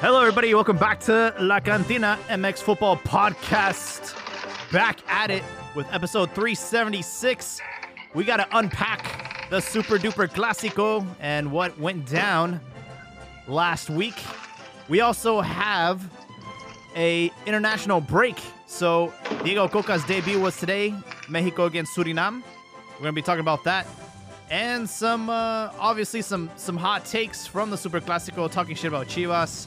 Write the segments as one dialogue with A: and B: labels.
A: Hello, everybody. Welcome back to La Cantina MX Football Podcast. Back at it with episode 376. We got to unpack the super duper classico and what went down last week. We also have a international break. So Diego Cocca's debut was today, Mexico against Suriname. We're gonna be talking about that and some uh, obviously some some hot takes from the Super Classico, talking shit about Chivas.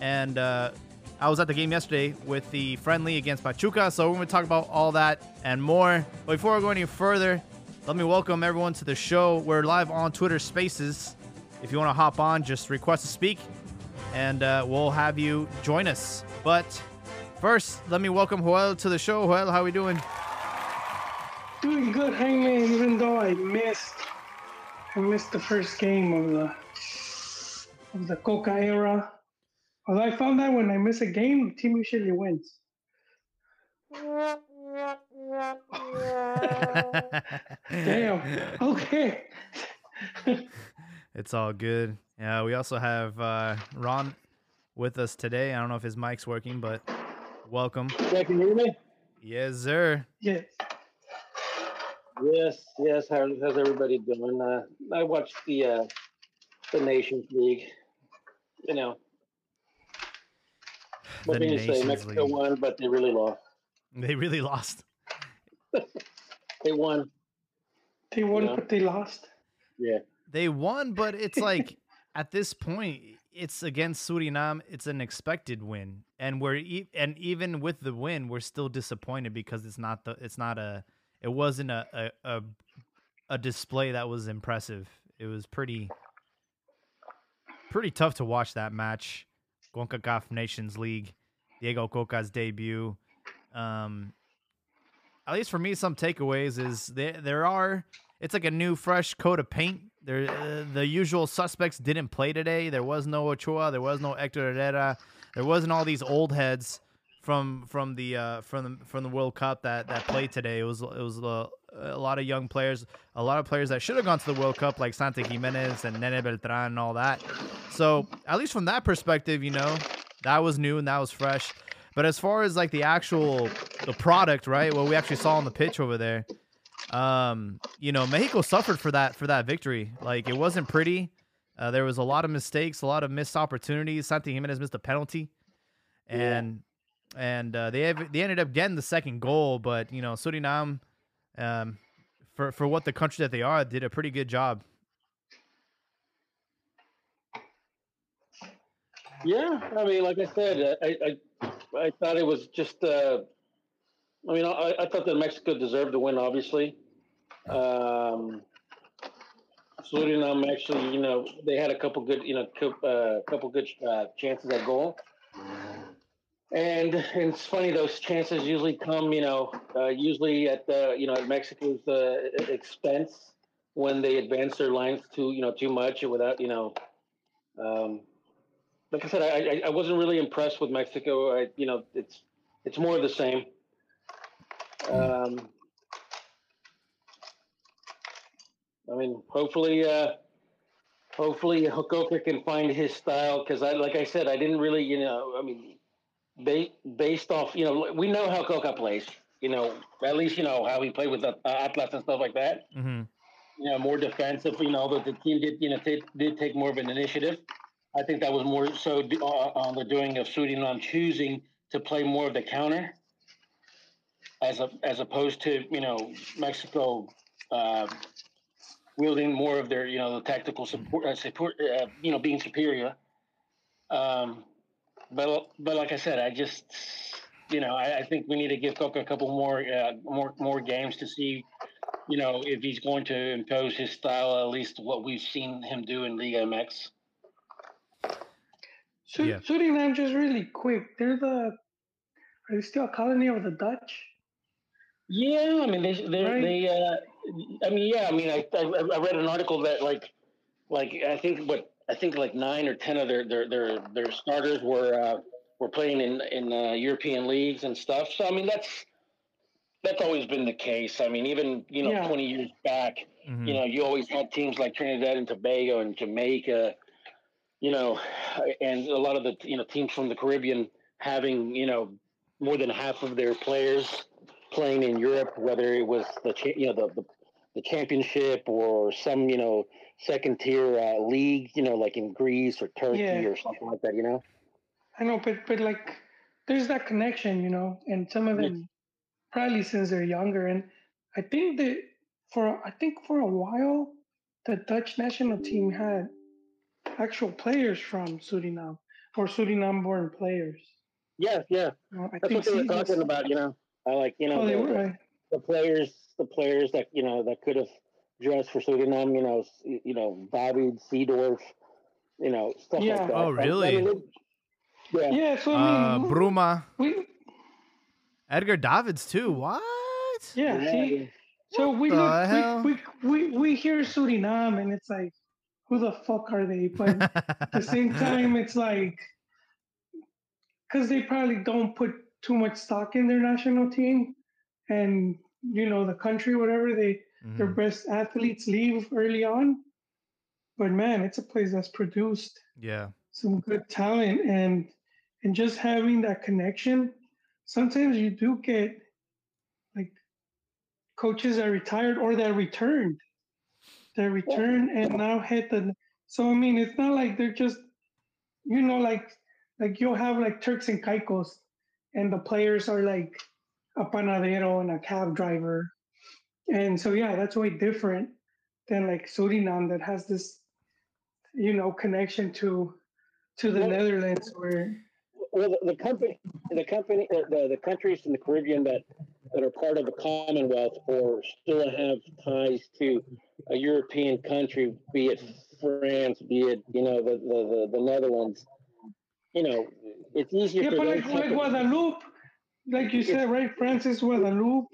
A: And uh, I was at the game yesterday with the friendly against Pachuca, so we're gonna talk about all that and more. But before we go any further, let me welcome everyone to the show. We're live on Twitter Spaces. If you want to hop on, just request to speak, and uh, we'll have you join us. But first, let me welcome Joel to the show. Joel, how are we doing?
B: Doing good, Hangman. Even though I missed, I missed the first game of the of the Cocca era. Although I found that when I miss a game, the team usually wins. Damn. Okay.
A: it's all good. Yeah, we also have uh, Ron with us today. I don't know if his mic's working, but welcome.
C: Yeah, can you hear me?
A: Yes, sir.
B: Yes.
C: Yes, yes. How, how's everybody doing? Uh, I watched the uh, the Nations League. You know, what
A: The
C: can you say?
A: Nations
C: Mexico
A: League.
C: won, but they really lost.
A: They really lost.
C: They won.
B: They won,
C: Yeah.
B: but they lost.
C: Yeah.
A: They won, but it's like at this point, it's against Suriname. It's an expected win, and we're e- and even with the win, we're still disappointed because it's not the it's not a it wasn't a a a, a display that was impressive. It was pretty pretty tough to watch that match. CONCACAF Nations League, Diego Cocca's debut. Um, at least for me, some takeaways is there there are it's like a new fresh coat of paint. There uh, the usual suspects didn't play today. There was no Ochoa, there was no Hector Herrera, there wasn't all these old heads from from the uh, from the from the World Cup that that played today. It was it was a, a lot of young players, a lot of players that should have gone to the World Cup like Santi Jimenez and Nene Beltran and all that. So at least from that perspective, you know, that was new and that was fresh. But as far as like the actual the product, right? What we actually saw on the pitch over there, um, you know, Mexico suffered for that for that victory. Like it wasn't pretty. Uh, there was a lot of mistakes, a lot of missed opportunities. Santi Jimenez missed a penalty, and and uh, they have, they ended up getting the second goal. But you know, Suriname, um, for for what the country that they are, did a pretty good job.
C: Yeah. I mean, like I said, I I, I thought it was just. Uh, I mean, I, I thought that Mexico deserved to win. Obviously. Um, Suriname actually, you know, they had a couple good, you know, uh, couple good uh, chances at goal. And, and it's funny those chances usually come, you know, uh, usually at the, you know, at Mexico's uh, expense when they advance their lines too, you know, too much or without, you know, um, like I said, I, I, wasn't really impressed with Mexico. I, you know, it's it's more of the same. Um, I mean, hopefully, uh, hopefully Hokoka can find his style because I, like I said, I didn't really, you know, I mean, ba- based off, you know, we know how Cocca plays. You know, at least you know how he played with the uh, Atlas and stuff like that.
A: hmm
C: You know, more defensive. You know, but the team did, you know, t- did take more of an initiative. I think that was more so d- uh, on the doing of Suriname choosing to play more of the counter, as a, as opposed to you know Mexico uh, wielding more of their you know the tactical support, uh, support uh, you know being superior. Um, but but like I said, I just you know I, I think we need to give Cocca a couple more uh, more more games to see you know if he's going to impose his style at least what we've seen him do in Liga MX.
B: Su-
A: Yeah.
B: Suriname just really quick. They're the are they still a colony of the Dutch?
C: Yeah, I mean they they
B: Right.
C: they. Uh, I mean, yeah, I mean, I, I I read an article that like like I think what I think like nine or ten of their their their, their starters were uh, were playing in in uh, European leagues and stuff. So I mean that's that's always been the case. I mean, even you know
B: Yeah.
C: twenty years back,
A: hmm
C: you know, you always had teams like Trinidad and Tobago and Jamaica. you know, and a lot of the you know teams from the Caribbean having you know more than half of their players playing in Europe, whether it was the you know the, the, the championship or some you know second tier uh, league, you know, like in Greece or Turkey
B: Yeah.
C: or something like that. You know,
B: I know, but but like, there's that connection, you know, and some of
C: Yeah.
B: them probably since they're younger, and I think that for I think for a while, the Dutch national team had actual players from Suriname or Suriname-born players.
C: yeah, yeah,
B: You know, I
C: that's what they were talking about. You know, I like you know
B: Oh, they
C: the, the players, the players that you know that could have dressed for Suriname. You know, you know Bobby Seedorf, you know stuff
B: Yeah.
C: like that.
A: Oh,
C: I- I
A: really?
C: mean, it- yeah.
B: Yeah, so I
A: Uh, Bruma,
B: we
A: Edgar Davids too. What?
B: yeah, see, so we look, we, we we we hear Suriname, and it's like, who the fuck are they? But at the same time, it's like, because they probably don't put too much stock in their national team, and you know the country, whatever they their
A: Mhm.
B: best athletes leave early on. But man, it's a place that's produced
A: Yeah.
B: some good talent and and just having that connection sometimes you do get like coaches that retired or that returned that return and now hit the so i mean it's not like they're just you know like like you'll have like turks and caicos and the players are like a panadero and a cab driver. And so yeah that's way different than like suriname that has this you know connection to to the
C: Well-
B: netherlands where
C: well, the, the company, the company, the, the countries in the Caribbean that, that are part of the Commonwealth or still have ties to a European country, be it France, be it you know the the, the, the Netherlands, you know, it's easier
B: yeah but like, like guadeloupe like you said right francis guadeloupe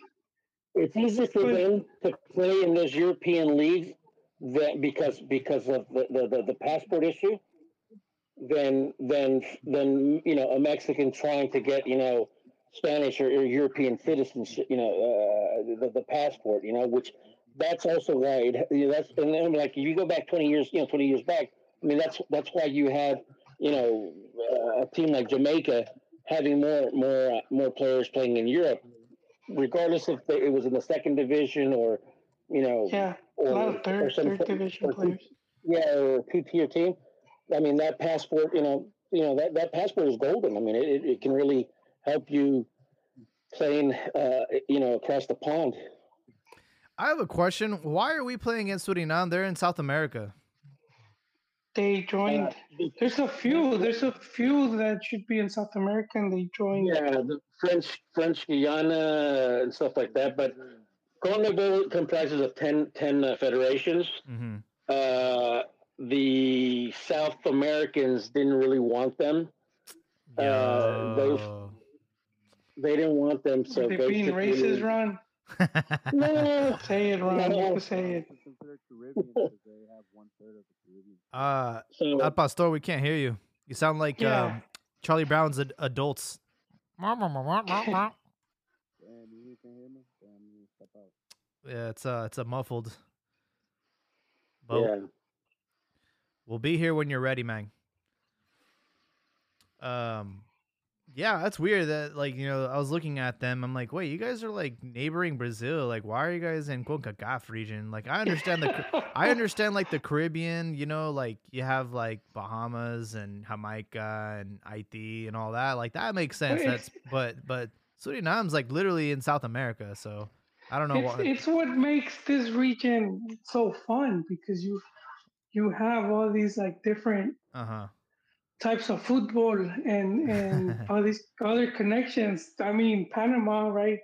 C: it's easier for
B: but-
C: them to play in those European leagues that because because of the, the, the, the passport issue than than than you know a Mexican trying to get you know Spanish or, or European citizenship you know uh, the, the passport you know which that's also why it, you know, that's and then like if you go back 20 years you know 20 years back I mean that's that's why you have you know uh, a team like Jamaica having more more uh, more players playing in Europe regardless if they, it was in the second division or you know
B: yeah a
C: or,
B: lot of
C: or
B: third
C: some
B: third division
C: or-
B: players
C: yeah, or a two tier team. I mean, that passport, you know, you know that, that passport is golden. I mean, it, it, it can really help you playing, uh, you know, across the pond.
A: I have a question. Why are we playing against Suriname? They're in South America.
B: They joined
C: Uh,
B: there's a few there's a few that should be in south america and they joined
C: yeah, the French, French Guiana, and stuff like that. But CONMEBOL comprises of 10, 10 uh, federations.
A: hmm
C: Uh, the South Americans didn't really want them. Uh, those- They didn't want them, so
B: Are they being
C: basically-
B: racist ron
C: No,
B: say it ron
C: No.
B: say it
D: considered Caribbean because they have one third of the Caribbean.
A: uh,
C: so
A: Al Pastor, we can't hear you. You sound like
B: Yeah.
A: um, Charlie Brown's ad- adults.
D: Damn, you can't hear me? Damn, you step out.
A: Yeah, it's uh, it's a muffled. But
C: yeah.
A: we'll be here when you're ready, man. Um, yeah, that's weird. That like you know, I was looking at them. I'm like, wait, you guys are like neighboring Brazil. Like, why are you guys in Concacaf region? Like, I understand the. I understand like the Caribbean, you know, like you have like Bahamas and Jamaica and Haiti and all that. Like that makes sense. That's but but Suriname's like literally in South America, so I don't know
B: it's,
A: why.
B: it's what makes this region so fun because you you have all these like different
A: Uh huh.
B: Types of football and and all these other connections. I mean, Panama, right?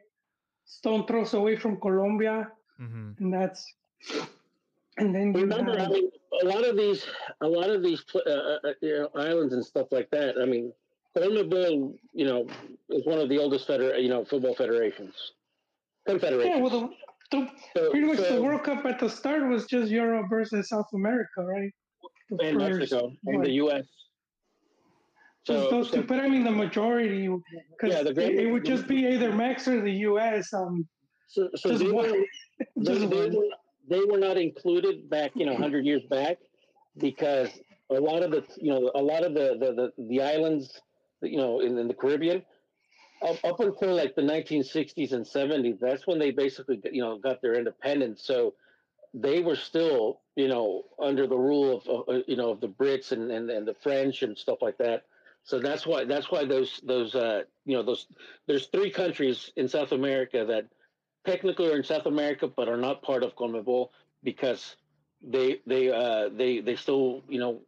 B: Stone throws away from Colombia,
A: hmm
B: and that's and then you
C: Remember, I
B: have,
C: mean, a lot of these, a lot of these uh, uh, you know, islands and stuff like that. I mean, Colombia, you know, is one of the oldest feder- you know, football federations, confederations.
B: yeah, well, the, the,
C: So-
B: pretty much
C: so-
B: the World Cup at the start was just Europe versus South America, right? The
C: and
B: first
C: Mexico and
B: one.
C: the U.S. So,
B: those
C: so
B: two, but I mean the majority, because
C: Yeah, the
B: it,
C: great-
B: it would just be either Mex or the U.S. Um,
C: so, so they, were, they, were, they were not included back, you know, hundred years back, because a lot of the you know a lot of the the the, the islands you know in, in the Caribbean up, up until like the 1960s and 70s that's when they basically you know got their independence. So they were still you know under the rule of, of uh, you know of the Brits and, and and the French and stuff like that so that's why that's why those those uh you know those there's three countries in South America that technically are in South America but are not part of CONMEBOL because they they uh they they still you know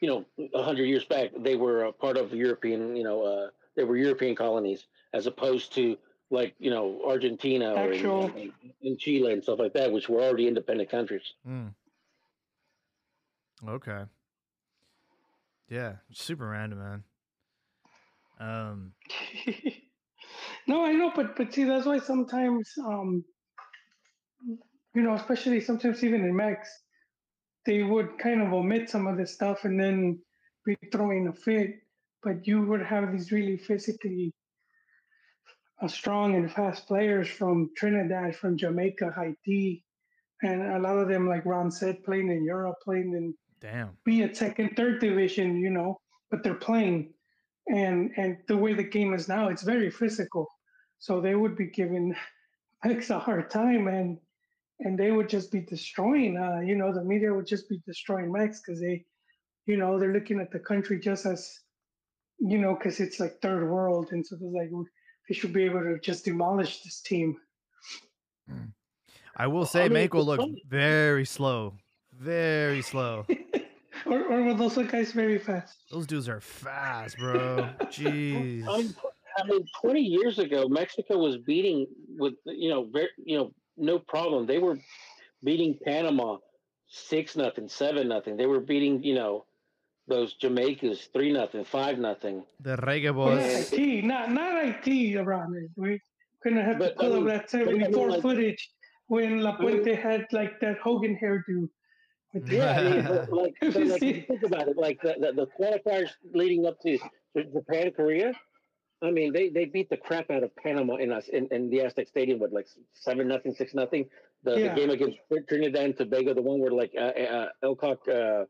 C: you know a hundred years back they were a part of European you know uh they were European colonies as opposed to like you know Argentina or in, in, in Chile and stuff like that which were already independent countries.
A: Mm. Okay. Yeah, super random, man. Um,
B: no, I know, but but see, that's why sometimes, um, you know, especially sometimes even in Mex, they would kind of omit some of the stuff and then be throwing a fit. But you would have these really physically uh, strong and fast players from Trinidad, from Jamaica, Haiti, and a lot of them, like Ron said, playing in Europe, playing in
A: damn.
B: be it second, third division, you know, but they're playing. And and the way the game is now, it's very physical. So they would be giving X a hard time and and they would just be destroying uh, you know, the media would just be destroying Mex because they, you know, they're looking at the country just as you know, because it's like third world, and so it's like they should be able to just demolish this team.
A: I will say,
C: I mean,
A: Mako looked
C: funny.
A: very slow, very slow.
B: Or, or were those guys very fast?
A: Those dudes are fast, bro. Jeez.
C: I mean, I mean, 20 years ago, Mexico was beating with you know, very, you know, no problem. They were beating Panama six nothing, seven nothing. They were beating you know those Jamaicas three nothing, five nothing.
A: The reggae
B: Well, not
A: boys.
B: IT, not not IT around it. We're gonna have
C: But,
B: to
C: I
B: pull
C: mean-
B: up that
C: but I mean,
B: 74
C: like-
B: footage when La
C: I mean-
B: Puente had like that Hogan hairdo.
C: Yeah, I mean, but, like,
B: If
C: so,
B: you
C: like
B: see-
C: if you think about it, like the, the, the qualifiers leading up to Japan, Korea. I mean, they, they beat the crap out of Panama in us in, in the Aztec Stadium with like seven nothing, six nothing. The,
B: Yeah.
C: the game against Trinidad and Tobago, the one where like uh, uh, Elcock, uh,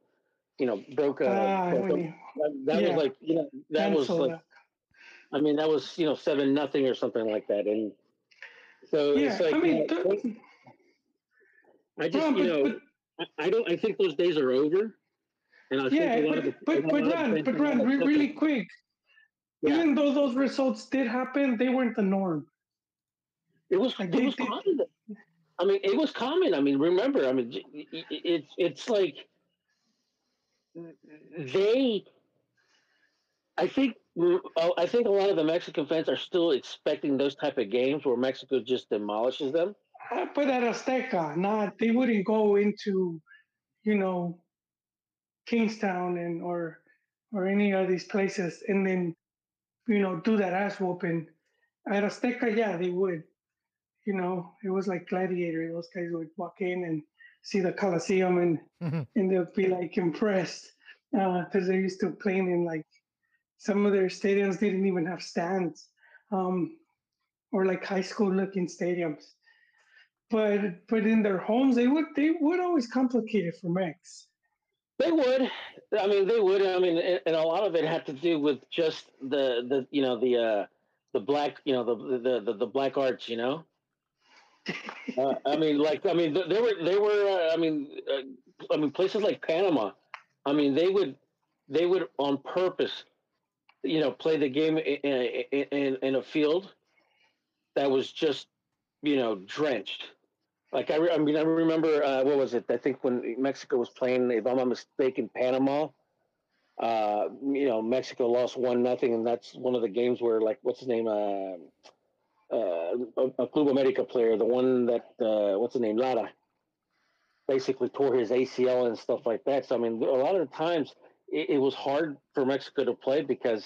C: you know, broke. Uh,
B: Ah,
C: broke that, that
B: yeah.
C: was like you know that was
B: cancel
C: like I mean that was you know seven nothing or something like that, and so.
B: Yeah,
C: it's like
B: I
C: you
B: mean,
C: know,
B: th-
C: I just
B: Ron,
C: you know I- I don't I think those days are over, and I
B: yeah,
C: think a lot of
B: but
C: the,
B: but, but Ron, but
C: a
B: Ron, re- really quick.
C: Yeah.
B: Even though those results did happen, they weren't the norm.
C: It was
B: Like,
C: it
B: they-
C: was
B: they-
C: common. I mean, it was common. I mean, remember, I mean, j- i- i- it's it's like they. I think uh, I think a lot of the Mexican fans are still expecting those type of games where Mexico just demolishes them.
B: Uh, But at Azteca, not they wouldn't go into, you know, Kingstown and or or any of these places and then, you know, do that ass whooping. At Azteca, yeah, they would. You know, it was like Gladiator. Those guys would walk in and see the Coliseum and and they'll be like impressed because they're used to playing in like some of their stadiums didn't even have stands um, or like high school looking stadiums but but in their homes they would they would always complicate it for Mex.
C: They would. I mean, they would. I mean, and a lot of it had to do with just the the you know the uh the black you know the the the, the black arts. You know. Uh, I mean, like I mean, th- there were there were uh, I mean, uh, I mean places like Panama. I mean, they would they would on purpose, you know, play the game in, in, in a field that was just you know drenched. Like I, re- I mean, I remember uh, what was it? I think when Mexico was playing, if I'm not mistaken, Panama. Uh, you know, Mexico lost one nothing, and that's one of the games where, like, what's his name? Uh, uh, a, Club America player, the one that uh, what's his name, Lara, basically tore his ACL and stuff like that. So I mean, a lot of the times it, it was hard for Mexico to play because,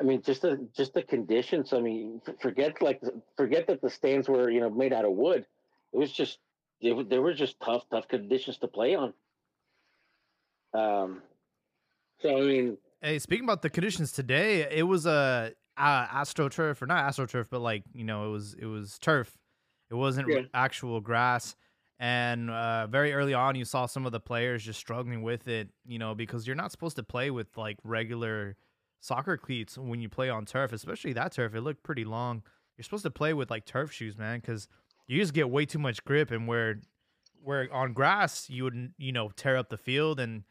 C: I mean, just the just the conditions. I mean, forget like forget that the stands were you know made out of wood. It was just it, they were just tough tough conditions to play on. Um, so I mean,
A: Hey, speaking about the conditions today, it was a uh, astroturf or not astroturf, but like you know, it was it was turf. It wasn't
C: Yeah.
A: actual grass, And uh, very early on, you saw some of the players just struggling with it, you know, because you're not supposed to play with like regular soccer cleats when you play on turf, especially that turf. It looked pretty long. You're supposed to play with like turf shoes, man, because you just get way too much grip. And where where on grass you would you know tear up the field and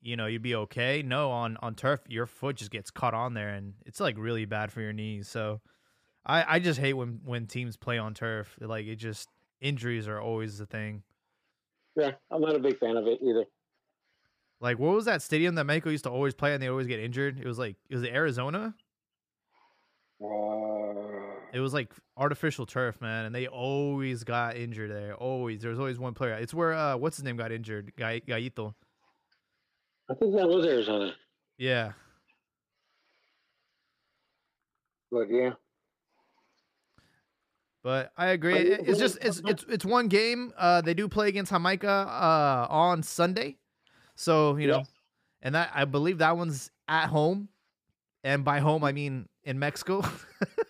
A: you know you'd be okay. No, on on turf your foot just gets caught on there, and it's like really bad for your knees. So I I just hate when when teams play on turf. Like it just injuries are always the thing.
C: Yeah, I'm not a big fan of it either.
A: Like what was that stadium that Michael used to always play and they always get injured? It was like it was Arizona.
C: Uh,
A: It was like artificial turf, man, and they always got injured there. Always, there was always one player. It's where uh, what's his name got injured, Gai- Gallito.
C: I think that was Arizona,
A: Yeah,
C: but yeah,
A: but I agree. It's just it's it's it's one game. Uh, they do play against Jamaica uh on Sunday, so you know,
C: Yeah.
A: and that I believe that one's at home, and by home I mean in Mexico.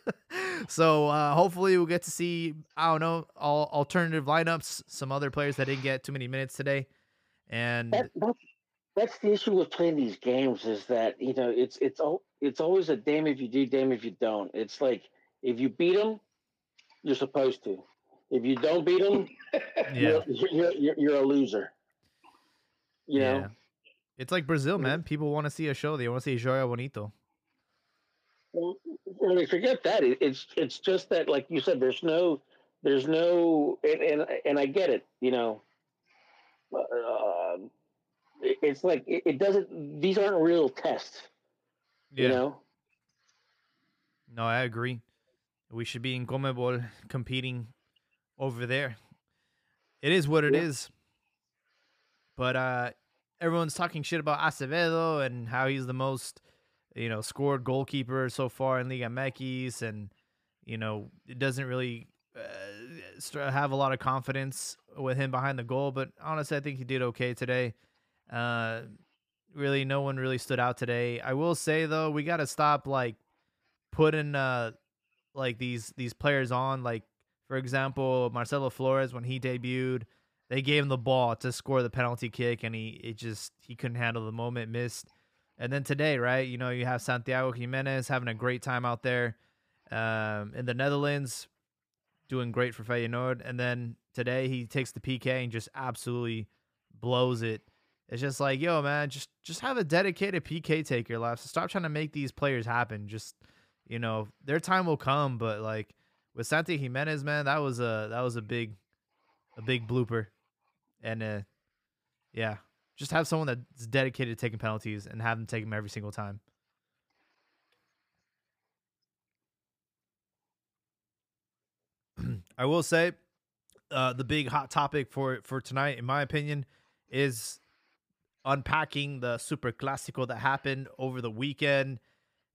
A: so uh, hopefully we'll get to see I don't know all alternative lineups, some other players that didn't get too many minutes today, and
C: that, that's that's the issue with playing these games is that you know it's it's all it's always a damn if you do, damn if you don't. It's like if you beat them, you're supposed to. If you don't beat them,
A: yeah.
C: you're, you're, you're you're a loser. You know.
A: Yeah. It's like Brazil, man. People want to see a show. They want to see Jogo Bonito.
C: Well, I mean, forget that. It, it's it's just that, like you said, there's no, there's no, and and, and I get it. You know, uh, it- it's like it, it doesn't. These aren't real tests.
A: Yeah.
C: You know.
A: No, I agree. We should be in CONMEBOL competing over there. It is what it is.
C: Yeah.
A: But uh everyone's talking shit about Acevedo and how he's the most, you know, scored goalkeeper so far in Liga MX and you know, it doesn't really uh, have a lot of confidence with him behind the goal, but honestly I think he did okay today. Uh really no one really stood out today. I will say though, we got to stop like putting uh like these these players on like for example Marcelo Flores when he debuted they gave him the ball to score the penalty kick and he it just he couldn't handle the moment missed and then today right you know you have Santiago Jimenez having a great time out there um in the Netherlands doing great for Feyenoord. And then today he takes the PK and just absolutely blows it. It's just like yo man just just have a dedicated PK taker left stop trying to make these players happen. Just you know, their time will come, but like with Santi Jimenez, man, that was a that was a big a big blooper. And uh yeah, just have someone that's dedicated to taking penalties and have them take them every single time. I will say uh the big hot topic for for tonight in my opinion is unpacking the super classico that happened over the weekend.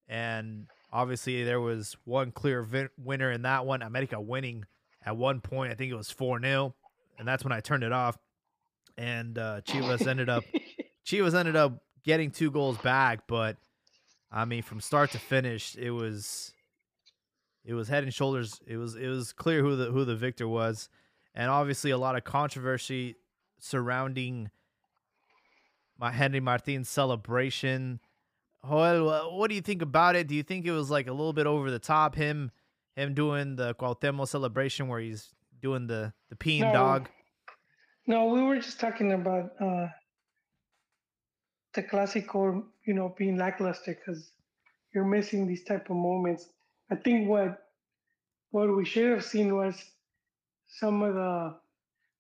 A: And obviously there was one clear vin- winner in that one america winning at one point. I think it was 4-0 and that's when i turned it off and uh chivas ended up chivas ended up getting two goals back but i mean from start to finish it was it was head and shoulders it was it was clear who the who the victor was and obviously a lot of controversy surrounding my henry martin's celebration Joel, what do you think about it? Do you think it was like a little bit over the top? Him, him doing the Cuauhtémoc celebration where he's doing the the peeing
B: No.
A: dog.
B: No, we were just talking about uh, the classical, you know, being lackluster because you're missing these type of moments. I think what what we should have seen was some of the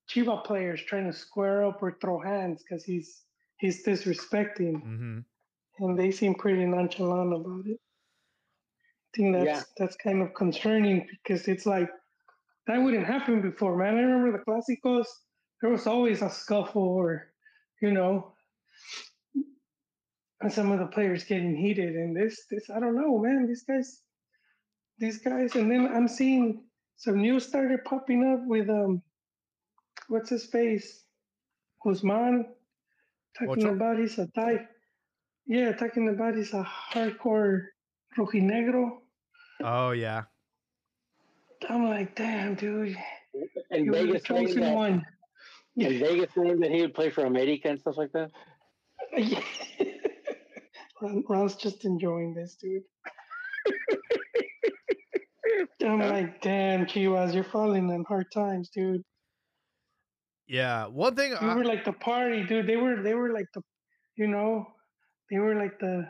B: Chiva players trying to square up or throw hands because he's he's disrespecting,
A: Mm-hmm.
B: and they seem pretty nonchalant about it. I think that's
C: Yeah.
B: that's kind of concerning because it's like that wouldn't happen before, man. I remember the Clásicos there was always a scuffle or you know some of the players getting heated and this this i don't know man these guys these guys and then i'm seeing some news started popping up with um what's his face? Guzman talking
A: Ocho?
B: about he's a type yeah talking about he's a hardcore rojinegro.
A: Oh yeah,
B: i'm like damn dude.
C: And
B: you were the
C: Vegas saying that,
B: one
C: And Vegas saying that he would play for America and stuff like that.
B: Ron, Ron's just enjoying this, dude. I'm like, damn, Chivas, you're falling in hard times, dude.
A: Yeah, one thing.
B: We
A: I,
B: were like the party, dude. They were, they were like the, you know, they were like the,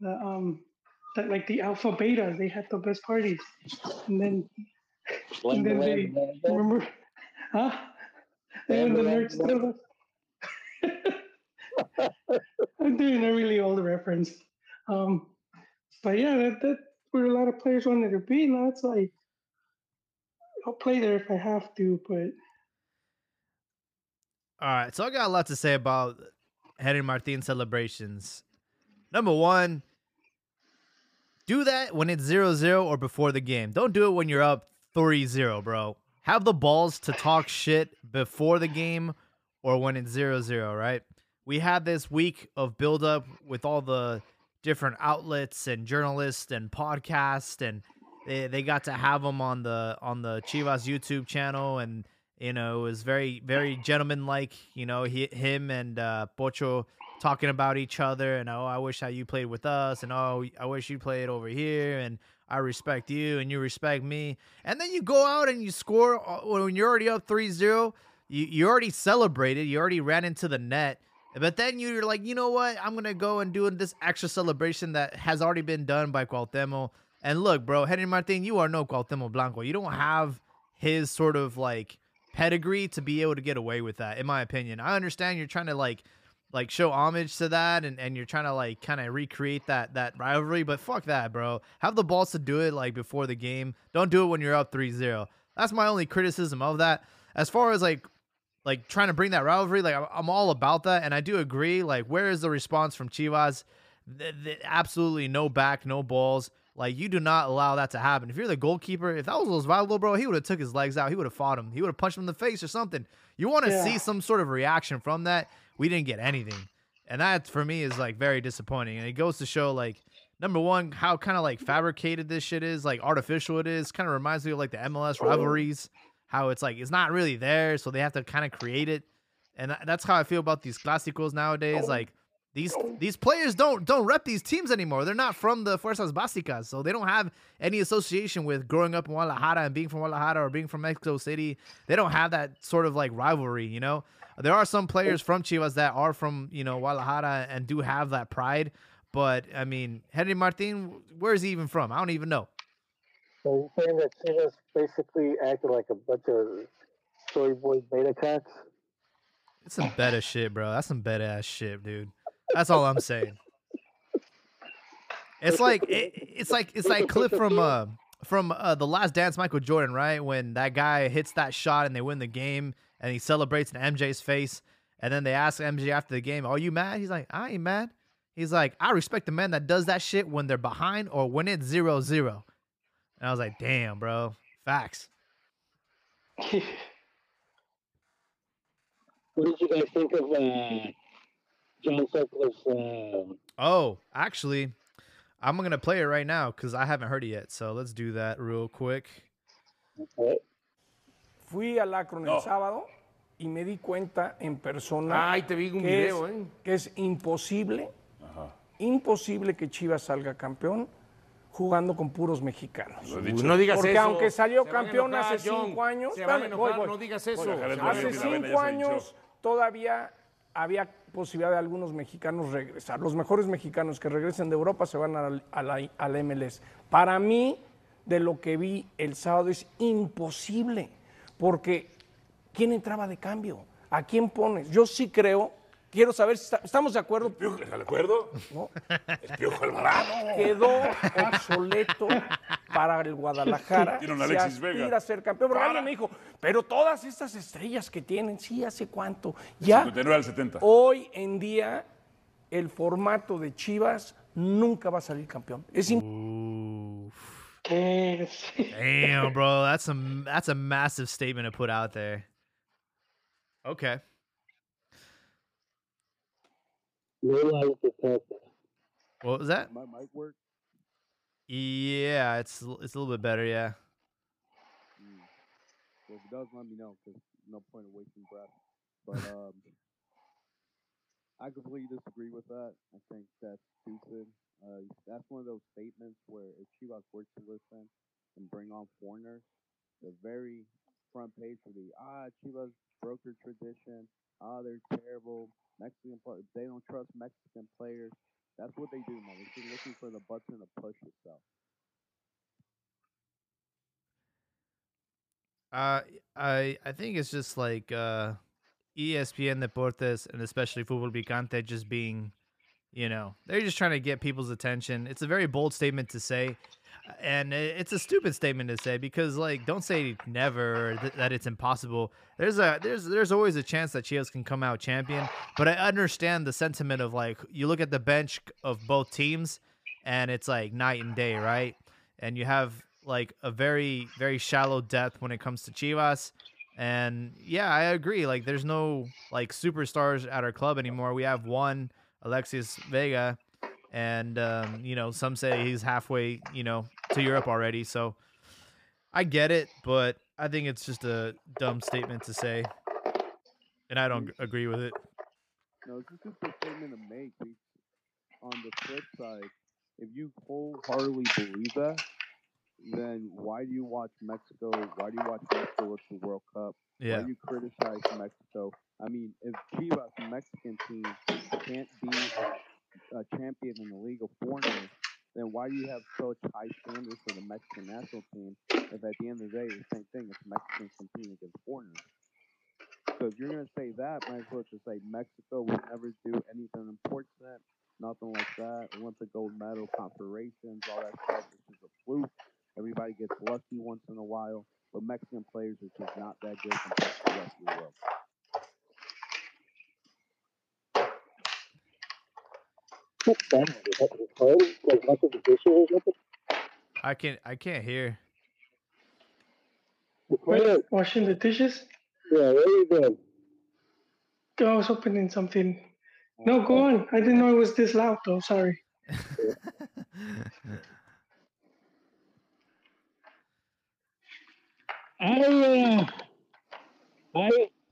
B: the um, the, like the alpha betas. They had the best parties, and then, and then they remember, huh? And the nerds still. I'm doing a really old reference. Um, but yeah, that, that where a lot of players wanted to be. Now it's like I'll play there if I have to, but
A: All right, so I got a lot to say about Henry Martin celebrations. Number one, do that when it's 0-0 or before the game. Don't do it when you're up 3-0, bro. Have the balls to talk shit before the game or when it's 0-0, right? We had this week of buildup with all the different outlets and journalists and podcasts and they, they got to have them on the on the Chivas YouTube channel and you know, it was very, very gentlemanlike. You know, he, him and uh, Pocho talking about each other, and oh, I wish how you played with us, and oh, I wish you played over here, and I respect you, and you respect me. And then you go out and you score uh, when you're already up 3-0. You you already celebrated. You already ran into the net. But then you're like, you know what? I'm gonna go and do this extra celebration that has already been done by Cuauhtemoc. And look, bro, Henry Martin, you are no Cuauhtemoc Blanco. You don't have his sort of like pedigree to be able to get away with that in my opinion i understand you're trying to like like show homage to that and, and you're trying to like kind of recreate that that rivalry but fuck that bro have the balls to do it like before the game don't do it when you're up 3-0 that's my only criticism of that as far as like like trying to bring that rivalry like i'm, I'm all about that and i do agree like where is the response from chivas th- th- absolutely no back no balls like you do not allow that to happen. If you're the goalkeeper, if that was Osvaldo, bro, he would have took his legs out. He would have fought him. He would have punched him in the face or something. You want to
B: Yeah.
A: see some sort of reaction from that. We didn't get anything, and that for me is like very disappointing. And it goes to show like number one how kind of like fabricated this shit is, like artificial it is. Kind of reminds me of like the MLS rivalries. How it's like it's not really there, so they have to kind of create it. And that's how I feel about these clásicos nowadays. Like these these players don't don't rep these teams anymore. They're not from the Fuerzas Básicas, so they don't have any association with growing up in Guadalajara and being from Guadalajara or being from Mexico City. They don't have that sort of like rivalry, you know. There are some players from Chivas that are from you know Guadalajara and do have that pride, but I mean Henry Martin, where is he even from? I don't even know.
C: So you're saying that Chivas basically acted like a bunch of soy boy beta cats?
A: It's some beta shit, bro. That's some beta ass shit, dude. That's all I'm saying. It's like it, it's like it's like clip from uh from uh, the Last Dance, Michael Jordan, right? When that guy hits that shot and they win the game, and he celebrates in MJ's face, and then they ask MJ after the game, "Are you mad?" He's like, "I ain't mad." He's like, "I respect the man that does that shit when they're behind or when it's zero zero. And I was like, "Damn, bro, facts."
C: What did you guys think of uh, John Sutcliffe's? Uh,
A: Oh, actually, I'm gonna play it right now because I haven't heard it yet. So let's do that real quick.
C: what?
E: Fui al Akron
F: No.
E: el sábado y me di cuenta en persona
F: Ay, te vi un
E: que,
F: video,
E: es,
F: ¿eh?
E: que es imposible, imposible que Chivas salga campeón jugando con puros mexicanos.
F: Uy, no digas
E: Porque
F: eso.
E: aunque salió
F: Se
E: campeón
F: enojar,
E: hace
F: John.
E: cinco años,
F: Se van a
E: espérame,
F: enojar,
E: voy, voy.
F: no digas eso.
E: Voy. Hace cinco años todavía había posibilidad de algunos mexicanos regresar. Los mejores mexicanos que regresen de Europa se van al- a la, a la MLS. Para mí, de lo que vi el sábado, es imposible. Porque, ¿quién entraba de cambio? ¿A quién pones? Yo sí creo, quiero saber si está- estamos de acuerdo.
F: Piojo, ¿De acuerdo?
E: ¿no?
F: Es Piojo Alvarado.
E: quedó obsoleto para el Guadalajara.
F: Tiene un
E: se
F: Alexis
E: aspira
F: Vega.
E: a ser campeón. Porque
F: Para.
E: alguien me dijo, pero todas estas estrellas que tienen, sí, ¿hace cuánto? Ya,
F: 59 al 70.
E: hoy en día, el formato de Chivas nunca va a salir campeón. Es im-
A: Ooh. Damn, bro, that's a that's a massive statement to put out there. Okay. What was that?
D: My mic work.
A: Yeah, it's it's a little bit better. Yeah.
D: Mm. Well, if it does, let me know because no point of wasting breath. But um, I completely disagree with that. I think that's stupid. Uh, that's one of those statements where if Chivas were to listen and bring on foreigners, the very front page of the ah Chivas broke their tradition. Ah, they're terrible. Mexican players, they don't trust Mexican players. That's what they do, man. They're looking for the button to push itself.
A: Uh, I I think it's just like uh, ESPN Deportes and especially Fútbol Picante just being, you know, they're just trying to get people's attention. It's a very bold statement to say, and it's a stupid statement to say because like don't say never th- that it's impossible. There's a there's there's always a chance that Chivas can come out champion, but I understand the sentiment of like you look at the bench of both teams, and it's like night and day, right? And you have like a very very shallow depth when it comes to Chivas. And yeah, I agree. Like, there's no like superstars at our club anymore. We have one, Alexis Vega, and um, you know some say he's halfway, you know, to Europe already. So I get it, but I think it's just a dumb statement to say, and I don't agree with it.
D: No, it's a statement to make. On the flip side, if you wholeheartedly believe that, then why do you watch Mexico? Why do you watch Mexico with the World Cup?
A: Yeah,
D: Why do you criticize Mexico? I mean, if Chivas, the Mexican team, can't be a champion in the League of Foreigners, then why do you have such high standards for the Mexican national team if at the end of the day, the same thing, it's Mexicans competing against foreigners? So if you're going to say that, might as well just say Mexico will never do anything important, nothing like that. Want the gold medal, confederations, all that stuff. This is a fluke. Everybody gets lucky once in a while, but Mexican players are just not that good compared to the rest of the world.
C: What's that? Is that his phone? Like washing the dishes or something?
A: I can't I can't hear.
C: Where?
B: Washing the dishes?
C: Yeah, where are you going?
B: Oh, I was opening something. No, go on. I didn't know it was this loud, though. Sorry.
C: I uh, I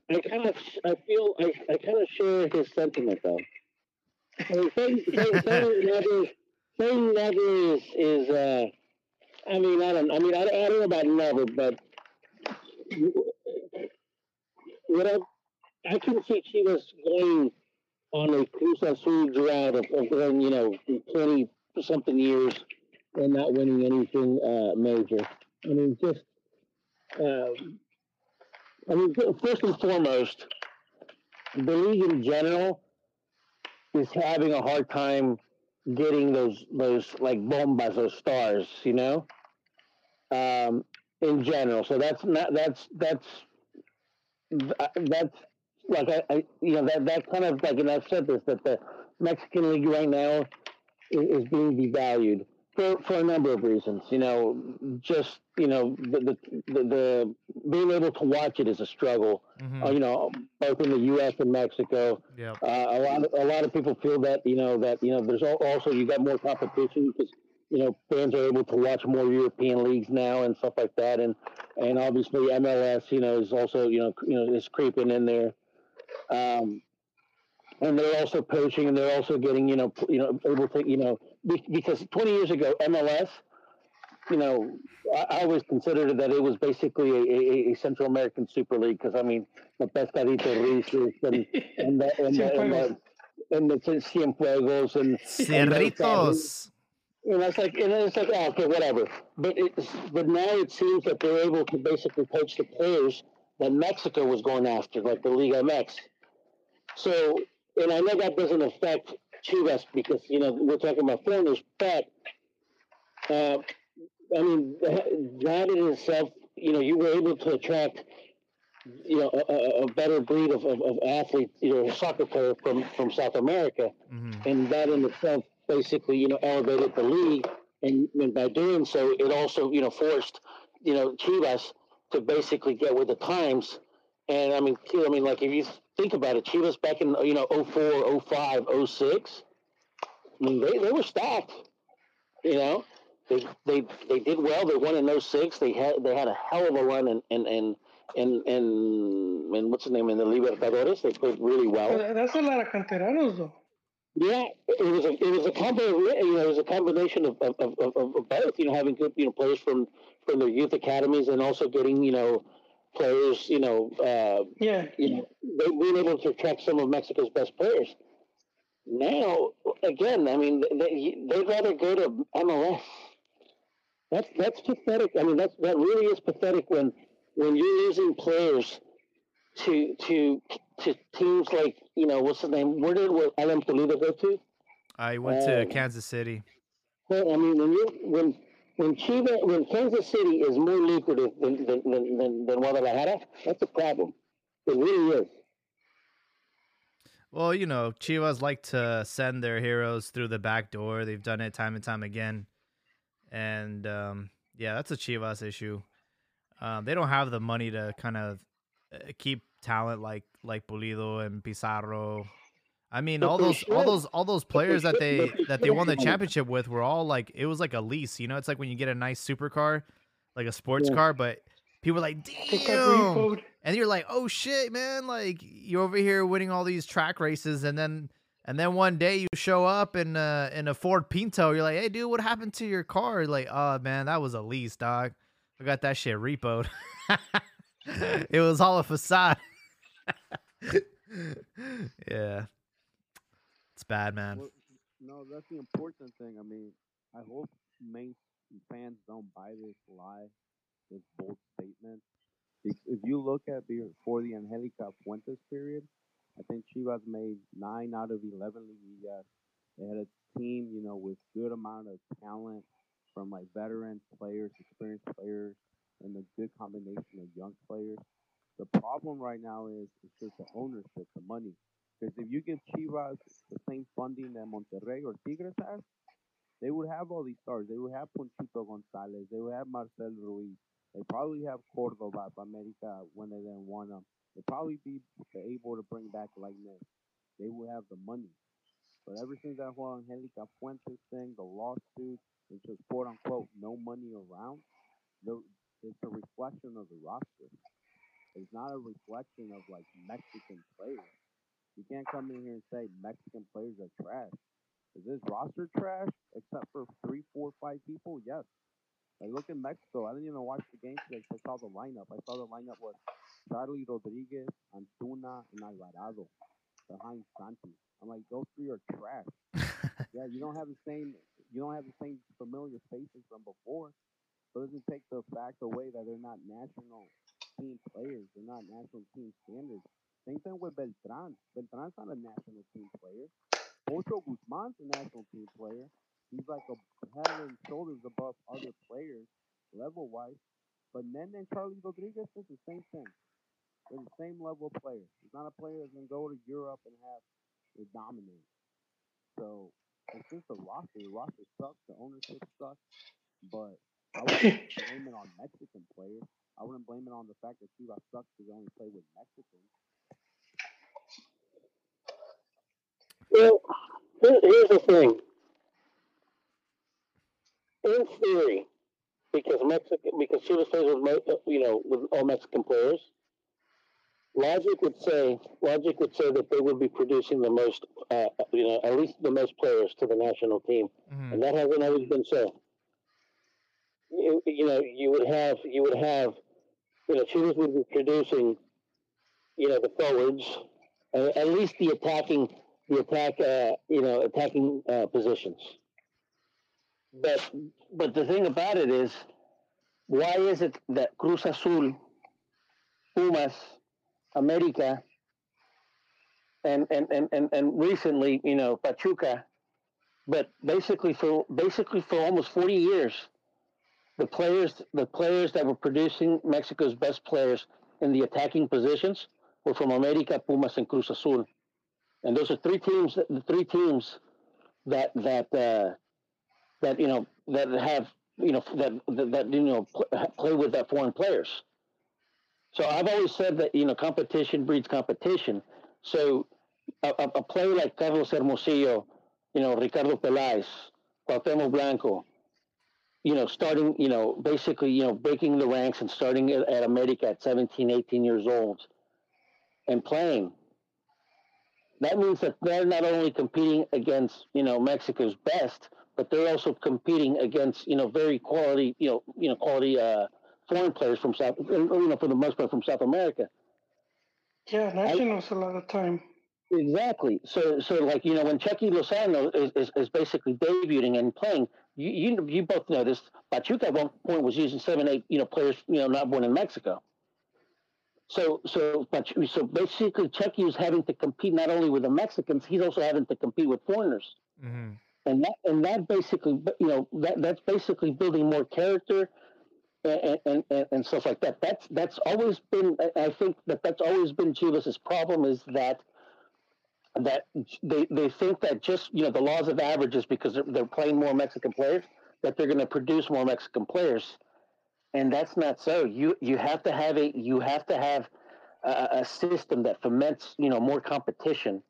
C: I kind of I feel I, I kind of share his sentiment though. I mean, saying, saying, saying never is is uh I mean I don't I mean I, I don't know about never but what I I can see Chivas going on a Cruz Azul drought of, of going you know twenty something years and not winning anything uh, major. I mean just um, I mean, first and foremost, the league in general is having a hard time getting those those like bombas, those stars, you know, um, in general. So that's not that's that's that's like I, I you know that that kind of like and I've said this that the Mexican league right now is, is being devalued for, for a number of reasons. You know, just you know the the, the, the being able to watch it is a struggle.
A: Mhm.
C: Uh, you know, both in the U.S. and Mexico.
A: Yep.
C: Uh, a lot of, a lot of people feel that you know that you know there's also you got more competition because you know fans are able to watch more European leagues now and stuff like that, and and obviously MLS you know is also you know you know is creeping in there. Um, and they're also poaching, and they're also getting, you know, you know, able to, you know, because 20 years ago, MLS, you know, I, I always considered that it was basically a, a, a Central American Super League because I mean, the Pescadito Reeses and and the and the, and the, and the Cienfuegos and
A: Cerritos.
C: and it's like, and it's like, oh, okay, whatever. But it's, but now it seems that they're able to basically poach the players that Mexico was going after, like the Liga MX. So, and I know that doesn't affect Chivas because you know we're talking about foreigners, but uh, I mean that in itself, you know, you were able to attract, you know, a, a- better breed of, of, of athlete, you know, soccer player from from South America.
A: Mhm.
C: and that in itself basically you know elevated the league. And, and by doing so it also you know forced you know Chivas to basically get with the times. And I mean I mean like if you think about it Chivas back in you know 04 05 06 I mean they, they were stacked you know they, they they did well they won in 06 they had they had a hell of a run and in, in, in in in what's the name in the Libertadores. They played really well.
B: That's a lot of canteranos, though.
C: Yeah, it was a it was a combo. You know, it was a combination of of, of, of of both. You know, having good you know players from from their youth academies and also getting you know players. You know, uh,
B: Yeah.
C: you know, they being able to attract some of Mexico's best players. Now, again, I mean, they they'd rather go to MLS. That's that's pathetic. I mean, that's that really is pathetic when when you're losing players to to to teams like you know what's the name? Where did what Alan Toledo go to?
A: I went to
C: Oh.
A: Kansas City.
C: Well, I mean, when you when when Chiva when Kansas City is more lucrative than than, than, than, than Guadalajara, that's a problem. It really is.
A: Well, you know, Chivas like to send their heroes through the back door. They've done it time and time again. And um, yeah, that's a Chivas issue. Um, they don't have the money to kind of uh, keep talent like like Pulido and Pizarro. I mean,
C: But
A: all those all those all those
C: they
A: players that they
C: they
A: that they won the championship with were all like it was like a lease. You know, it's like when you get a nice supercar, like a sports
C: Yeah.
A: car, but people are like, damn, and you're like, oh shit, man, like you're over here winning all these track races, and then and then one day you show up in uh in a Ford Pinto, you're like, hey dude, what happened to your car? Like, oh man, that was a lease, dog. I got that shit repoed. it was all a facade. yeah, bad, man.
D: Well, no, that's the important thing. I mean, I hope main fans don't buy this lie, this bold statement. If, you look at before the Angelica Fuentes period, I think Chivas made nine out of eleven liguillas. They had a team, you know, with good amount of talent from like veteran players, experienced players, and a good combination of young players. The problem right now is it's just the ownership, the money. Because if you give Chivas the same funding that Monterrey or Tigres has, they would have all these stars. They would have Ponchito Gonzalez. They would have Marcel Ruiz. They probably have Cordova for America when they didn't want them. They probably be able to bring back Lightness. They would have the money. But ever since that whole Angelica Fuentes thing, the lawsuit, it's just quote unquote no money around, it's a reflection of the roster. It's not a reflection of like Mexican players. You can't come in here and say Mexican players are trash. Is this roster trash except for three, four, five people? Yes. Like look at Mexico. I didn't even watch the game today I saw the lineup. I saw the lineup was Charlie Rodriguez, Antuna, and Alvarado behind Santi. I'm like, those three are trash. yeah, you don't have the same you don't have the same familiar faces from before. But it doesn't take the fact away that they're not national team players. They're not national team standards. Same thing with Beltran. Beltran's not a national team player. Pocho Guzman's a national team player. He's like a head and shoulders above other players level wise. But Nene and Charlie Rodriguez is the same thing. They're the same level player. He's not a player that's gonna go to Europe and have it dominate. So it's just the roster. The roster sucks. The ownership sucks. But I wouldn't blame it on Mexican players. I wouldn't blame it on the fact that Chivas sucks because they only play with Mexicans.
C: Well, here's the thing. In theory, because Mexico, because Chivas plays with you know with all Mexican players, logic would say logic would say that they would be producing the most, uh, you know, at least the most players to the national team,
A: Mhm.
C: and that hasn't always been so. You, you know, you would have you would have, you know, Chivas would be producing, you know, the forwards, uh, at least the attacking the attack, uh, you know, attacking uh, positions. But but the thing about it is, why is it that Cruz Azul, Pumas, America, and and, and, and, and recently, you know, Pachuca, but basically for basically for almost forty years, the players the players that were producing Mexico's best players in the attacking positions were from America, Pumas, and Cruz Azul and those are three teams the three teams that that uh, that you know that have you know that that, that you know pl- play with that foreign players so i've always said that you know competition breeds competition so a, a, a player like carlos hermosillo you know ricardo Peláez, cuauhtémoc blanco you know, starting, you know, basically, you know, breaking the ranks and starting at, at America at 17, 18 years old and playing. That means that they're not only competing against, you know, Mexico's best, but they're also competing against, you know, very quality, you know, you know, quality uh, foreign players from South, you know, for the most part from South America.
B: Yeah, nationals a lot of time.
C: Exactly. So, so like you know, when Chucky Lozano is, is, is basically debuting and playing, you, you you both know this. Pachuca at one point was using seven, eight, you know, players, you know, not born in Mexico. So, so, but so basically, Chucky is having to compete not only with the Mexicans, he's also having to compete with foreigners,
A: hmm
C: and that and that basically, you know, that that's basically building more character. And, and, and, and stuff like that. That's that's always been. I think that that's always been Chivas' problem is that that they, they think that just you know the laws of averages because they're, they're playing more Mexican players that they're going to produce more Mexican players, and that's not so. You you have to have a you have to have a, a system that foments you know more competition.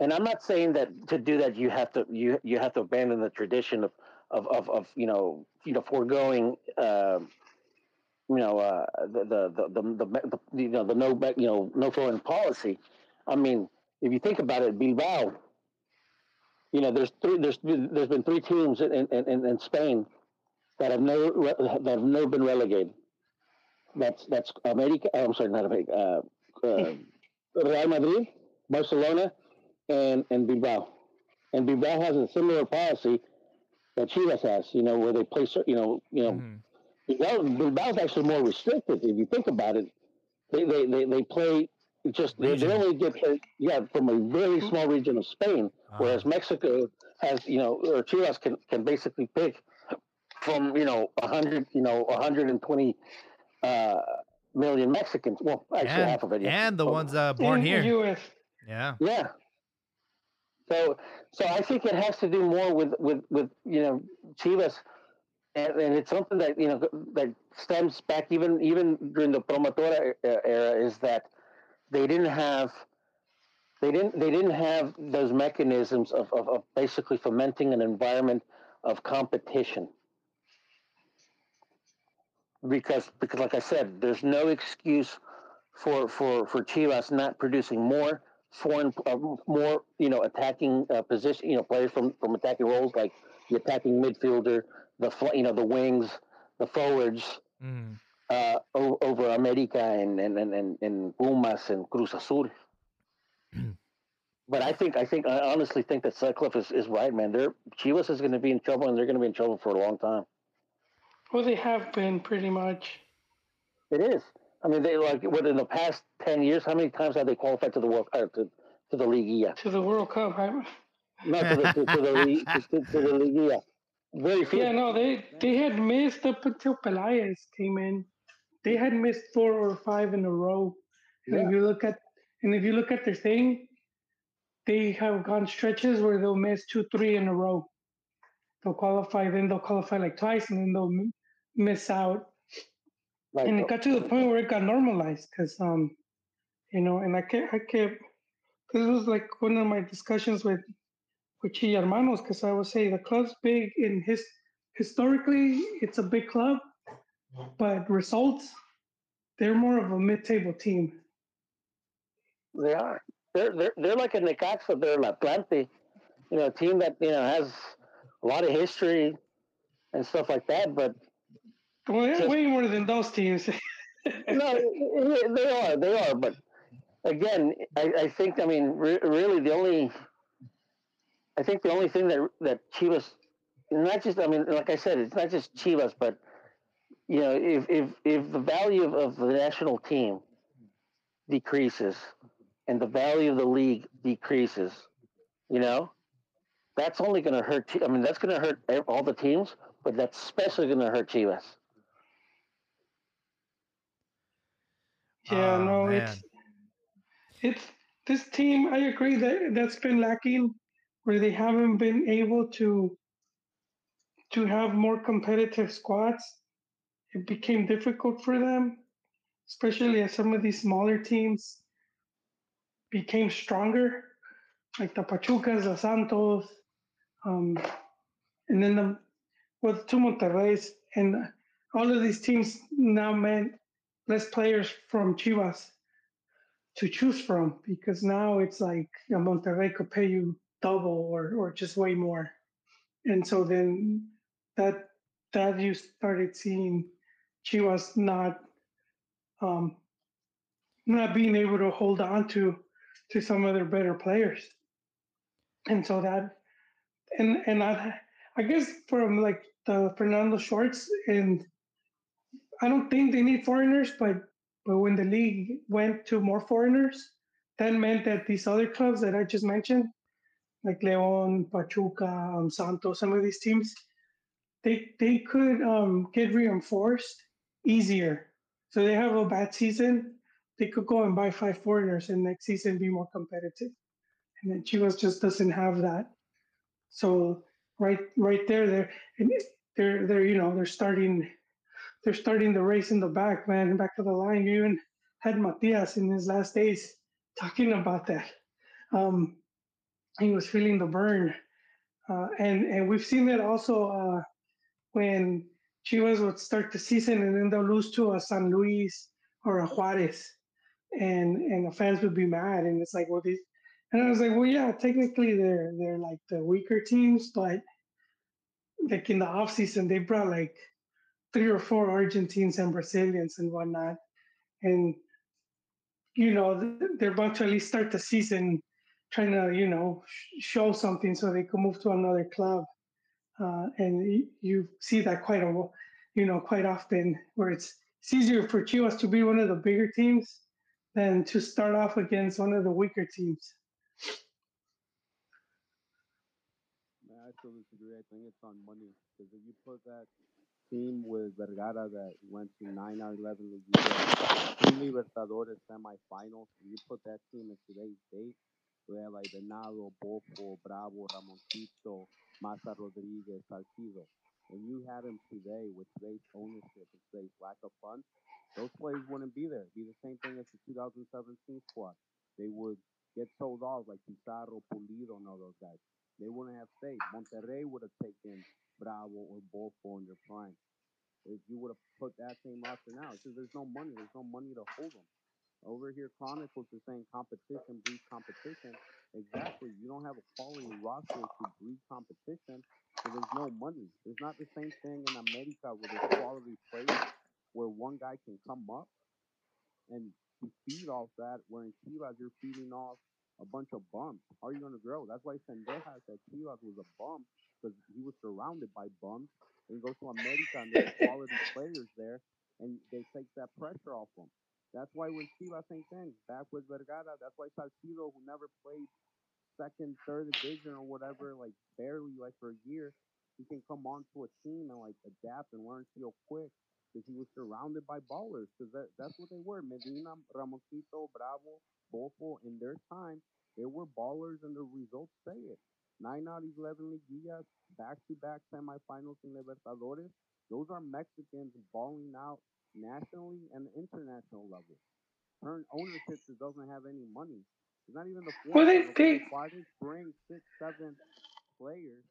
C: And I'm not saying that to do that you have to you you have to abandon the tradition of of of, of you know you know foregoing. Uh, you know uh, the, the, the, the, the, you know the no you know no foreign policy. I mean, if you think about it, Bilbao, you know, there's three, there's there's been three teams in, in, in Spain that have never that have never been relegated. That's that's America. I'm sorry, not America. Uh, uh, Real Madrid, Barcelona, and and Bilbao. And Bilbao has a similar policy that Chivas has. You know, where they play. You know, you know,
A: hmm
C: Bilbao, Bilbao's actually more restricted if you think about it. They they they, they play just they, they only get played, yeah from a very small region of Spain, whereas
A: Ah.
C: Mexico has you know or Chivas can can basically pick from you know hundred you know 120 uh, million Mexicans. Well, actually
A: and,
C: half of it. yeah.
A: and the
C: Oh,
A: ones uh, born
B: in
A: here.
B: the U.S.
A: Yeah.
C: yeah. So, so I think it has to do more with with with you know Chivas, and, and it's something that you know that stems back even even during the Promotora era is that they didn't have they didn't they didn't have those mechanisms of, of, of basically fomenting an environment of competition because because like I said, there's no excuse for for for Chivas not producing more foreign uh, more you know attacking uh, position you know players from from attacking roles like the attacking midfielder, the fl- you know the wings, the forwards
A: Mm.
C: uh, o- over America and and, and, and and Pumas and Cruz Azul. but I think I think I honestly think that Sutcliffe is, is right, man. They're Chivas is going to be in trouble, and they're going to be in trouble for a long time.
B: Well, they have been pretty much.
C: It is. I mean, they like within the past ten years, how many times have they qualified to the World uh, to, to the Liguilla?
B: to the World Cup. I,
C: Not to the to, to the Li- to, to, the Liguilla. Very few.
B: yeah, no, they they had missed up until Pelaez came in. They had missed four or five in a row. And
C: Yeah.
B: if you look at and if you look at their thing, they have gone stretches where they'll miss two, three in a row. They'll qualify, then they'll qualify like twice, and then they'll miss out.
C: Like,
B: and it got to the point where it got normalized because um you know and i kept i kept this was like one of my discussions with with Chi hermanos because i would say the club's big in his historically it's a big club but results they're more of a mid-table team
C: They are. They're they're they're like a Necaxa. They're an Atlante, you know, a team that you know has a lot of history and stuff like that. But
B: well they're way more than those teams
C: no, they are. They are. But again, I, I think I mean re- really the only I think the only thing that that Chivas not just I mean like I said it's not just Chivas but you know if if if the value of, of the national team decreases and the value of the league decreases you know that's only going to hurt I mean that's going to hurt all the teams but that's especially going to hurt Chivas
B: yeah
A: Oh,
B: no
A: man.
B: it's it's this team i agree that that's been lacking where they haven't been able to to have more competitive squads it became difficult for them especially as some of these smaller teams became stronger like the pachucas the santos um, and then the with two Monterrey's and all of these teams now meant less players from Chivas to choose from because now it's like a Monterrey could pay you double or or just way more, and so then that that you started seeing Chivas not um, not being able to hold on to to some of their better players, and so that and and I I guess from like the Fernando Shorts and I don't think they need foreigners, but but when the league went to more foreigners, that meant that these other clubs that I just mentioned, like Leon, Pachuca, um, Santos, some of these teams, they they could um, get reinforced easier. So they have a bad season, they could go and buy five foreigners and next season be more competitive. And then Chivas just doesn't have that. So right right there, they're they're they're you know they're starting they're starting the race in the back, man, back of the line. You even had Matias in his last days talking about that. Um, he was feeling the burn, uh, and and we've seen that also uh, when Chivas would start the season and then they'll lose to a San Luis or a Juarez, and and the fans would be mad, and it's like, well, these, and I was like, well, yeah, technically they're they're like the weaker teams, but like in the off season they brought like three or four Argentines and Brazilians and whatnot, and you know they're about to at least start the season trying to you know show something so they can move to another club, uh, and you see that quite a you know quite often where it's it's easier for Chivas to be one of the bigger teams than to start off against one of the weaker teams.
D: I still disagree. I think it's on money because if you put that team with Vergara that went to 9 out of 11 Liguillas, three Libertadores semifinals, you put that team in today's date, we have like Venado, Bofo, Bravo, Ramoncito, Maza Rodriguez, Salcido. And you had them today with today's ownership and today's lack of funds, those players wouldn't be there. It'd be the same thing as the 2017 squad. They would get sold off like Pizarro, Pulido, and all those guys. They wouldn't have stayed. Monterrey would have taken Bravo or Bofo in their prime. If you would have put that same roster now, because there's no money, there's no money to hold them. Over here, Chronicles is saying competition breeds competition. Exactly. You don't have a quality roster to breed competition, so there's no money. There's not the same thing in America where there's quality players, where one guy can come up and feed off that, where in Chivas you're feeding off a bunch of bums. How are you going to grow? That's why Zendejas said Chivas was a bum because he was surrounded by bums. And he goes to America and there's quality players there, and they take that pressure off him. That's why when Chivas same thing, back with Vergara, that's why Salcido, who never played second, third division or whatever, like barely like for a year, he can come onto a team and like adapt and learn real quick because he was surrounded by ballers. Because that, that's what they were. Medina, Ramoncito, Bravo, Bofo, in their time, they were ballers and the results say it. Nine out of 11 liguillas, back-to-back semifinals in Libertadores. Those are Mexicans balling out nationally and international level. Current ownership just doesn't have any money. It's not even the
B: Well, they- they-
D: Juarez bring six, seven players.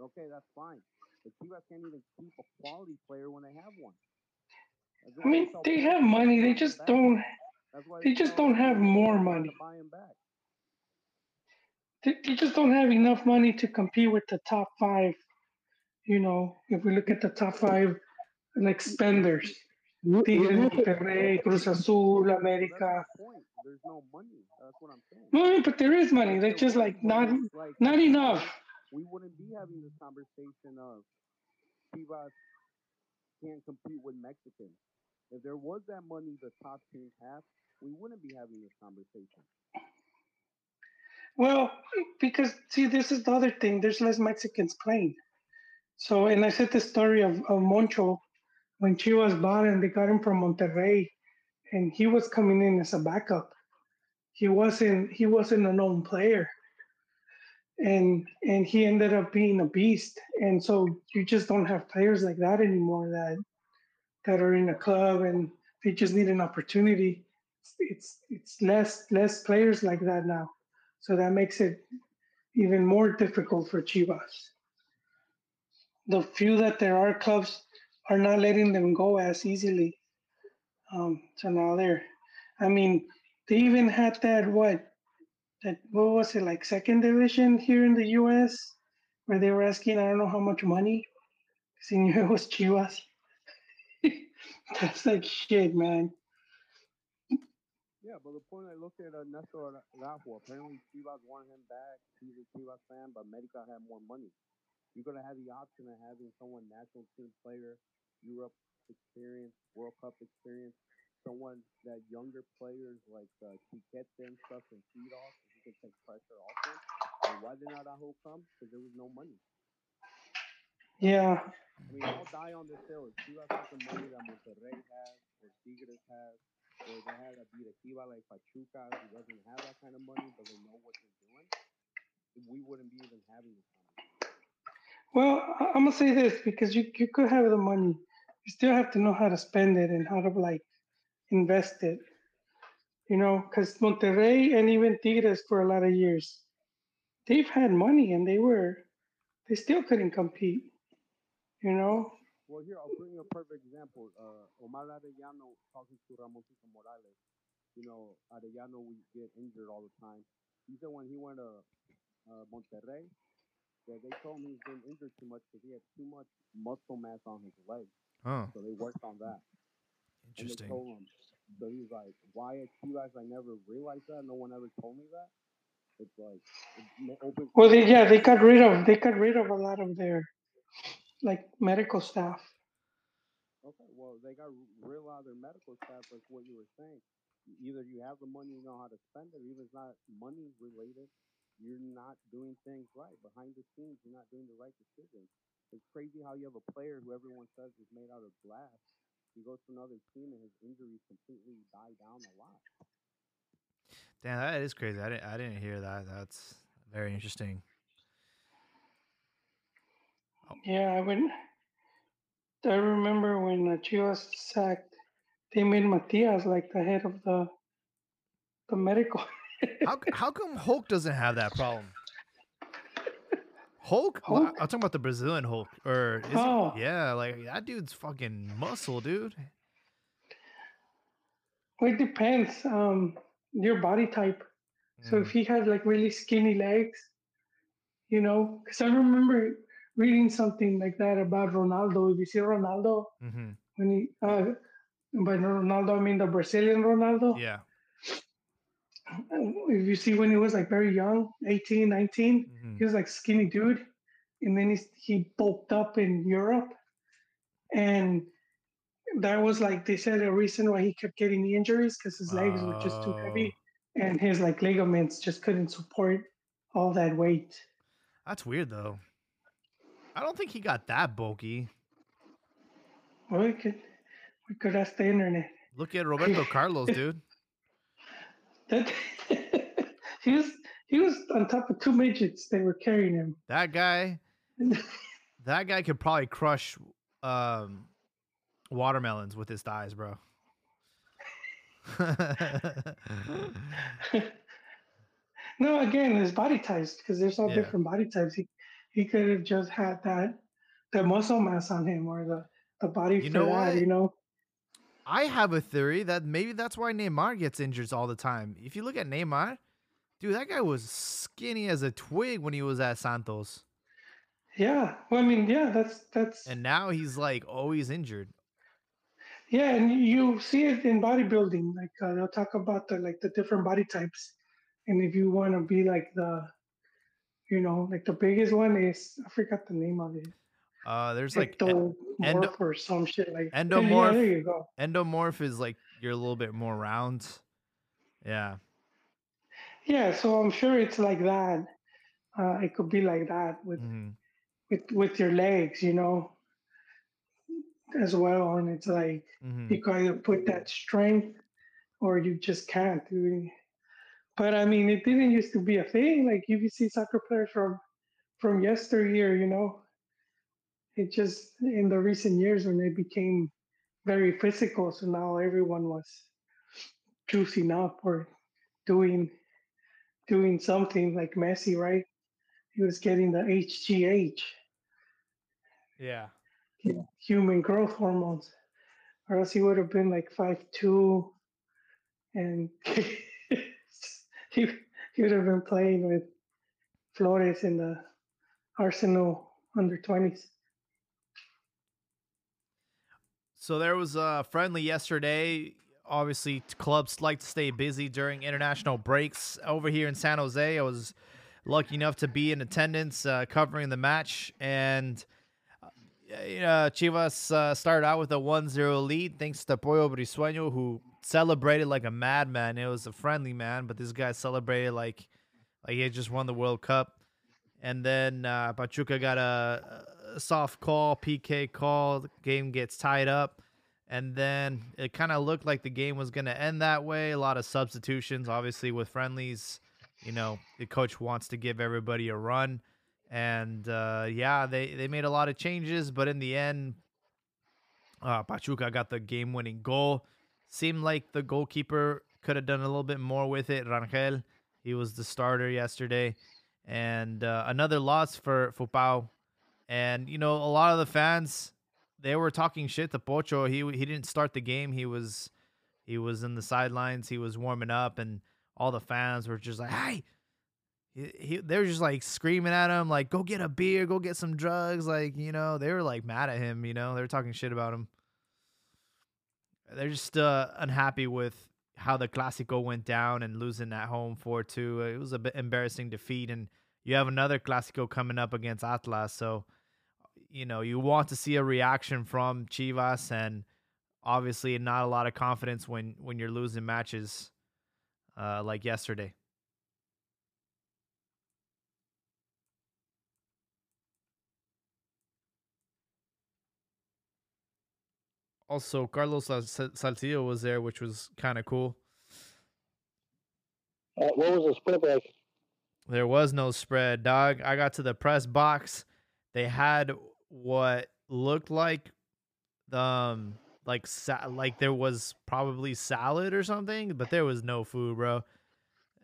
D: Okay, that's fine. But Chivas can't even keep a quality player when they have one.
B: I mean, they have money. They just don't. They just don't have more
D: to
B: money.
D: buy 'em back.
B: They, just don't have enough money to compete with the top five. You know, if we look at the top five, like spenders, Tigres, Monterrey, Cruz Azul, America.
D: There's no money. That's what I'm saying.
B: No, but there is money. They're just like not
D: like,
B: not enough.
D: We wouldn't be having this conversation of Chivas can't compete with Mexicans. If there was that money the top teams have, we wouldn't be having this conversation.
B: Well, because see, this is the other thing. There's less Mexicans playing. So, and I said the story of, of Moncho when she was bought and They got him from Monterrey, and he was coming in as a backup. He wasn't. He wasn't a known player, and and he ended up being a beast. And so you just don't have players like that anymore. That that are in a club and they just need an opportunity. It's it's less less players like that now. So that makes it even more difficult for Chivas. the few that there are clubs are not letting them go as easily. Um, so now they're, I mean, they even had that what, that what was it like second division here in the U.S. where they were asking I don't know how much money, knew it was Chivas. That's like shit, man.
D: Yeah, but the point I looked at uh, Nestor Ra- Araujo, apparently Chivas wanted him back. He's a Chivas fan, but America had more money. You're gonna have the option of having someone national team player, Europe experience, World Cup experience, someone that younger players like uh, Chiquete and stuff can feed off. and He can take pressure off them. And why did not Araujo come? Because there was no money.
B: Yeah,
D: I mean, I'll die on this hill. If Chivas has the money that Monterrey has, or Tigres has, or they had a beat a Chivas like Pachuca, who doesn't have that kind of money, but they know what they're doing, we wouldn't be even having this conversation.
B: Well, I'm gonna say this because you you could have the money, you still have to know how to spend it and how to like invest it. You know, because Monterrey and even Tigres for a lot of years, they've had money and they were, they still couldn't compete. You know,
D: Well, here, I'll bring you a perfect example. Uh, Omar Arellano talking to Ramoncito Morales. You know, Arellano we get injured all the time. He said when he went to uh, Monterrey, that they told him he's been injured too much because he had too much muscle mass on his legs.
A: Oh,
D: So they worked on that. And they
A: interesting.
D: told him. So he's like, why at Chivas I never realized that? No one ever told me that. It's like, it opens.
B: well, they, yeah, they got rid of they got rid of a lot of their like medical staff.
D: Okay, well, they got r- real out of their medical staff, like what you were saying. Either you have the money, you know how to spend it, or even if it's not money related, you're not doing things right. Behind the scenes, you're not doing the right decisions. It's crazy how you have a player who everyone says is made out of glass. He goes to another team and his injuries completely die down a lot.
A: Damn, that is crazy. I didn't I didn't hear that. That's very interesting.
B: Yeah, I went. I remember when Chivas sacked, they made Matias like the head of the the medical.
A: How how come Hulk doesn't have that problem? Hulk? Well,
B: Hulk?
A: I'm talking about the Brazilian Hulk. Or is it-
B: Oh.
A: yeah, like that dude's fucking muscle, dude.
B: Well, it depends. Um, your body type. So
A: Mm.
B: if he had like really skinny legs, you know, because I remember reading something like that about Ronaldo. If you see Ronaldo
A: hmm
B: when he, uh, by Ronaldo I mean the Brazilian Ronaldo.
A: Yeah.
B: If you see when he was like very young, 18, 19,
A: hmm
B: he was like skinny dude, and then he he bulked up in Europe, and that was like they said a reason why he kept getting the injuries because his legs were just too heavy, and his like ligaments just couldn't support all that weight.
A: That's weird though. I don't think he got that bulky.
B: Well, we could we could ask the internet.
A: Look at Roberto Carlos, dude.
B: That he was he was on top of two midgets that were carrying him.
A: That guy, that guy could probably crush um, watermelons with his thighs, bro.
B: no, again, his body types because there's all
A: Yeah.
B: different body types. He he could have just had that the muscle mass on him or the the body
A: You
B: for
A: know
B: that.
A: what?
B: You know,
A: I have a theory that maybe that's why Neymar gets injured all the time. If you look at Neymar, dude, that guy was skinny as a twig when he was at Santos,
B: yeah. Well, I mean, yeah, that's that's
A: and now he's like always injured.
B: yeah, and you see it in bodybuilding. Like uh, they'll talk about the like the different body types, and if you want to be like the, you know, like the biggest one is I forgot the name of it.
A: Uh, there's like en-
B: ectomorph
A: endo-
B: or some shit like Yeah,
A: endomorph.
B: there you go.
A: endomorph is like you're a little bit more round. Yeah.
B: Yeah, so I'm sure it's like that. Uh, it could be like that with
A: mm-hmm.
B: with with your legs, you know, as well. And it's like
A: hmm
B: you can either put that strength or you just can't. Really. But I mean, it didn't used to be a thing. Like you see soccer players from from yesteryear, you know. It just in the recent years when they became very physical, so now everyone was juicing up or doing doing something like Messi, right? He was getting the HGH.
A: Yeah.
B: human growth hormones, or else he would have been like five two, and he he would have been playing with Flores in the Arsenal under twenties.
A: So there was a friendly yesterday. Obviously, clubs like to stay busy during international breaks. Over here in San Jose, I was lucky enough to be in attendance uh, covering the match, and uh, Chivas uh, started out with a 1-0 lead thanks to Pollo Briseño, who celebrated like a madman. It was a friendly man, but this guy celebrated like like he had just won the World Cup. And then uh, Pachuca got a, a soft call, PK call. The game gets tied up. And then it kind of looked like the game was going to end that way. A lot of substitutions, obviously, with friendlies. You know, the coach wants to give everybody a run. And uh, yeah, they, they made a lot of changes. But in the end, uh, Pachuca got the game winning goal. Seemed like the goalkeeper could have done a little bit more with it. Rangel, he was the starter yesterday and uh, another loss for Fupao. And you know, a lot of the fans they were talking shit to Pocho. He he didn't start the game. He was he was in the sidelines. He was warming up, and all the fans were just like, "Hey." He, he, they were just like screaming at him, like "Go get a beer, go get some drugs." Like you know, they were like mad at him. You know, they were talking shit about him. They're just uh, unhappy with how the Clásico went down and losing at home 4 2. It was a bit embarrassing defeat. And you have another Clásico coming up against Atlas. So, you know, you want to see a reaction from Chivas. And obviously, not a lot of confidence when, when you're losing matches uh, like yesterday. Also, Carlos Sal- Salcido was there, which was kind of cool.
C: Uh, what was the spread like?
A: There was no spread, dog. I got to the press box. They had what looked like um like sa- like there was probably salad or something, but there was no food, bro.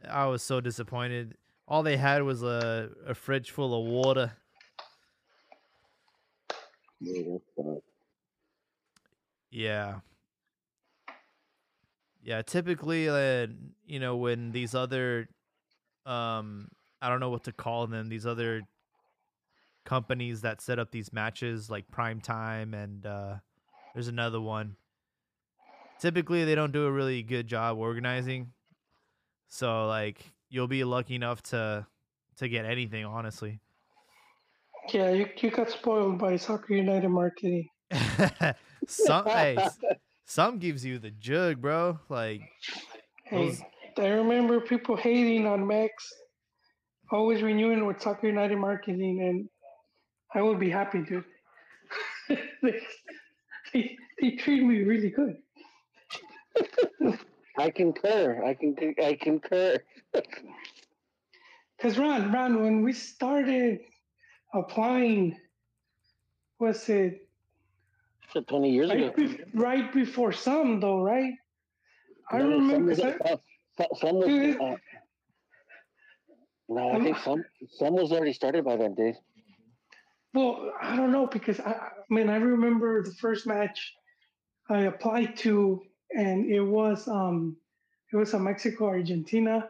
A: I was so disappointed. All they had was a, a fridge full of water. Yeah. Yeah, Yeah, typically uh, you know when these other um I don't know what to call them, these other companies that set up these matches like Prime Time and uh there's another one. Typically they don't do a really good job organizing. So like you'll be lucky enough to to get anything, honestly.
B: Yeah, you, you got spoiled by Soccer United marketing.
A: some hey, some gives you the jug, bro. Like
B: Hey,
A: Those-
B: I remember people hating on Max, always renewing with Soccer United marketing, and I would be happy, dude. they, they, they treat me really good.
C: I concur. I can. I concur.
B: Because Ron, Ron, when we started applying, was it
C: So Twenty years ago.
B: right, be- right before some though, right? I
C: No,
B: remember.
C: Some, was, some was, uh, no, I think some some was already started by then, Dave.
B: Well, I don't know because I, I mean I remember the first match I applied to, and it was um it was a Mexico Argentina,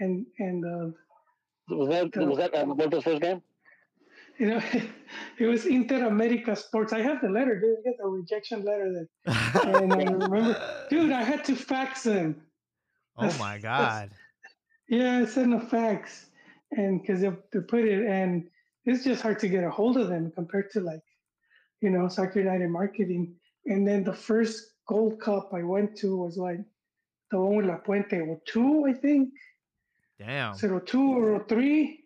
B: and and uh,
C: Was that was that uh, Roberto's first game?
B: You know it was Inter America Sports. I have the letter, dude. I got the rejection letter that, and I remember, dude, I had to fax them.
A: oh my god.
B: Yeah, I sent a fax, and because they, they put it, and it's just hard to get a hold of them compared to like, you know, Soccer United marketing. And then the first Gold Cup I went to was like the one with Lapuente, or two, I think,
A: Damn.
B: zero two or three,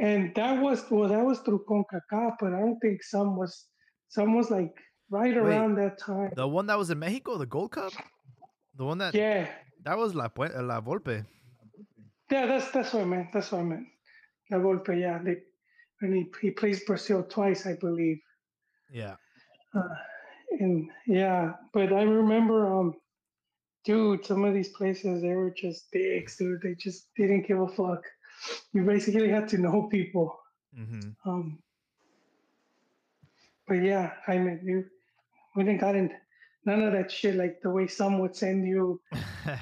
B: and that was well, that was through Concacaf, but I don't think some was some was like right around that time.
A: The one that was in Mexico, the Gold Cup? The one that
B: Yeah,
A: that was La La Volpe.
B: Yeah, that's that's what I meant. That's what I meant. La Volpe, yeah. They, and he, he plays Brazil twice, I believe.
A: Yeah.
B: Uh, and yeah, but I remember, um, dude, some of these places they were just dicks, dude. They just didn't give a fuck. You basically had to know people.
A: hmm
B: Um, but yeah, I mean, you, we didn't got in none of that shit like the way some would send you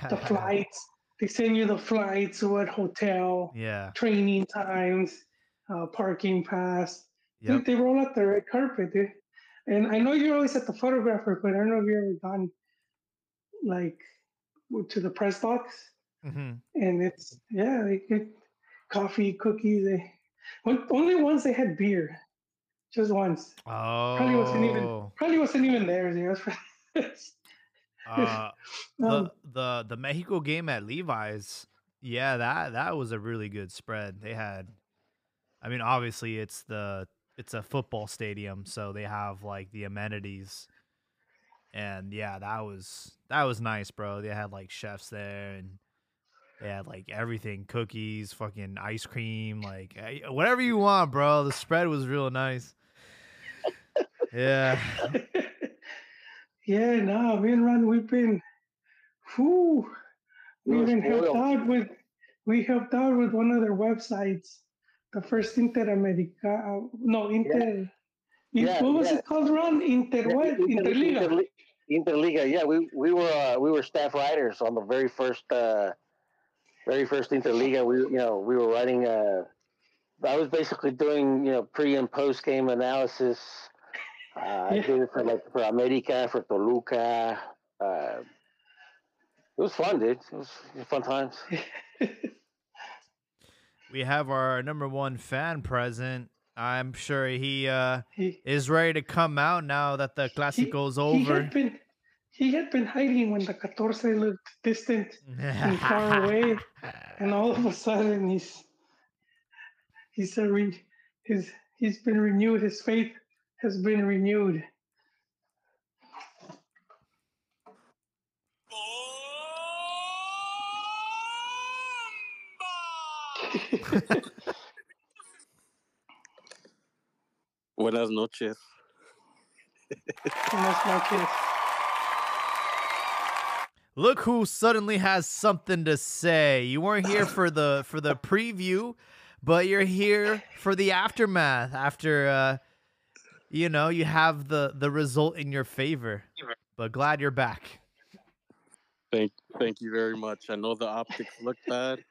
B: the flights. They send you the flights, what hotel,
A: yeah.
B: training times, uh, parking pass. They-
A: Yep.
B: They roll out the red carpet, dude. And I know you're always at the photographer, but I don't know if you ever gone like to the press box.
A: hmm
B: And it's yeah, they get coffee, cookies. They only once they had beer, just once.
A: Oh.
B: Probably wasn't even probably wasn't even there.
A: Uh,
B: um,
A: the the the Mexico game at Levi's, yeah, that that was a really good spread. They had, I mean, obviously it's the it's a football stadium, so they have like the amenities, and yeah, that was that was nice, bro. They had like chefs there, and they had like everything, cookies, fucking ice cream, like eh, whatever you want, bro. The spread was real nice. Yeah.
B: yeah, no, me and Ron, we've been, whew, we
C: We were
B: even helped out with, we helped out with one of their websites, the first Interamerica, uh, no, Inter,
C: Yeah,
B: what was
C: yeah.
B: it called, Ron? Inter
C: Yeah,
B: what?
C: Inter-
B: Interliga.
C: Interliga, yeah, we we were uh, we were staff writers on the very first uh, very first Interliga. We you know we were writing. Uh, I was basically doing you know pre and post game analysis. Uh, I did it for like for America, for Toluca. Uh, it was fun, dude. It was fun times.
A: we have our number one fan present. I'm sure he uh,
B: He-
A: is ready to come out now that the
B: he-
A: Clasico's
B: He
A: over.
B: had been, he had been hiding when the 14 looked distant and far away. and all of a sudden he's he's a re, his he's been renewed his faith has been renewed
G: Buenas noches.
B: Buenas noches.
A: Look who suddenly has something to say. You weren't here for the for the preview, but you're here for the aftermath after uh you know, you have the the result in your favor. But glad you're back.
G: Thank thank you very much. I know the optics look bad.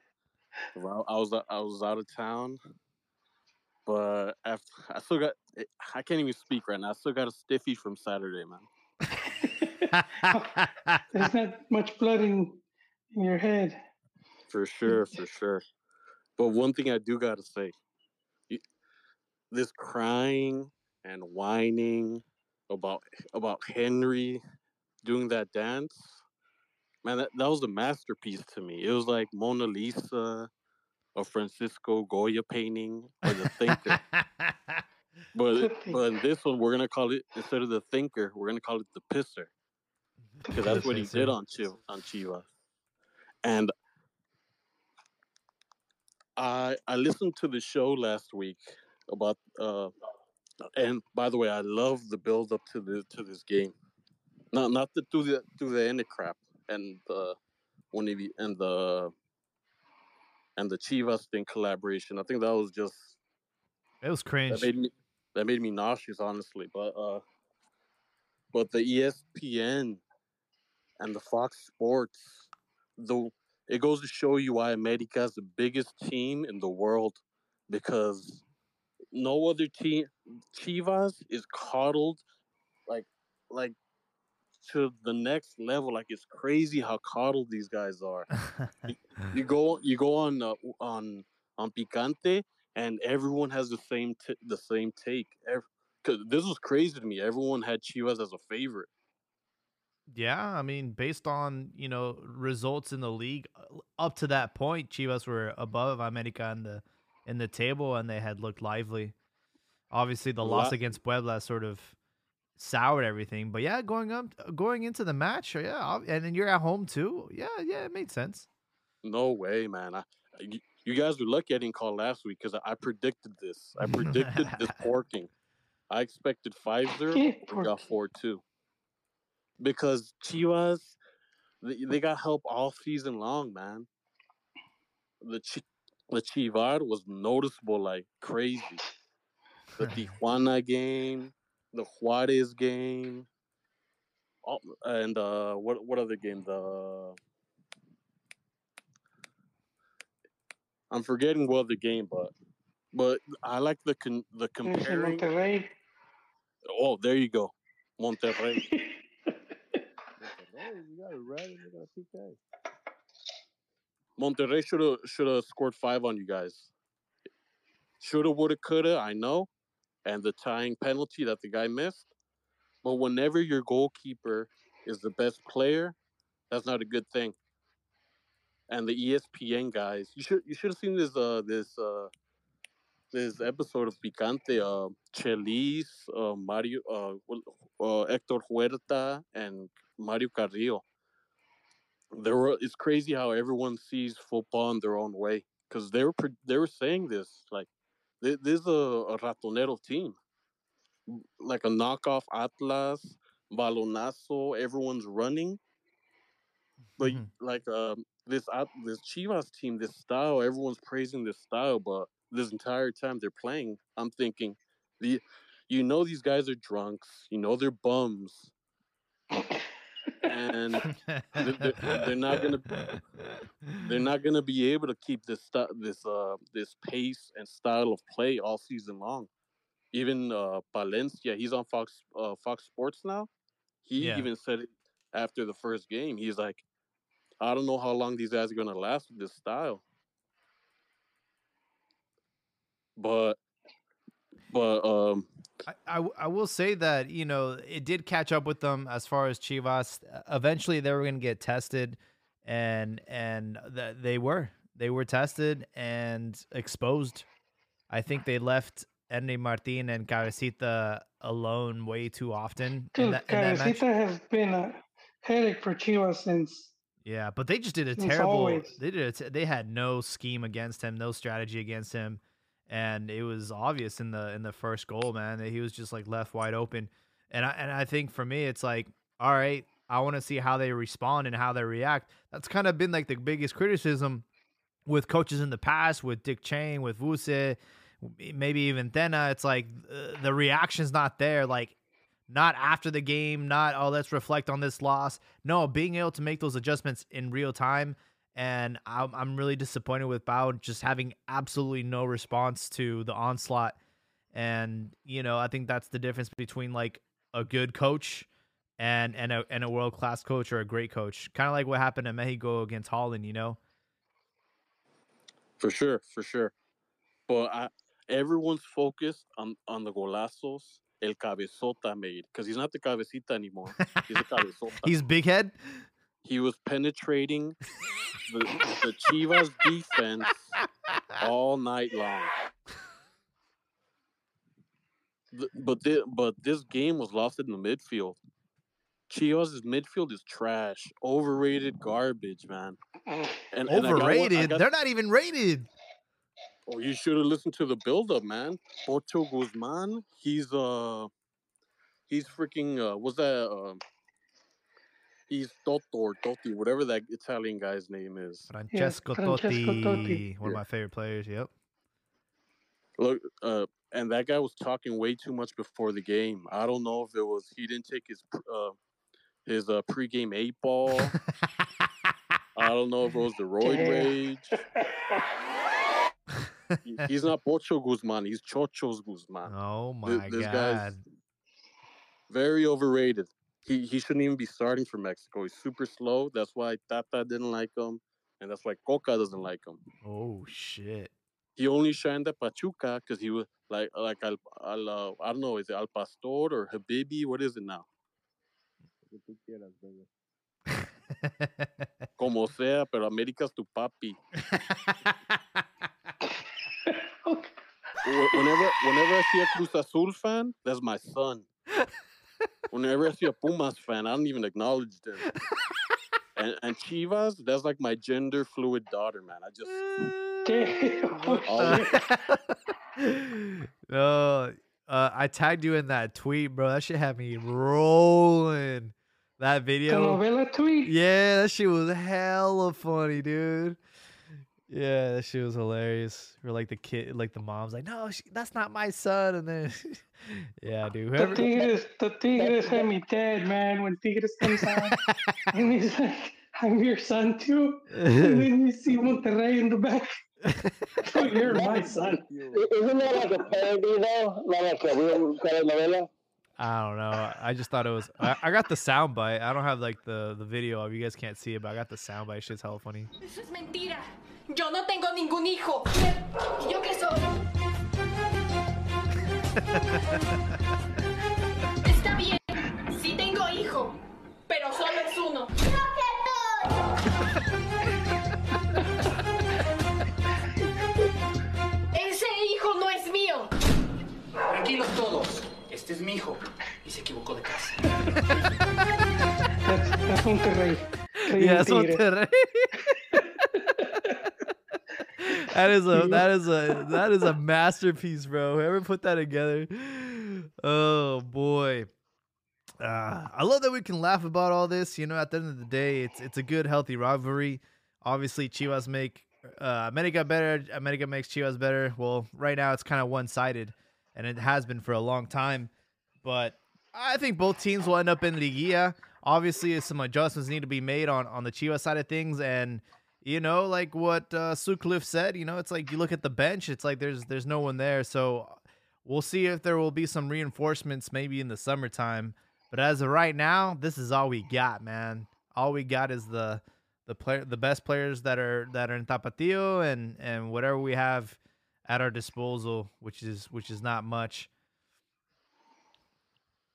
G: I I was I was out of town, but after I still got I can't even speak right now. I still got a stiffy from Saturday, man.
B: there's not much blood in in your head
G: For sure, for sure. But one thing I do gotta say, this crying and whining about about Henry doing that dance, man, that, that was a masterpiece to me. It was like Mona Lisa, a Francisco Goya painting, or the Thinker. but but this one, we're gonna call it instead of the Thinker, we're gonna call it the Pisser because that's what he did on Chiv on Chivas. And I I listened to the show last week about uh and by the way, I love the build up to the to this game. Not not the to the to the end of crap and the one of the and the and the Chivas thing collaboration. I think that was just
A: it was
G: that made me that made me nauseous honestly but uh but the espn and the fox sports the it goes to show you why america is the biggest team in the world because no other team chivas is coddled like like to the next level. Like it's crazy how coddled these guys are. You go you go on uh, on on picante and everyone has the same t- the same take. Because this was crazy to me. Everyone had chivas as a favorite
A: Yeah, I mean, based on you know results in the league uh, up to that point, Chivas were above America in the in the table, and they had looked lively. Obviously, the loss against Puebla sort of soured everything. But yeah, going up, going into the match, yeah, and then you're at home too. Yeah, yeah, it made sense.
G: no way man I, you, you guys were lucky i didn't call last week because I, I predicted this i predicted this porking i expected 5-0 we got 4-2 because chivas they, they got help all season long man the Chi- the chivar was noticeable like crazy the Tijuana game, the Juarez game, all, and uh, what what other game? The I'm forgetting what other game, but but I like the con, the comparing.
B: Monterrey.
G: Oh, there you go, Monterrey.
D: Monterrey,
G: should have should have scored five on you guys. Shoulda, woulda, coulda. I know, and the tying penalty that the guy missed. But whenever your goalkeeper is the best player, that's not a good thing. And the ESPN guys, you should you should have seen this uh this uh this episode of Picante. Uh, Chelis, uh, Mario, uh, uh, Hector Huerta, and Mario Carrillo. There were it's crazy how everyone sees football in their own way because they were they were saying this like thi- this is a, a ratonero team. Like a knockoff atlas balonazo everyone's running. But
A: Mhm.
G: like um this At- this chivas team this style everyone's praising this style but this entire time they're playing i'm thinking the you know these guys are drunks you know they're bums and they're- they're- not gonna- they're not going to be able to keep this this uh this pace and style of play all season long. Even uh Valencia, he's on Fox uh, Fox Sports now. He
A: Yeah.
G: even said it after the first game. He's like, I don't know how long these guys are going to last with this style. But but um
A: I, I w- I will say that you know it did catch up with them as far as Chivas. Uh, Eventually, they were going to get tested, and and th- they were they were tested and exposed. I think they left Henry Martin and Cabecita alone way too often in
B: Dude,
A: that, in that match.
B: Cabecita has been a headache for Chivas since
A: Yeah, but they just did a terrible.
B: always-
A: They did. A t- they had no scheme against him, no strategy against him, and it was obvious in the in the first goal, man, that he was just like left wide open. And I and I think for me, it's like, all right, I want to see how they respond and how they react. That's kind of been like the biggest criticism with coaches in the past, with Dick Chain, with Vuce, maybe even Tena. It's like uh, the reaction's not there. Like not after the game, not oh let's reflect on this loss. No, being able to make those adjustments in real time. And I'm I'm really disappointed with Bao just having absolutely no response to the onslaught. And you know, I think that's the difference between like a good coach and and a and a world class coach or a great coach. Kind of like what happened in Mexico against Holland. You know,
G: for sure, for sure. But I, everyone's focused on on the golazos el cabezota made because he's not the cabecita anymore. He's a cabezota.
A: he's big head.
G: He was penetrating the, the Chivas defense all night long. But thi- but this game was lost in the midfield. Chivas' midfield is trash, overrated garbage, man. And, and I got
A: Overrated. They're not even rated.
G: Oh, you should have listened to the build-up, man. Pocho Guzman, he's uh, he's freaking uh, what's that? Um, he's Toto or Totti, whatever that Italian guy's name is.
A: Francesco,
B: Francesco
A: Totti,
B: Totti.
A: one of my favorite players. Yep.
G: Look, uh, and that guy was talking way too much before the game. I don't know if it was he didn't take his pr- uh, his uh, pregame eight ball. I don't know if it was the roid
B: Damn.
G: rage. He- He's not Pocho Guzman. He's Chochos Guzman.
A: oh my
G: Th- this
A: god.
G: guy's very overrated. He he shouldn't even be starting for Mexico. He's super slow. That's why Tata didn't like him, and that's why Cocca doesn't like him.
A: Oh shit.
G: He only shined at Pachuca because he was like like Al, Al uh, I don't know is it Al Pastor or Habibi? What is it now?
D: Lo que tú quieras, baby.
G: Como sea, pero América's tu papi. Whenever whenever I see a Cruz Azul fan, that's my son. Whenever I see a Pumas fan, I don't even acknowledge them. And, and Chivas, that's like my gender fluid daughter, man. I just
B: Damn. Oh,
G: All-
B: shit.
A: no, uh, I tagged you in that tweet, bro. That shit had me rolling. That video
B: The
A: video.
B: novela tweet.
A: Yeah, that shit was hella funny, dude. Yeah, that shit was hilarious. Or like the kid, like the mom's like, "No, she, that's not my son," and then, yeah, dude,
B: The
A: whoever.
B: Tigres, the Tigres had me dead, man. When Tigres comes out, and he's like, "I'm your son too," and then you see Monterrey in the back. oh, you're my son.
C: Isn't that like a parody though? Not like a real telenovela?
A: I don't know. I just thought it was. I, I got the sound bite. I don't have like the the video of. You guys can't see it, but I got the sound bite. Shit's hella funny.
H: Eso es mentira. Yo no tengo ningún hijo. ¿Y yo qué soy? Está bien. Sí tengo hijo. Pero solo es uno. Ese hijo no es mío.
I: Tranquilos todos. Este es mi hijo. Y se equivocó de casa.
B: Rey
A: Yeah,
B: del
A: that's
B: Tigre.
A: That is a that is a that is a masterpiece, bro. Whoever put that together. Oh boy. Uh, I love that we can laugh about all this. You know, at the end of the day, it's it's a good, healthy rivalry. Obviously, Chivas make uh, America better. America makes Chivas better. Well, right now it's kind of one sided, and it has been for a long time. But I think both teams will end up in Liguilla. Obviously, some adjustments need to be made on on the Chivas side of things, and you know, like what uh, Sutcliffe said, you know, it's like you look at the bench, it's like there's there's no one there. So we'll see if there will be some reinforcements maybe in the summertime. But as of right now, this is all we got, man. All we got is the the player, the best players that are that are in Tapatio, and and whatever we have at our disposal, which is which is not much.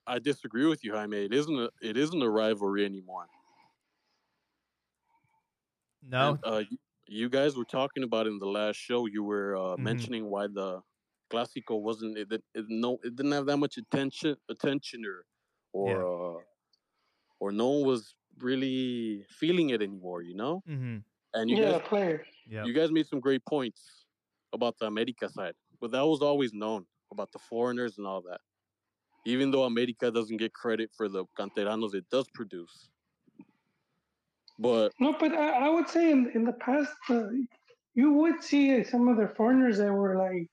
G: I disagree with you, Jaime. It isn't a it isn't a rivalry anymore.
A: No,
G: And, uh, you, you guys were talking about in the last show. You were uh,
A: Mhm.
G: mentioning why the Clásico wasn't it, didn't- it no it didn't have that much attention attention or or uh, or no one was really feeling it anymore. You know,
A: mm-hmm.
G: and you
B: Yeah,
G: guys
B: player.
A: yeah,
G: you guys made some great points about the America side, but that was always known about the foreigners and all that. Even though America doesn't get credit for the canteranos it does produce, but
B: No, but I, I would say in, in the past, uh, you would see some of the foreigners that were like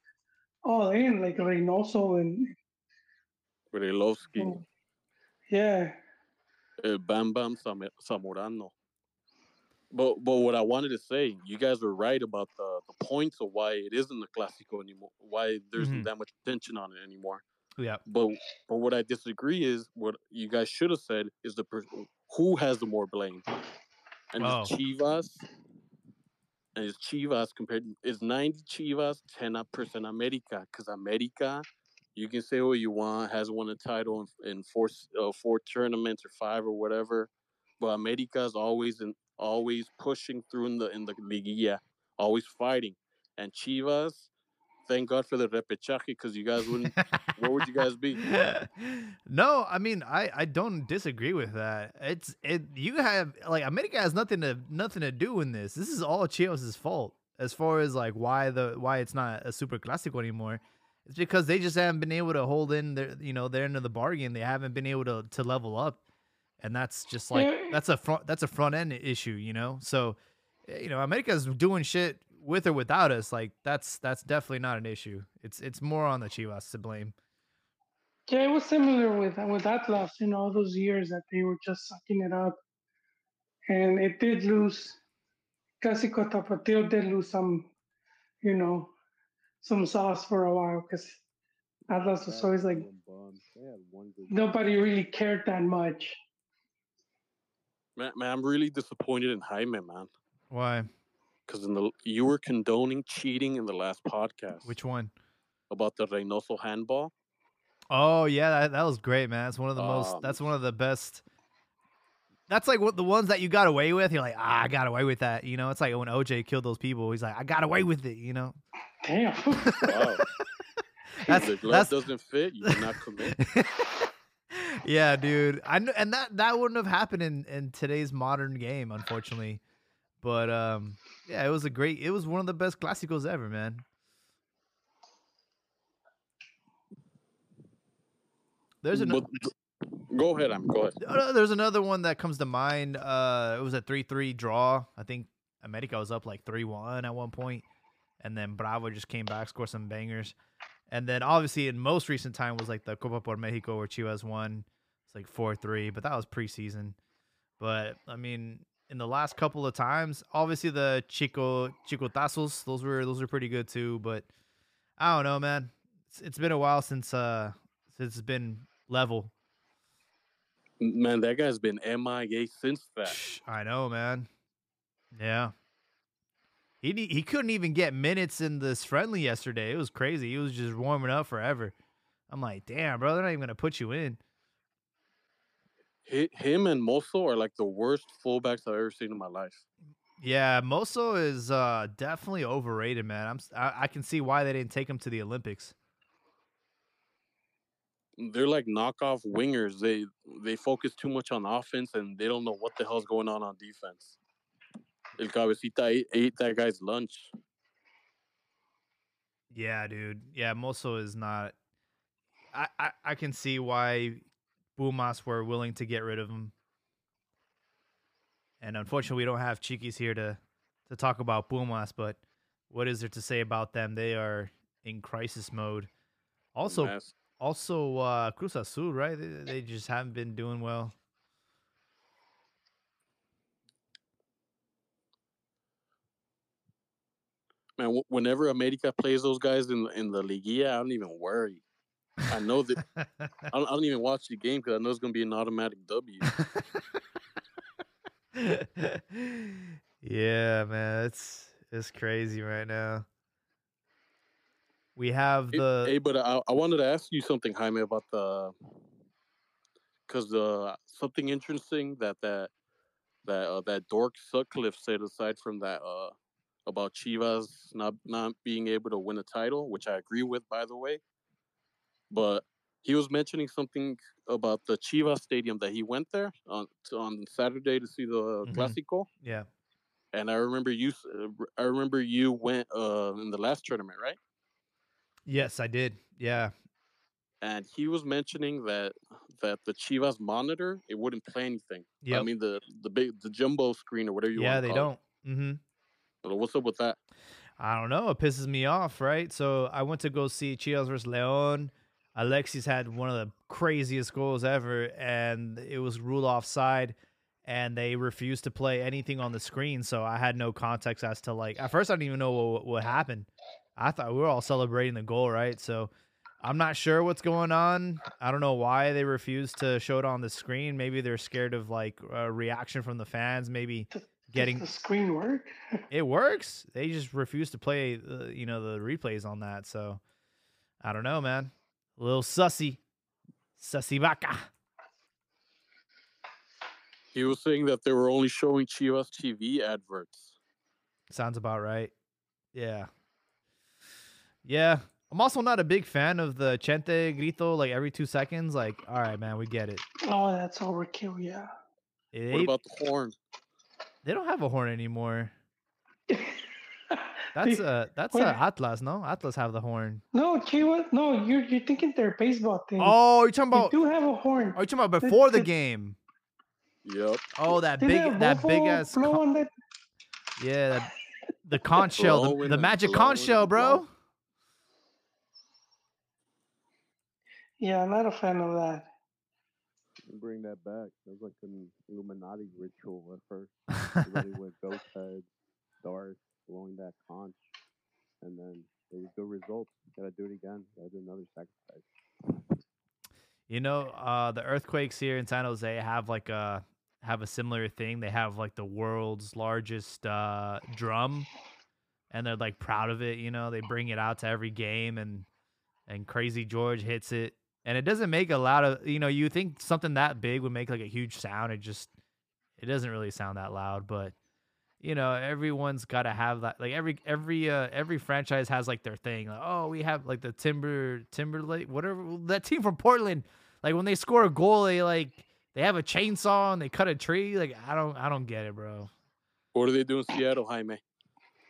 B: all in, like Reynoso and
G: Brailovsky,
B: Mm. yeah.
G: uh, Bam Bam Sam- Zamorano. But but what I wanted to say, you guys are right about the, the points of why it isn't a Clásico anymore, why there's
A: Mhm.
G: that much attention on it anymore.
A: yeah.
G: But but what I disagree is what you guys should have said is the per- who has the more blame, and
A: Oh.
G: it's Chivas, and it's Chivas compared is ninety Chivas, ten percent America, because America, you can say what you want, has won a title in, in four uh, four tournaments or five or whatever, but America is always in always pushing through in the in the liguilla, always fighting, and Chivas. Thank God for the repechaje because you guys wouldn't. where would you guys be?
A: no, I mean I I don't disagree with that. It's it you have like America has nothing to nothing to do in this. This is all Chivas' fault as far as like why the why it's not a super classical anymore. It's because they just haven't been able to hold in their you know their end of the bargain. They haven't been able to to level up, and that's just like that's a front that's a front end issue. You know, so eh, you know America's doing shit with or without us. Like that's that's definitely not an issue. It's it's more on the Chivas to blame.
B: Yeah, it was similar with with Atlas, you know, all those years that they were just sucking it up. And it did lose Clásico Tapatio did lose some, you know, some sauce for a while because Atlas was always like
D: bums. They had one good
B: nobody really cared that much.
G: Man, man, I'm really disappointed in Jaime, man.
A: Why?
G: Because in the you were condoning cheating in the last podcast
A: Which one?
G: about the Reynoso handball.
A: Oh yeah, that, that was great, man. That's one of the most.
G: Um,
A: That's one of the best. That's like what the ones that you got away with. You're like, ah, I got away with that. You know, it's like when OJ killed those people. He's like, I got away with it. You know,
B: Damn.
G: Wow.
A: that's
G: if the
A: that's
G: glove doesn't fit, you cannot commit.
A: yeah, dude. I know, and that that wouldn't have happened in in today's modern game, unfortunately. But um, yeah, it was a great. It was one of the best classicals ever, man. There's another.
G: Go ahead, I'm go ahead.
A: There's another one that comes to mind. Uh, it was a three-three draw. I think America was up like three one at one point, and then Bravo just came back, scored some bangers, and then obviously in most recent time was like the Copa por Mexico where Chivas won. It's like four three, but that was preseason. But I mean, in the last couple of times, obviously the Chico Chico Chicotazos, those were those were pretty good too. But I don't know, man. It's, it's been a while since uh since it's been level.
G: Man, that guy's been MIA since that.
A: I know, man. Yeah. He he couldn't even get minutes in this friendly yesterday. It was crazy. He was just warming up forever. I'm like, damn, bro, they're not even gonna put you in.
G: Hi- Him and Mozo are like the worst fullbacks I've ever seen in my life.
A: Yeah, Mozo is uh definitely overrated, man. I'm I can see why they didn't take him to the Olympics.
G: They're like knockoff wingers. They they focus too much on offense and they don't know what the hell's going on on defense. El Cabecita ate, ate that guy's lunch.
A: Yeah, dude. Yeah, Mozo is not. I, I I can see why Pumas were willing to get rid of him. And unfortunately, we don't have Cheekies here to to talk about Pumas. But what is there to say about them? They are in crisis mode. Also, also uh, Cruz Azul, right? They, they just haven't been doing well.
G: Man, whenever America plays those guys in in the Liguilla, I don't even worry. I know that I don't, I don't even watch the game because I know it's gonna be an automatic W.
A: yeah, man, it's it's crazy right now. We have
G: Hey-
A: the
G: hey, but I, I wanted to ask you something, Jaime, about the because the something interesting that that that uh, that dork Sutcliffe said aside from that uh about Chivas not not being able to win a title, which I agree with, by the way. But he was mentioning something about the Chivas stadium that he went there on to, on Saturday to see the
A: Mhm.
G: Clásico,
A: yeah.
G: and I remember you uh, I remember you went uh in the last tournament, right?
A: Yes, I did. Yeah.
G: and he was mentioning that that the Chivas monitor it wouldn't play anything. Yeah.
A: I
G: mean the the big the jumbo screen or whatever you
A: yeah,
G: want.
A: they don't. Mm-hmm.
G: But what's up with that?
A: I don't know. It pisses me off, right? So I went to go see Chivas versus Leon. Alexis had one of the craziest goals ever, and it was ruled offside. And they refused to play anything on the screen, so I had no context as to like. At first, I didn't even know what, what happened. I thought we were all celebrating the goal, right? So I'm not sure what's going on. I don't know why they refused to show it on the screen. Maybe they're scared of like a reaction from the fans. Maybe getting
B: Does the screen work?
A: it works. They just refuse to play, uh, you know, the replays on that. So I don't know, man. A little sussy, sussy vaca.
G: He was saying that they were only showing Chivas TV adverts.
A: Sounds about right. Yeah, yeah. I'm also not a big fan of the chente grito like every two seconds. Like, all right, man, we get it.
B: Oh, that's overkill. Yeah.
A: It
G: What about the horn?
A: they don't have a horn anymore. That's
B: They-
A: uh that's
B: Wait.
A: uh, Atlas, no? Atlas have the horn.
B: No, Chivas. No, you're you're thinking their baseball thing.
A: Oh, you're talking
B: they
A: about?
B: do have a horn.
A: Are you talking about
B: They-
A: before the
B: they-
A: game?
G: Yep.
A: Oh, that
B: Didn't they
A: big, that big ass.
B: blow
A: con-
B: on that?
A: Yeah, that, the conch shell, the, the magic conch shell, bro.
B: Yeah, I'm not a fan of that.
D: Bring that back. That was like an Illuminati ritual at first. Everybody with ghost heads, stars, blowing that conch, and then it was good results. Gotta do it again. Gotta do another sacrifice.
A: You know, uh, the earthquakes here in San Jose have like a have a similar thing. They have like the world's largest uh, drum, and they're like proud of it. You know, they bring it out to every game, and and Crazy George hits it, and it doesn't make a lot of. You know, you think something that big would make like a huge sound. It just it doesn't really sound that loud, but you know, everyone's got to have that. Like every every uh, every franchise has like their thing. Like, oh, we have like the Timber Timberlake, whatever that team from Portland. Like when they score a goal, they like they have a chainsaw and they cut a tree. Like I don't I don't get it, bro.
G: What do they do in Seattle, Jaime?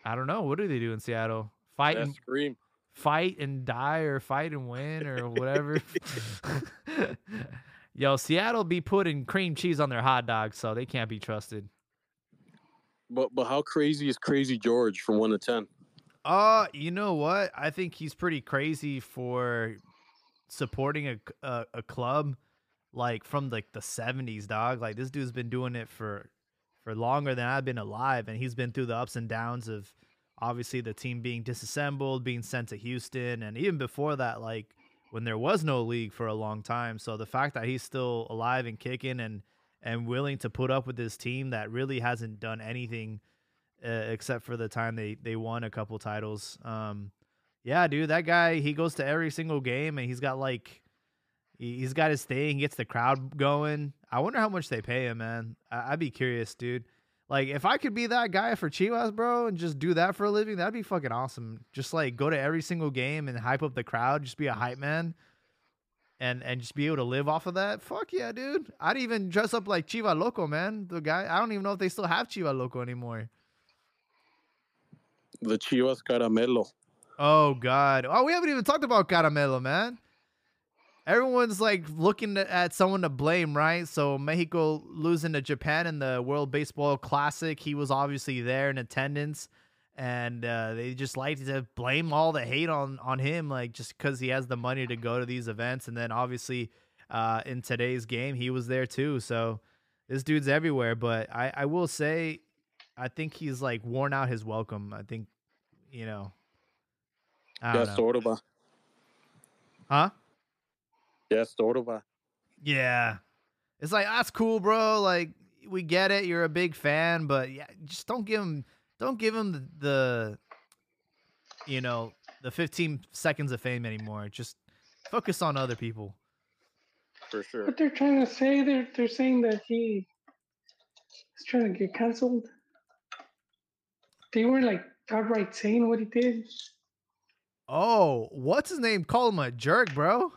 A: I don't know. What do they do in Seattle? Fight and
G: scream.
A: fight and die or fight and win or whatever. Yo, Seattle be putting cream cheese on their hot dogs, so they can't be trusted.
G: But but how crazy is Crazy George from one to ten?
A: Uh, you know what? I think he's pretty crazy for supporting a a club like from like the 70s, dog. Like this dude's been doing it for for longer than I've been alive and he's been through the ups and downs of obviously the team being disassembled, being sent to Houston and even before that like when there was no league for a long time. So the fact that he's still alive and kicking and and willing to put up with this team that really hasn't done anything uh, except for the time they they won a couple titles. Um, yeah, dude, that guy he goes to every single game and he's got like he- he's got his thing. He gets the crowd going. I wonder how much they pay him, man. I- I'd be curious, dude. Like if I could be that guy for Chivas, bro, and just do that for a living, that'd be fucking awesome. Just like go to every single game and hype up the crowd, just be a hype man. And, and just be able to live off of that. Fuck yeah, dude. I'd even dress up like Chiva Loco, man. The guy I don't even know if they still have Chiva Loco anymore.
G: The Chivas Caramelo.
A: Oh God! Oh, we haven't even talked about Caramelo, man. Everyone's like looking at someone to blame, right? So Mexico losing to Japan in the World Baseball Classic, he was obviously there in attendance, and uh, they just like to blame all the hate on on him, like just because he has the money to go to these events. And then obviously, uh, in today's game, he was there too. So this dude's everywhere. But I I will say, I think he's like worn out his welcome. I think, you know. I
G: Yeah,
A: know.
G: sort of. uh,
A: Huh?
G: Yeah, sort of.
A: Yeah. It's like that's cool, bro. Like we get it. You're a big fan, but yeah, just don't give him don't give him the, the you know, the 15 seconds of fame anymore. Just focus on other people.
G: For sure.
B: What they're trying to say, they're they're saying that he is trying to get canceled. They were like outright saying what he did.
A: Oh, what's his name? Call him a jerk, bro.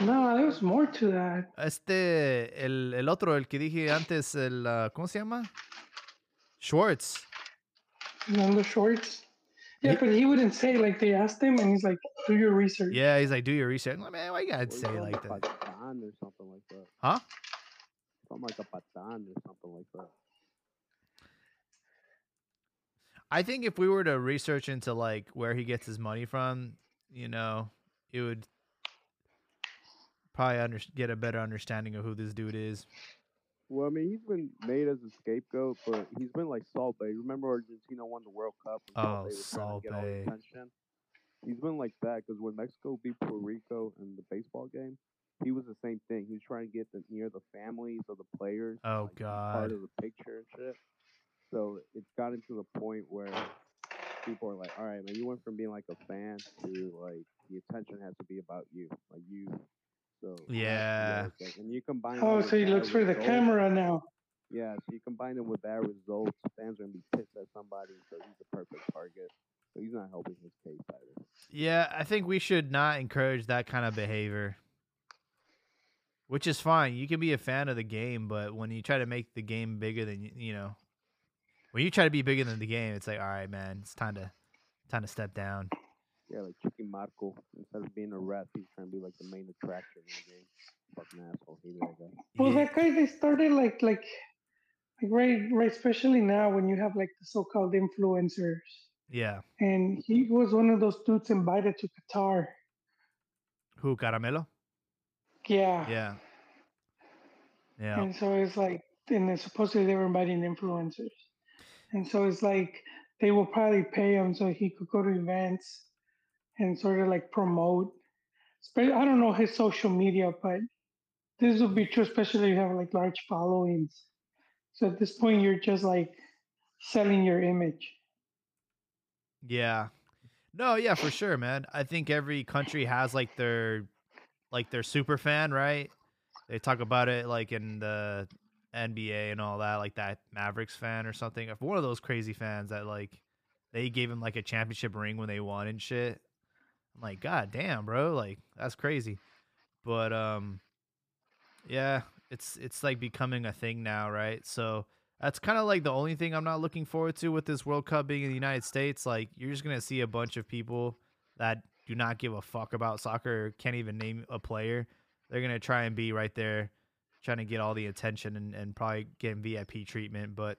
B: No, there was more to that.
A: Este el, el otro, el que dije antes, el uh, ¿cómo se llama? Schwartz.
B: Remember shorts? Yeah, but he wouldn't say like they asked him, and he's like, "Do your research."
A: Yeah, he's like, do your research. I'm like, man, why you gotta
D: Or
A: say it like that?
D: Patan or something like that.
A: Huh?
D: Something like a patan or something like that.
A: I think if we were to research into like where he gets his money from, you know, it would probably under- get a better understanding of who this dude is.
D: Well, I mean, he's been made as a scapegoat, but he's been like Salt Bae. Remember Argentina won the World Cup?
A: Oh, Salt
D: to get all the
A: Bay.
D: He's been like that because when Mexico beat Puerto Rico in the baseball game, he was the same thing. He was trying to get the, near the families of the players.
A: Oh
D: like, be part
A: God.
D: of the picture and shit. So it's gotten to the point where people are like, "All right, man, you went from being like a fan to like the attention has to be about you, like you." So
A: Yeah.
D: other and you combine.
B: Oh, so he looks for the
D: results,
B: camera now.
D: yeah, so you combine it with bad results, fans are gonna be pissed at somebody, so he's the perfect target. So he's not helping his case either.
A: Yeah, I think we should not encourage that kind of behavior. Which is fine. You can be a fan of the game, but when you try to make the game bigger than you know, when you try to be bigger than the game, it's like, all right, man, it's time to time to step down.
D: Yeah, like Chiquimarco, instead of being a ref, he's trying to be like the main attraction in the game. Fucking asshole, hated that guy.
B: Well,
A: Yeah.
B: that guy they started like like like right right, especially now when you have like the so-called influencers,
A: Yeah.
B: and he was one of those dudes invited to Qatar.
A: Who Caramelo?
B: Yeah.
A: Yeah. Yeah.
B: And so it's like, and then supposedly they were inviting influencers. And so it's like they will probably pay him so he could go to events and sort of like promote. I don't know his social media, but this would be true, especially if you have like large followings. So at this point, you're just like selling your image.
A: Yeah. No, yeah, for sure, man. I think every country has like their like their super fan, right? They talk about it like in the NBA and all that, like that Mavericks fan or something. One of those crazy fans that like they gave him like a championship ring when they won and shit. I'm like, God damn, bro, like that's crazy. But um yeah, it's it's like becoming a thing now, right? So that's kind of like the only thing I'm not looking forward to with this World Cup being in the United States. Like, you're just gonna see a bunch of people that do not give a fuck about soccer, can't even name a player. They're gonna try and be right there, trying to get all the attention and, and probably getting VIP treatment. But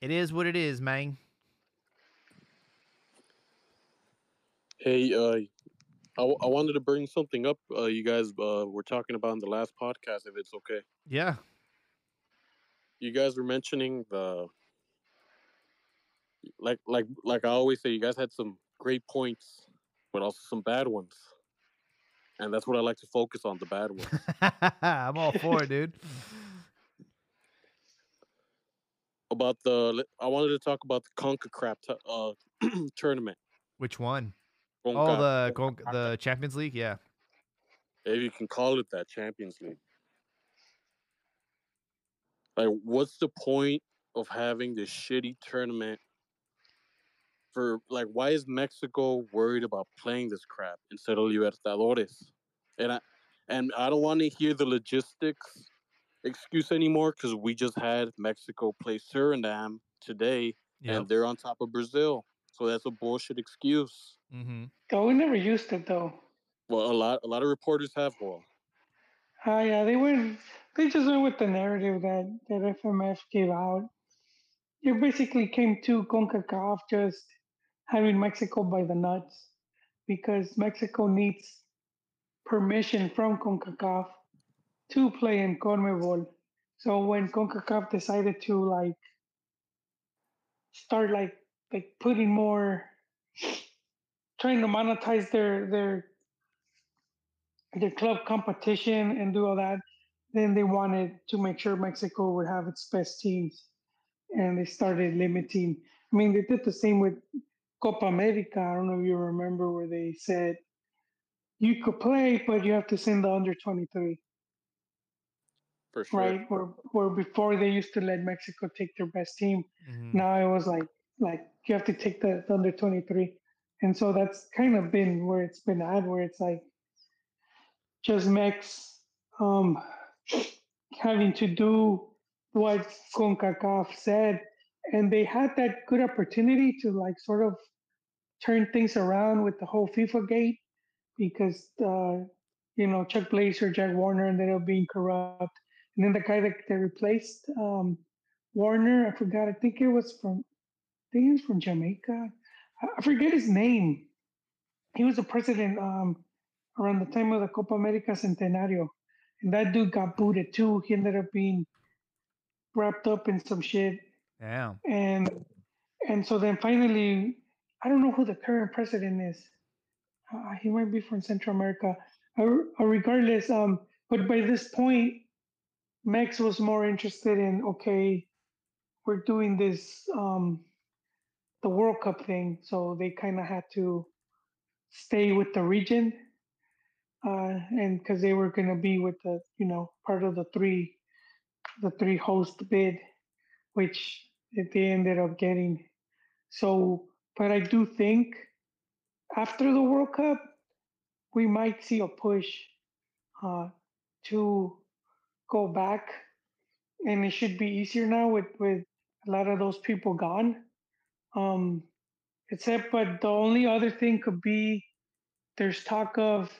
A: It is what it is, man.
G: Hey, uh, I, w- I wanted to bring something up. Uh, you guys uh, were talking about in the last podcast, if it's okay.
A: Yeah.
G: You guys were mentioning the like, like, like I always say, you guys had some great points, but also some bad ones, and that's what I like to focus on the bad ones.
A: I'm all for it, dude.
G: about the, I wanted to talk about the Concacaf t- uh, tournament.
A: Which one? Oh, the the Champions League. Yeah.
G: if you can call it that Champions League. Like, what's the point of having this shitty tournament? For like, why is Mexico worried about playing this crap instead of Libertadores? And I and I don't want to hear the logistics excuse anymore because we just had Mexico play Suriname today,
A: Yep.
G: and they're on top of Brazil. So that's a bullshit excuse.
A: Mm-hmm.
B: Oh, we never used it though.
G: Well, a lot a lot of reporters have. Well,
B: Ah, yeah, they went. They just went with the narrative that that FMF gave out. You basically came to Concacaf just having Mexico by the nuts because Mexico needs permission from Concacaf to play in CONMEBOL. So when CONCACAF decided to like start like like putting more trying to monetize their their their club competition and do all that, then they wanted to make sure Mexico would have its best teams. And they started limiting. I mean, they did the same with Copa America. I don't know if you remember where they said you could play, but you have to send the under 23,
G: for sure.
B: right? Where, where before they used to let Mexico take their best team.
A: Mm-hmm.
B: Now it was like, like you have to take the, under 23. And so that's kind of been where it's been at, where it's like, just Mex um, having to do what CONCACAF said. And they had that good opportunity to like sort of turn things around with the whole FIFA gate because, uh, you know, Chuck Blazer, Jack Warner ended up being corrupt. And then the guy that they replaced um, Warner, I forgot, I think it was from, think he was from Jamaica. I forget his name. He was the president um, around the time of the Copa America Centenario. And that dude got booted too. He ended up being wrapped up in some shit.
A: Damn.
B: And and so then finally, I don't know who the current president is. Uh, he might be from Central America. Uh, uh, regardless, um, but by this point, Mex was more interested in okay, we're doing this um, the World Cup thing, so they kind of had to stay with the region, uh, and because they were going to be with the you know part of the three, the three host bid, which they ended up getting. So, but I do think after the World Cup, we might see a push uh, to go back, and it should be easier now with with a lot of those people gone. Um, except, but the only other thing could be there's talk of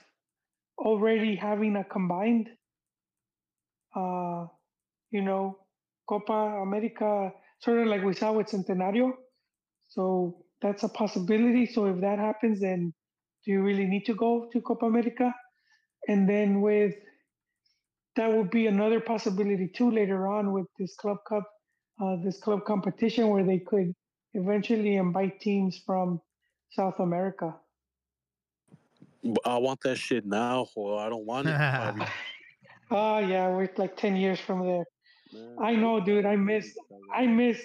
B: already having a combined, uh, you know, Copa America, sort of like we saw with Centenario. So that's a possibility. So if that happens, then do you really need to go to Copa America? And then with that would be another possibility too later on with this club cup, uh, this club competition where they could eventually invite teams from South America.
G: I want that shit now, or I don't want it. Bobby.
B: Oh yeah, we're like ten years from there.
D: Man,
B: I know, dude. I miss, I miss,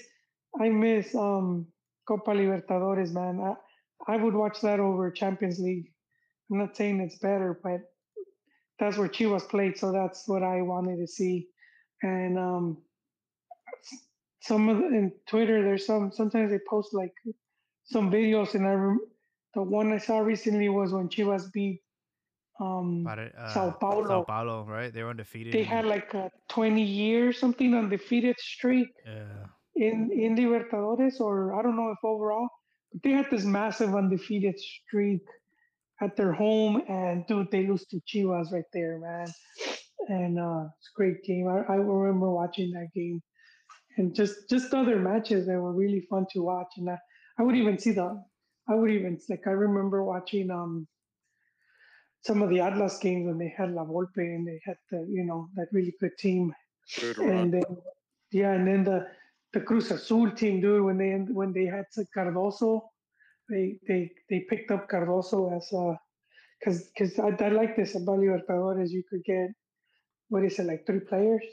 B: I miss um Copa Libertadores, man. I, I would watch that over Champions League. I'm not saying it's better, but that's where Chivas played, so that's what I wanted to see. And um, some of the, in Twitter, there's some. Sometimes they post like some videos, and I rem- the one I saw recently was when Chivas beat um,
A: Pare- uh,
B: Sao Paulo.
A: Sao Paulo, right? They were undefeated.
B: They had like a 20 year something undefeated streak
A: yeah.
B: in in Libertadores, or I don't know if overall, but they had this massive undefeated streak at their home, and dude, they lose to Chivas right there, man. And uh, it's a great game. I, I remember watching that game, and just just other matches that were really fun to watch. And I, I would even see the, I would even like I remember watching um some of the Atlas games when they had La Volpe and they had the you know that really good team,
G: Good
B: and then yeah, and then the the Cruz Azul team, dude, when they when they had Cardoso, they they they picked up Cardoso as uh because because I, I like this about Libertadores, you could get what is it like three players,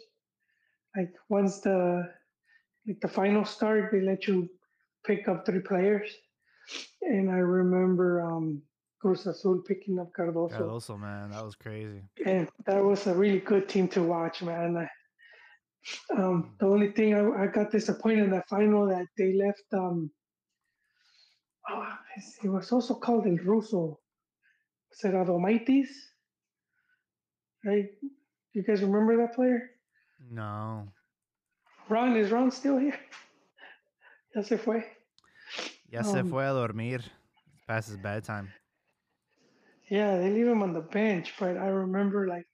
B: like once the like the final start, they let you pick up three players, and I remember um Cruz Azul picking up Cardoso.
A: Cardoso, man, that was crazy.
B: And that was a really good team to watch, man. I, um, the only thing I, I got disappointed in the final that they left. Um, oh, it was also called El Russo. Was it Adomaitis? Right? You guys remember that player?
A: No.
B: Ron is Ron still here? Ya se fue.
A: Ya se
B: Um,
A: fue a dormir. Past his bedtime.
B: Yeah, they leave him on the bench, but I remember like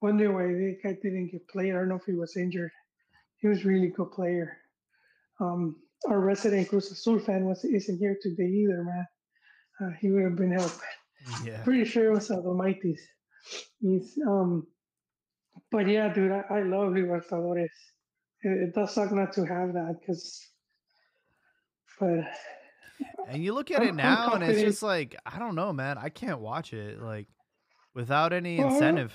B: wondering why the guy didn't get played. I don't know if he was injured. He was a really good player. Um, our resident Cruz Azul fan was isn't here today either, man. Uh, he would have been helped.
A: Yeah.
B: Pretty sure it was Adomaitis. He's um, but yeah, dude, I, I love Libertadores. It, it does suck not to have that because, but
A: And you look at
B: I'm-
A: it now, and it's just like I don't know, man. I can't watch it like without any
B: Well, I
A: incentive.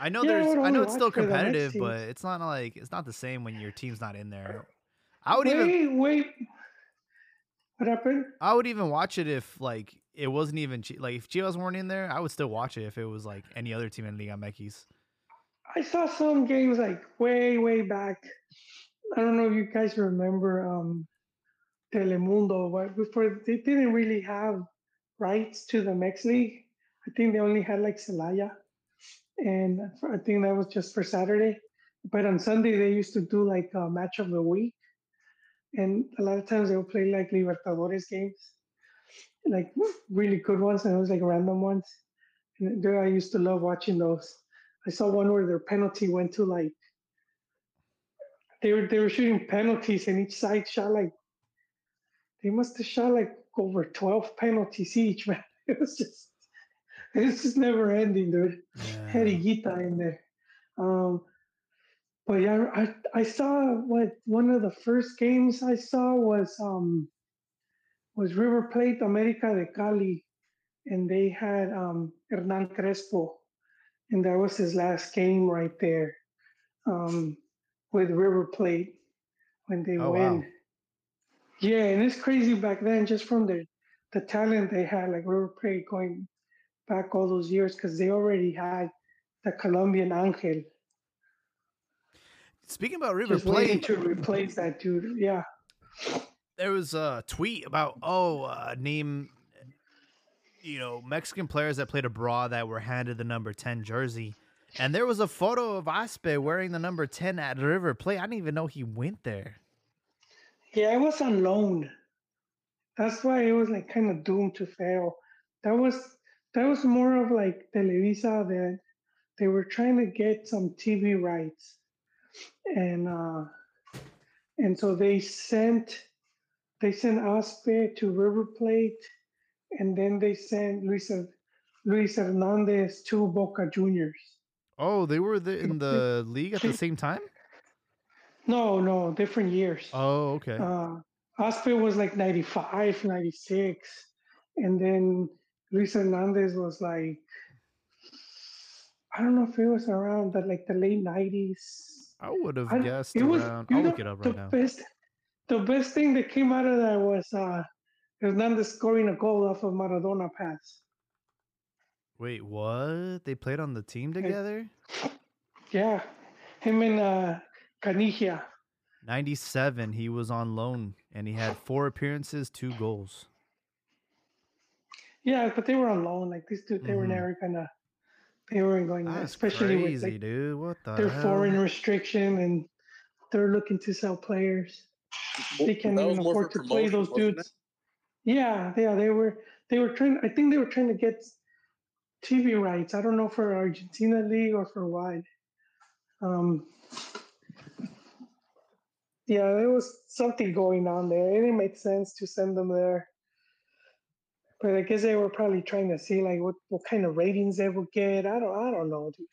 A: I know
B: Yeah,
A: there's,
B: would
A: I know it's still
B: for the next
A: competitive, but it's not like it's not the same when your team's not in there. I would
B: wait,
A: even,
B: wait, what happened?
A: I would even watch it if like it wasn't even like if Chivas weren't in there, I would still watch it if it was like any other team in Liga MX.
B: I saw some games like way, way back. I don't know if you guys remember um, Telemundo, but before they didn't really have rights to the Mex League. I think they only had like Celaya, and I think that was just for Saturday. But on Sunday they used to do like a match of the week, and a lot of times they would play like Libertadores games, like really good ones, and it was like random ones. And I used to love watching those. I saw one where their penalty went to like they were they were shooting penalties and each side shot like they must have shot like over twelve penalties each, man. It was just it's just never ending, dude. Had a Higuita in there. Um but yeah, I I saw what one of the first games I saw was um was River Plate America de Cali and they had um Hernan Crespo and that was his last game right there um, with River Plate when they
A: Oh,
B: win.
A: wow.
B: Yeah, and it's crazy back then just from the the talent they had, like River Plate going back all those years because they already had the Colombian Angel
A: Speaking about River
B: just
A: Plate,
B: to replace that dude. Yeah,
A: there was a tweet about oh uh, name you know Mexican players that played abroad that were handed the number 10 jersey and there was a photo of Aspe wearing the number 10 at River Plate. I didn't even know he went there.
B: yeah, it was on loan. That's why it was like kind of doomed to fail. That was that was more of like Televisa that they were trying to get some TV rights, and uh, and so they sent they sent Aspe to River Plate, and then they sent Luis Luis Hernandez to Boca Juniors.
A: Oh, they were the, in the league at the same time?
B: No, no, different years.
A: Oh, okay.
B: Uh, Aspe was like 95, 96. And then Luis Hernandez was like, I don't know if it was around the, like the late 90s.
A: I would have
B: I-
A: guessed
B: it was-
A: around.
B: you
A: I'll
B: know,
A: look it up
B: the
A: now.
B: Best, the best thing that came out of that was uh, Hernandez scoring a goal off of Maradona pass.
A: Wait, what? They played on the team together?
B: Yeah, him and uh, Caniggia.
A: 97, he was on loan and he had four appearances, two goals.
B: Yeah, but they were on loan. Like these two, they were
A: Mhm.
B: never gonna. They weren't going, to,
A: That's
B: especially with
A: crazy,
B: like,
A: dude. What the
B: their
A: hell?
B: foreign restriction and they're looking to sell players. They can't even afford to play those
G: wasn't it?
B: dudes. Yeah, yeah, they were they were trying I think they were trying to get TV rights. I don't know for Argentina League or for what. Um Yeah, there was something going on there. It didn't make sense to send them there. But I guess they were probably trying to see like what, what kind of ratings they would get. I don't I don't know. Dude.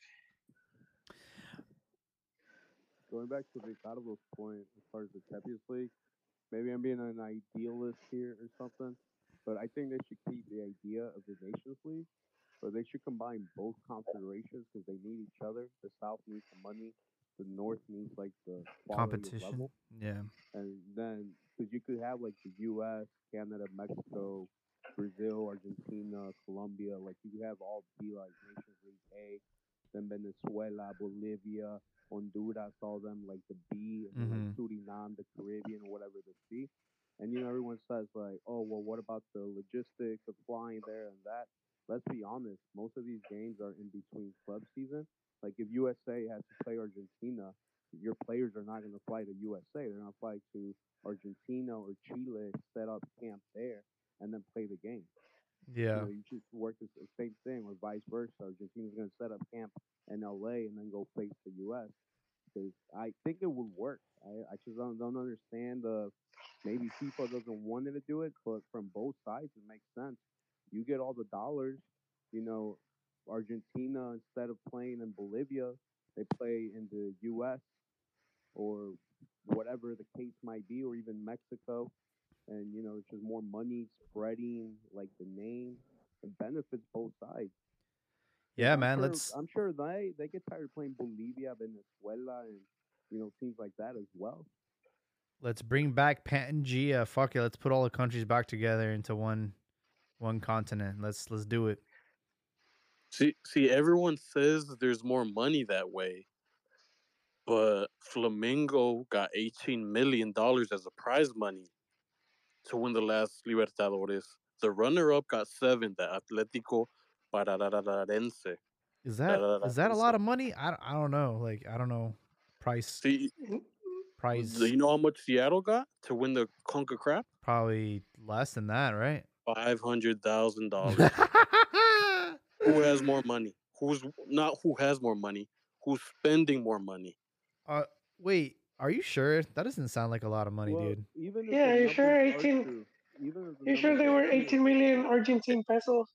D: Going back to Ricardo's point as far as the Champions League, maybe I'm being an idealist here or something, but I think they should keep the idea of the Nations League, but they should combine both confederations because they need each other. The South needs the money, the North needs like the
A: Competition.
D: level.
A: Yeah.
D: and then because you could have like the U.S., Canada, Mexico, Brazil, Argentina, Colombia, like you could have all be like Nations League A, then Venezuela, Bolivia, Honduras, all them like the B, and then like mm-hmm. Suriname, the Caribbean, whatever the C. And you know everyone says like, oh well, what about the logistics of flying there and that? Let's be honest, most of these games are in between club season. Like if USA has to play Argentina, your players are not going to fly to USA. They're going to fly to Argentina or Chile, set up camp there, and then play the game. You,
A: Yeah.
D: know, you just work the same thing, or vice versa. Argentina's going to set up camp in LA and then go face the US. Because I think it would work. I, I just don't, don't understand the maybe FIFA doesn't want to do it, but from both sides it makes sense. You get all the dollars. You know, Argentina instead of playing in Bolivia, they play in the U.S. or whatever the case might be, or even Mexico. And you know, it's just more money spreading like the name. It benefits both sides.
A: Yeah,
D: I'm
A: man.
D: sure-
A: Let's
D: I'm sure they they get tired of playing Bolivia, Venezuela, and you know teams like that as well.
A: let's bring back Pangea. Fuck it. Let's put all the countries back together into one one continent. Let's let's do it.
G: See, see, everyone says there's more money that way, but Flamengo got 18 million dollars as a prize money to win the last Libertadores. The runner-up got seven, the Atlético Paranaense.
A: Is that is that a lot of money? I, don't- I don't know. Like I don't know price
G: See,
A: price
G: do you know how much Seattle got to win the Conca Crap?
A: probably less than that, right?
G: Five hundred thousand dollars. who has more money? Who's not who has more money? Who's spending more money?
A: uh, wait, are you sure? That doesn't sound like a lot of money,
D: Well,
A: dude.
D: Even
B: Yeah,
D: the
B: you sure 18
D: true, even
B: You sure they were 18 million Argentine pesos?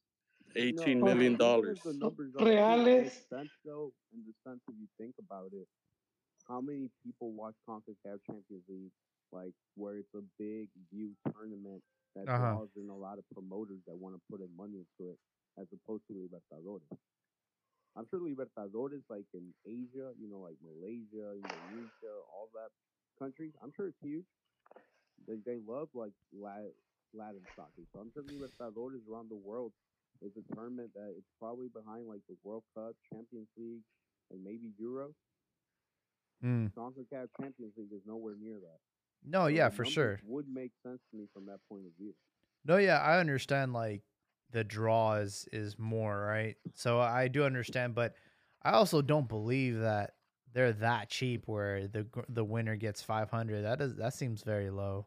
G: Eighteen
D: No,
G: million
D: even if
G: dollars.
D: the numbers are true, it
B: Reales?
D: makes sense in the sense if you think about it. How many people watch CONCACAF Champions League, like where it's a big view tournament that
A: Uh-huh.
D: draws in a lot of promoters that want to put in money into it, as opposed to Libertadores. I'm sure Libertadores, like in Asia, you know, like Malaysia, Indonesia, all that countries, I'm sure it's huge. They, they love like Latin, Latin soccer. So I'm sure Libertadores around the world is a tournament that it's probably behind like the World Cup, Champions League, and maybe Euro.
A: Hmm.
D: CONCACAF Champions League is nowhere near that.
A: No,
D: So
A: yeah, for sure.
D: Would make sense to me from that point of view.
A: No, yeah, I understand like the draw is is more, right? So I do understand, but I also don't believe that they're that cheap where the the winner gets 500. That is that seems very low.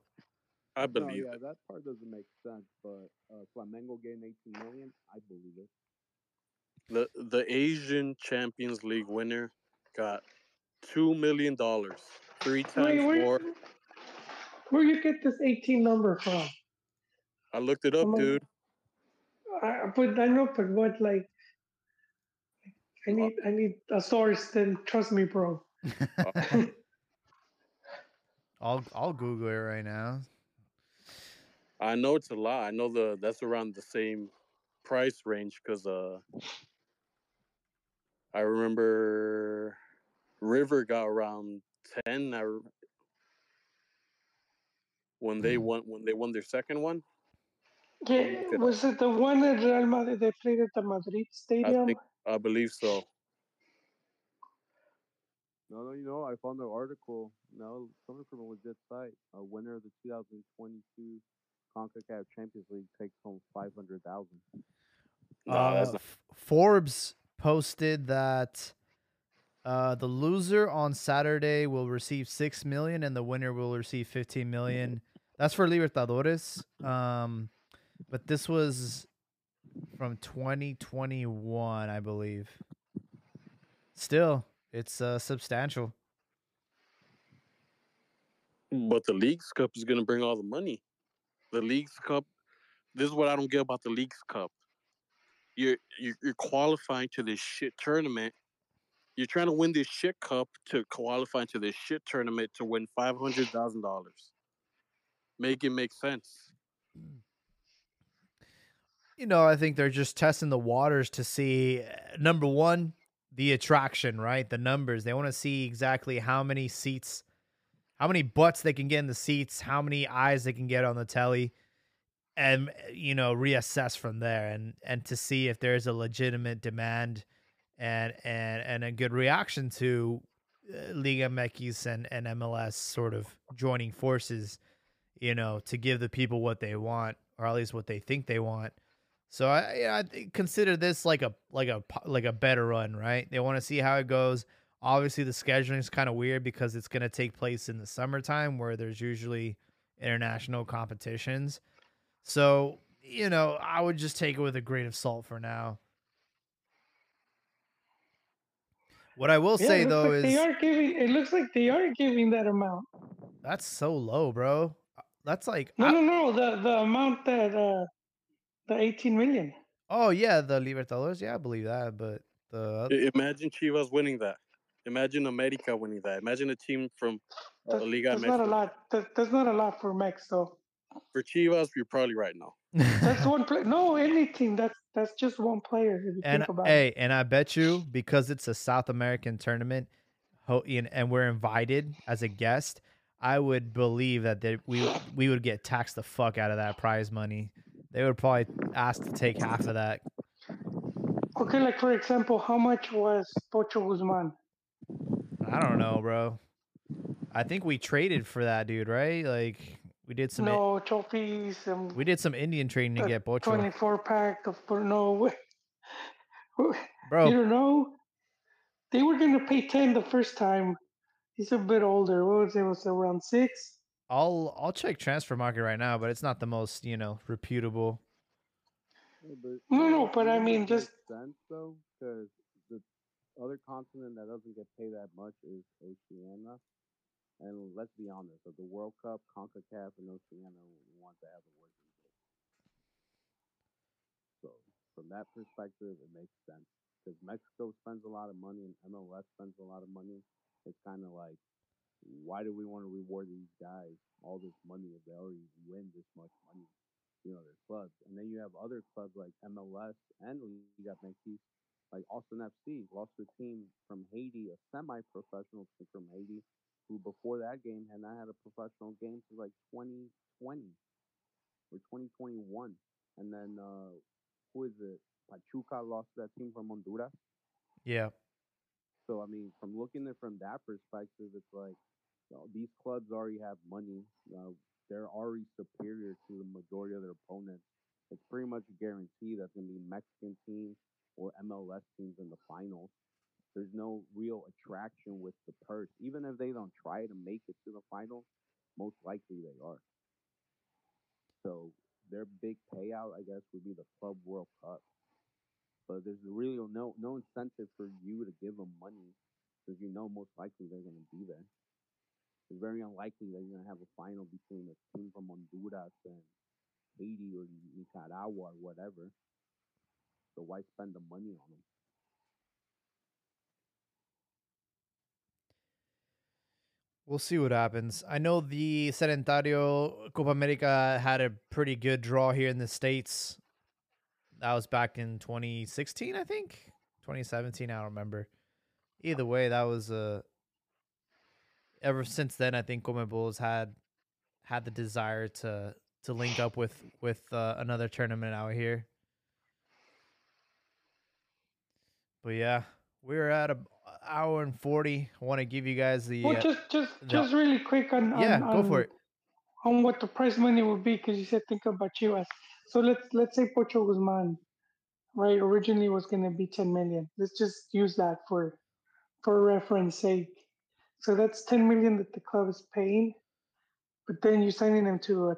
G: I
D: No,
G: believe
D: yeah,
G: it.
D: that part doesn't make sense. But uh, Flamengo getting 18 million, I believe it.
G: The the Asian Champions League winner got two million dollars, three times
B: Wait, where,
G: more.
B: where you get this 18 number from?
G: I looked it up,
B: Come on.
G: dude.
B: I, but I know, but what like? I need I need a source. Then trust me, bro.
A: I'll I'll Google it right now.
G: I know it's a lot. I know the that's around the same price range because uh, I remember River got around ten. I re- when they won when they won their second one.
B: Yeah,
G: look it up.
B: was it the one at Real Madrid? They played at the Madrid
G: I
B: Stadium.
G: think I believe so.
D: No, no, you know, I found an article. now coming from a legit site. A winner of the 2022 CONCACAF Champions League takes home 500,000.
G: Nah, that's
A: Uh,
G: not-
A: Forbes posted that uh, the loser on Saturday will receive six million, and the winner will receive fifteen million. That's for Libertadores. Um, but this was from 2021, I believe. Still, it's uh, substantial.
G: But the Leagues Cup is going to bring all the money. The Leagues Cup. This is what I don't get about the Leagues Cup. You're you're, qualifying to this shit tournament. You're trying to win this shit cup to qualify to this shit tournament to win five hundred thousand dollars. Make it make sense.
A: You know, I think they're just testing the waters to see uh, number one, the attraction, right? The numbers. They want to see exactly how many seats, how many butts they can get in the seats, how many eyes they can get on the telly, and you know, reassess from there and and to see if there's a legitimate demand and and and a good reaction to uh, Liga MX and and MLS sort of joining forces, you know, to give the people what they want or at least what they think they want. So I, yeah, I consider this like a like a like a better run, right? They want to see how it goes. Obviously, the scheduling is kind of weird because it's going to take place in the summertime where there's usually international competitions. So you know, I would just take it with a grain of salt for now. What I will
B: Yeah,
A: say though
B: like
A: is
B: they are giving. It looks like they are giving that amount.
A: that's so low, bro. That's like
B: No,
A: I-
B: no, no. The the amount that uh, the 18 million.
A: oh yeah, the Libertadores. Yeah, I believe that, but the
G: I- Imagine Chivas winning that. Imagine America winning that. Imagine a team from uh,
B: That's,
G: Liga
B: that's not a lot. That, that's not a lot for Mex though.
G: For Chivas, you're probably right now.
B: That's one play. No, any team. That's that's just one player. If you
A: and
B: think about it.
A: hey, and I bet you because it's a South American tournament, ho- and and we're invited as a guest, I would believe that they, we we would get taxed the fuck out of that prize money. They would probably ask to take half of that.
B: Okay, like for example, how much was Pocho Guzman?
A: I don't know, bro. I think we traded for that dude, right? Like we did some
B: no trophies. Um,
A: we did some Indian trading to get Pocho.
B: 24 pack of no.
A: Bro,
B: You don't know. They were gonna pay 10 the first time. He's a bit older. What was it? Was around six?
A: I'll I'll check Transfermarkt right now, but it's not the most, you know, reputable.
D: Yeah,
B: No, no, but I mean, just
D: sense though, because the other continent that doesn't get paid that much is Oceania. And let's be honest, of the World Cup, CONCACAF and Oceania want to have the working bit. So from that perspective, it makes sense because Mexico spends a lot of money and MLS spends a lot of money. It's kind of like, why do we want to reward these guys all this money if they already win this much money? you know, their clubs. And then you have other clubs like MLS and Liga MX, like Austin FC, lost a team from Haiti, a semi-professional team from Haiti, who before that game had not had a professional game since like 2020 or 2021. And then uh, who is it? Pachuca lost that team from Honduras.
A: Yeah.
D: So I mean, from looking at it from that perspective, it's like you know, these clubs already have money. Uh, they're already superior to the majority of their opponents. It's pretty much a guarantee that's going to be Mexican teams or MLS teams in the finals. There's no real attraction with the purse. Even if they don't try to make it to the finals, most likely they are. So their big payout, I guess, would be the Club World Cup. But there's really no no incentive for you to give them money because you know most likely they're going to be there. It's very unlikely that you're going to have a final between a team from Honduras and Haiti or Nicaragua or whatever. So why spend the money on them?
A: We'll see what happens. I know the Centenario Copa America had a pretty good draw here in the States. That was back in 2016, I think. 2017, I don't remember. Either way, that was uh ever since then I think CONMEBOL has had had the desire to to link up with with uh, another tournament out here. But yeah, we're at a hour and 40. I want to give you guys the
B: Well,
A: uh,
B: just just
A: the-
B: just really quick on, on
A: yeah, go for it.
B: on what the price money would be because you said think about Chivas. So let's let's say Pocho Guzman, right? Originally was going to be 10 million. Let's just use that for for reference sake. So that's 10 million that the club is paying, but then you're signing them to a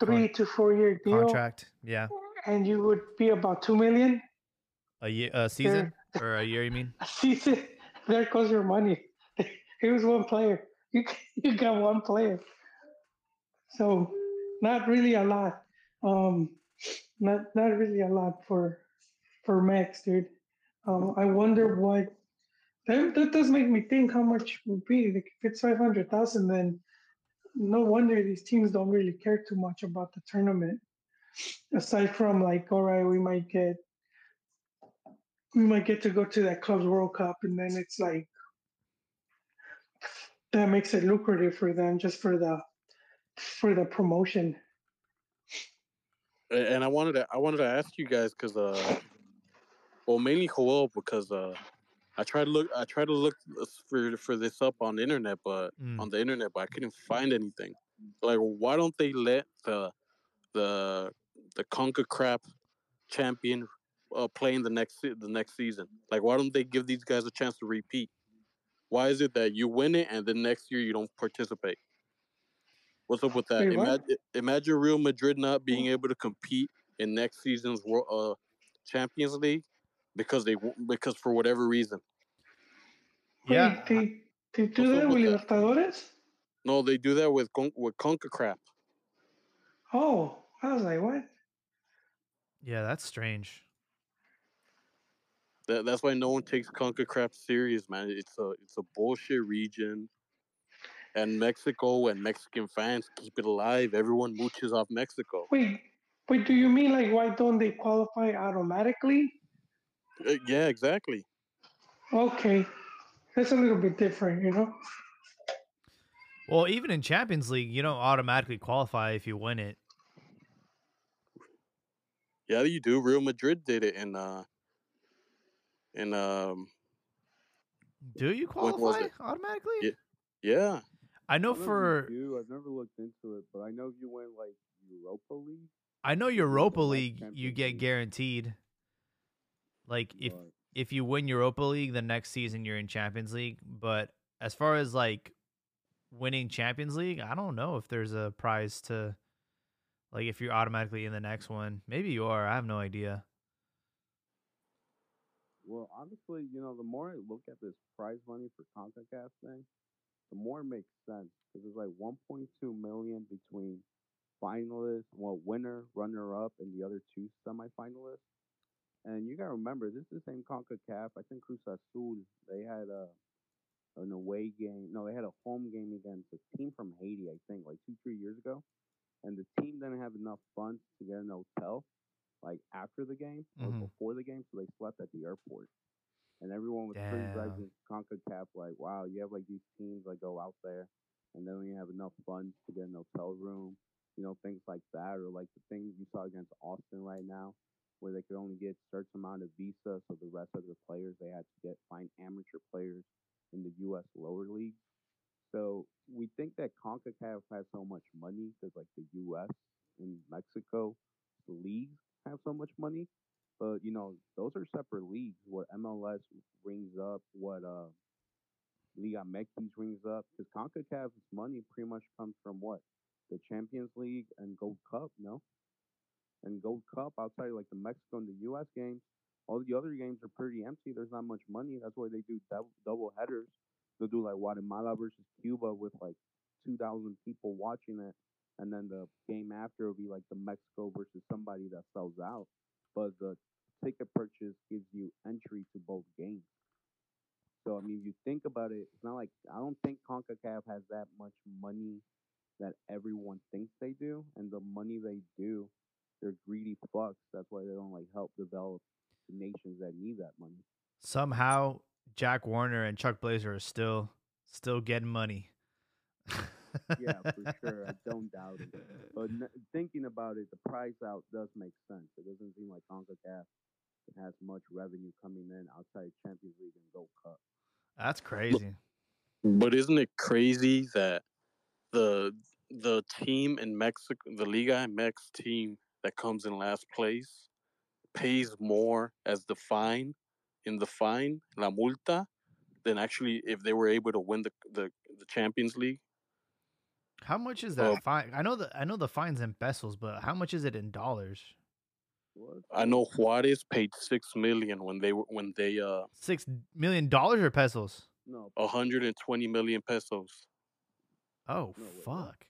B: three to four year deal,
A: contract. Yeah,
B: and you would be about two million
A: a year, a season or a year. You mean?
B: There goes your money. Was one player. You you got one player. So not really a lot. Um, not not really a lot for for Max, dude. Um, I wonder what that, that does make me think how much would be like if it's five hundred thousand. Then no wonder these teams don't really care too much about the tournament. Aside from like, all right, we might get we might get to go to that clubs World Cup, and then it's like that makes it lucrative for them just for the for the promotion.
G: And I wanted to I wanted to ask you guys because uh, well, mainly Joel because uh, I tried to look I tried to look for for this up on the internet, but
A: Mm.
G: on the internet, but I couldn't find anything. Like, why don't they let the the the Conquer Crap champion uh, play in the next se- the next season? Like, why don't they give these guys a chance to repeat? Why is it that you win it and then next year you don't participate? What's up with that?
B: Wait.
G: Imagine, imagine Real Madrid not being able to compete in next season's World uh, Champions League because they because for whatever reason.
A: Yeah,
B: Wait, they they do that with
G: with that?
B: Libertadores?
G: No, they do that with Con- with Conquer Crap.
B: Oh, I was like, what?
A: yeah, that's strange.
G: That, that's why no one takes CONCACAF serious, man. It's a it's a bullshit region, and Mexico and Mexican fans keep it alive. Everyone mooches off Mexico.
B: Wait, wait, do you mean like why don't they qualify automatically?
G: Uh, yeah, exactly.
B: Okay, that's a little bit different, you know.
A: Well, even in Champions League, you don't automatically qualify if you win it.
G: Yeah, you do. Real Madrid did it in uh in um
A: Do you qualify automatically?
G: Yeah. yeah.
A: I know
D: I don't know if
A: for
D: you. I've never looked into it, but I know if you win like Europa League,
A: I know Europa League you get guaranteed. Like if
D: but
A: if you win Europa League, the next season you're in Champions League. But as far as like winning Champions League, I don't know if there's a prize to like if you're automatically in the next one. Maybe you are. I have no idea.
D: Well, honestly, you know, the more I look at this prize money for Concacaf thing, the more it makes sense because it's like 1.2 million between finalists, well, winner, runner up, and the other two semifinalists. And you gotta remember, this is the same Concacaf. I think Cruz Azul they had a an away game. No, they had a home game against a team from Haiti. I think like two, three years ago, and the team didn't have enough funds to get an hotel like after the game or
A: Mhm.
D: before the game, so they slept at the airport. And everyone was griping CONCACAF like, wow, you have like these teams that go out there and they don't even have enough funds to get an hotel room, you know, things like that, or like the things you saw against Austin right now, where they could only get certain amount of visa, so the rest of the players they had to get find amateur players in the U.S. lower leagues. So we think that CONCACAF has so much money because like the U.S. and Mexico, leagues have so much money, but you know those are separate leagues. What MLS rings up, what uh Liga MX rings up, because CONCACAF's money pretty much comes from what the Champions League and Gold Cup, no? And Gold Cup outside like the Mexico and the U.S. games, all the other games are pretty empty. There's not much money. That's why they do double, double headers. They'll do like Guatemala versus Cuba with like 2,000 people watching it, and then the game after will be like the Mexico versus somebody that sells out. But the ticket purchase gives you entry to both games. So I mean, if you think about it, it's not like I don't think Concacaf has that much money that everyone thinks they do, and the money they do, they're greedy fucks. That's why they don't like help develop the nations that need that money.
A: Somehow Jack Warner and Chuck Blazer are still still getting money.
D: Yeah, for sure. I don't doubt it. But n- thinking about it, the price out does make sense. It doesn't seem like CONCACAF has much revenue coming in outside of Champions League and Gold Cup.
A: That's crazy.
G: But isn't it crazy that the the team in Mexico, the Liga MX team that comes in last place, pays more as the fine in the fine la multa than actually if they were able to win the the, the Champions League.
A: How much is that fine? I know the I know the fines in pesos, but how much is it in dollars?
D: What?
G: I know Juarez paid six million when they were when they uh
A: Six million dollars or pesos?
D: No, a
G: 120 million pesos.
A: Oh
D: No,
A: fuck!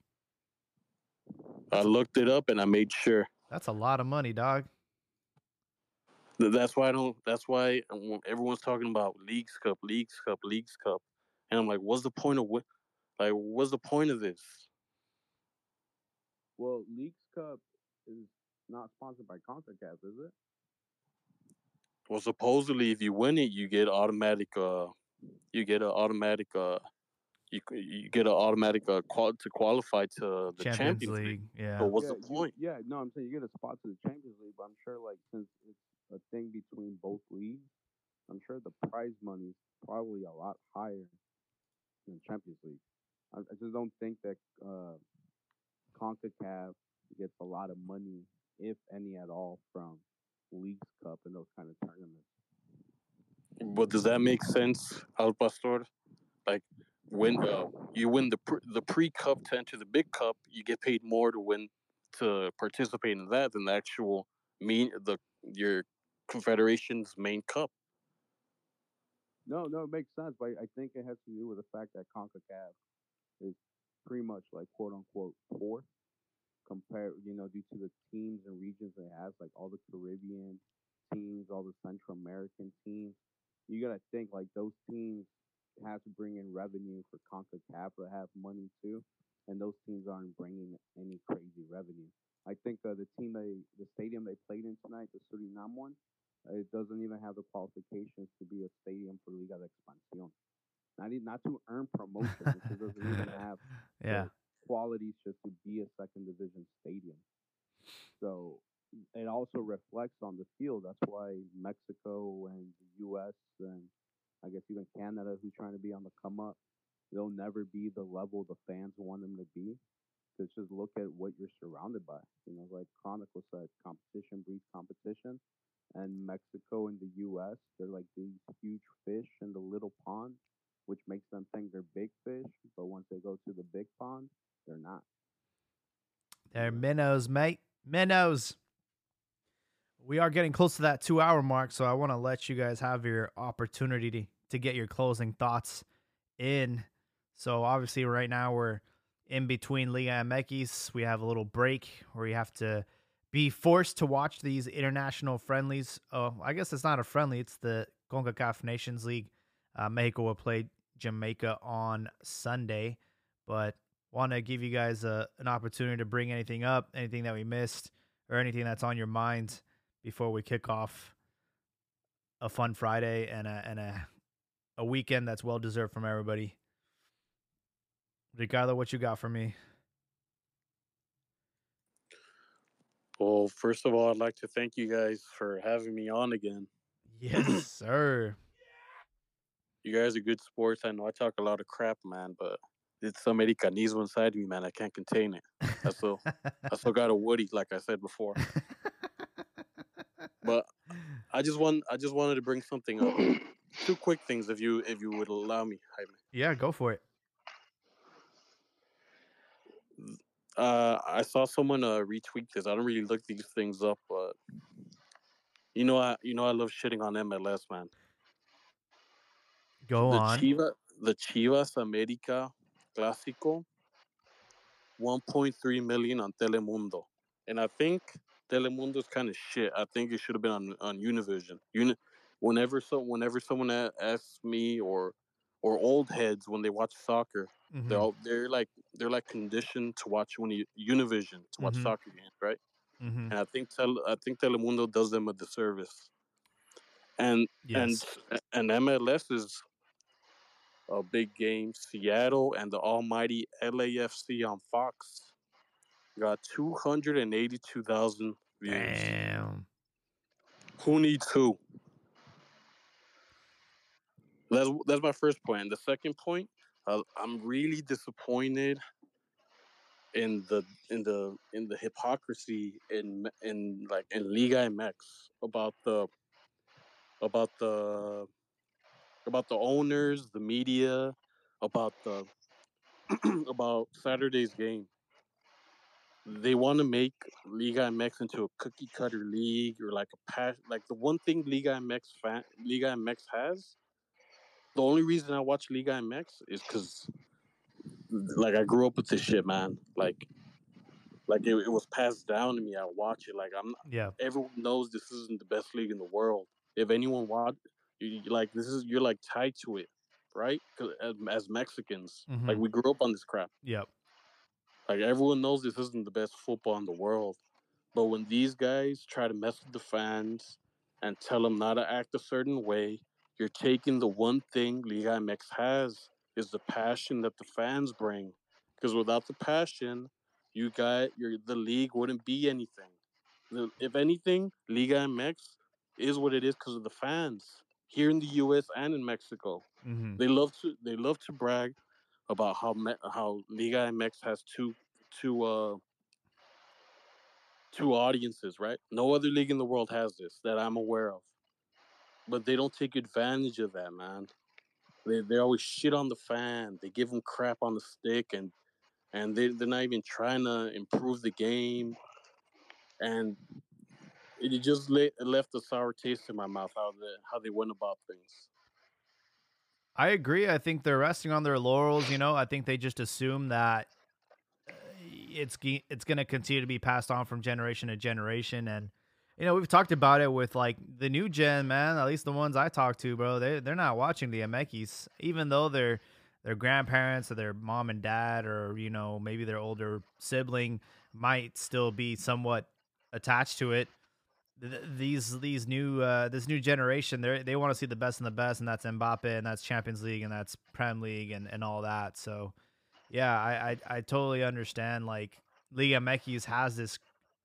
G: I looked it up and I made sure.
A: That's a lot of money, dog.
G: That's why I don't. That's why everyone's talking about Leagues Cup, Leagues Cup, Leagues Cup, and I'm like, what's the point of what? Like, what's the point of this?
D: Well, Leagues Cup is not sponsored by CONCACAF, is it?
G: Well, supposedly, if you win it, you get automatic. Uh, you get an automatic. Uh, you you get an automatic uh, qual- to qualify to the
A: Champions,
G: Champions,
A: League.
G: League.
A: Yeah.
G: But what's
D: yeah,
G: the
D: you-
G: point?
D: yeah, no, I'm saying you get a spot to the Champions League, but I'm sure like since it's a thing between both leagues, I'm sure the prize money is probably a lot higher than Champions League. I, I just don't think that uh, CONCACAF gets a lot of money, if any at all, from Leagues Cup and those kind of tournaments.
G: But does that make sense, Al Pastor? Like when uh, you win the pre- the pre cup to enter the big cup, you get paid more to win to participate in that than the actual mean the your confederation's main cup.
D: No, no, it makes sense, but I think it has to do with the fact that CONCACAF is pretty much like quote unquote poor compared, you know, due to the teams and regions it has, like all the Caribbean teams, all the Central American teams. You gotta think like those teams have to bring in revenue for CONCACAF to have money too, and those teams aren't bringing any crazy revenue. I think uh, the team they, the stadium they played in tonight, the Suriname one, it doesn't even have the qualifications to be a stadium for Liga de Expansión. Not not to earn promotion. it doesn't even have
A: Yeah.
D: the qualities just to be a second division stadium. So it also reflects on the field. That's why Mexico and the U.S. and I guess even Canada, who's trying to be on the come up, they'll never be the level the fans want them to be. Because just look at what you're surrounded by. You know, like Chronicle said, competition breeds competition. And Mexico and the U.S., they're like these huge fish in the little pond, which makes them think they're big fish. But once they go to the big pond, they're not.
A: They're minnows, mate. Minnows. We are getting close to that two hour mark, so I want to let you guys have your opportunity to, to get your closing thoughts in. So, obviously, right now we're in between Liga MX. We have a little break where you have to be forced to watch these international friendlies. Oh, I guess it's not a friendly, it's the CONCACAF Nations League. Uh, Mexico will play Jamaica on Sunday, but want to give you guys a, an opportunity to bring anything up, anything that we missed, or anything that's on your mind before we kick off a fun Friday and a and a a weekend that's well deserved from everybody. Ricardo, what you got for me?
G: Well, first of all, I'd like to thank you guys for having me on again.
A: Yes, sir.
G: You guys are good sports. I know I talk a lot of crap, man, but it's some Americanismo inside me, man. I can't contain it. I still, I still got a Woody, like I said before. But I just want, I just wanted to bring something up. Two quick things, if you, if you would allow me, Jaime.
A: yeah, go for it.
G: Uh, I saw someone uh, retweet this. I don't really look these things up, but you know, I, you know, I love shitting on MLS, man.
A: Go
G: the
A: on.
G: Chiva, the Chivas America Clásico, 1.3 million on Telemundo, and I think Telemundo is kind of shit. I think it should have been on on Univision. Uni, whenever so whenever someone asks me or or old heads when they watch soccer,
A: Mhm.
G: they're all, they're like they're like conditioned to watch when you, Univision to watch
A: Mhm.
G: soccer games, right?
A: Mhm.
G: And I think Tel, I think Telemundo does them a disservice. And
A: Yes.
G: and and MLS is a big game. Seattle and the almighty LAFC on Fox got two hundred and eighty-two thousand views.
A: Damn.
G: Who needs who? That's that's my first point. And the second point, uh, I'm really disappointed in the in the in the hypocrisy in in like in Liga MX about the about the about the owners, the media, about the about Saturday's game. They want to make Liga MX into a cookie cutter league or like a pass. Like the one thing Liga MX fan Liga MX has. The only reason I watch Liga MX is because, like, I grew up with this shit, man. Like, Like it, it was passed down to me. I watch it. Like I'm.
A: Yeah.
G: Everyone knows this isn't the best league in the world. If anyone watch, you, like this is you're like tied to it, right? as, as Mexicans, like
A: Mhm.
G: we grew up on this crap.
A: Yep.
G: Like everyone knows this isn't the best football in the world. But when these guys try to mess with the fans and tell them not to act a certain way, you're taking the one thing Liga MX has is the passion that the fans bring. Because without the passion, you got your the league wouldn't be anything. If anything, Liga MX is what it is because of the fans here in the U.S. and in Mexico.
A: hmm
G: They love to they love to brag about how Me- how Liga MX has two two uh two audiences, right? No other league in the world has this that I'm aware of. But they don't take advantage of that, man. They they always shit on the fan. They give them crap on the stick, and and they they're not even trying to improve the game. And it just left a sour taste in my mouth how the how they went about things.
A: I agree. I think they're resting on their laurels. You know, I think they just assume that uh, it's it's going to continue to be passed on from generation to generation. And you know, we've talked about it with like the new gen, man. At least the ones I talk to, bro. They they're not watching the Amekis, even though their their grandparents or their mom and dad, or you know, maybe their older sibling might still be somewhat attached to it th- these these new uh this new generation they they want to see the best and the best and that's Mbappe and that's Champions League and that's Prem League and and all that. So yeah I I, I totally understand like Liga MX has this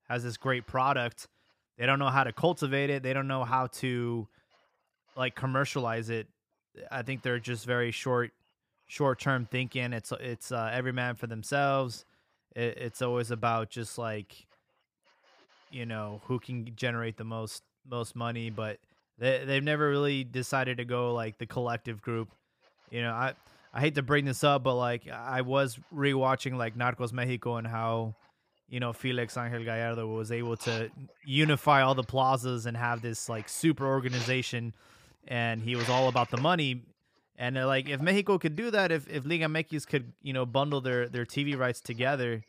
A: has this great product. They don't know how to cultivate it. They don't know how to like commercialize it. I think they're just very short short term thinking. It's it's uh, every man for themselves. It, it's always about just like you know who can generate the most most money but they, they've never really decided to go like the collective group. You know i i hate to bring this up but like i was rewatching like narcos mexico and how you know felix angel gallardo was able to unify all the plazas and have this like super organization and he was all about the money. And uh, like if mexico could do that if if liga mx could you know bundle their their tv rights together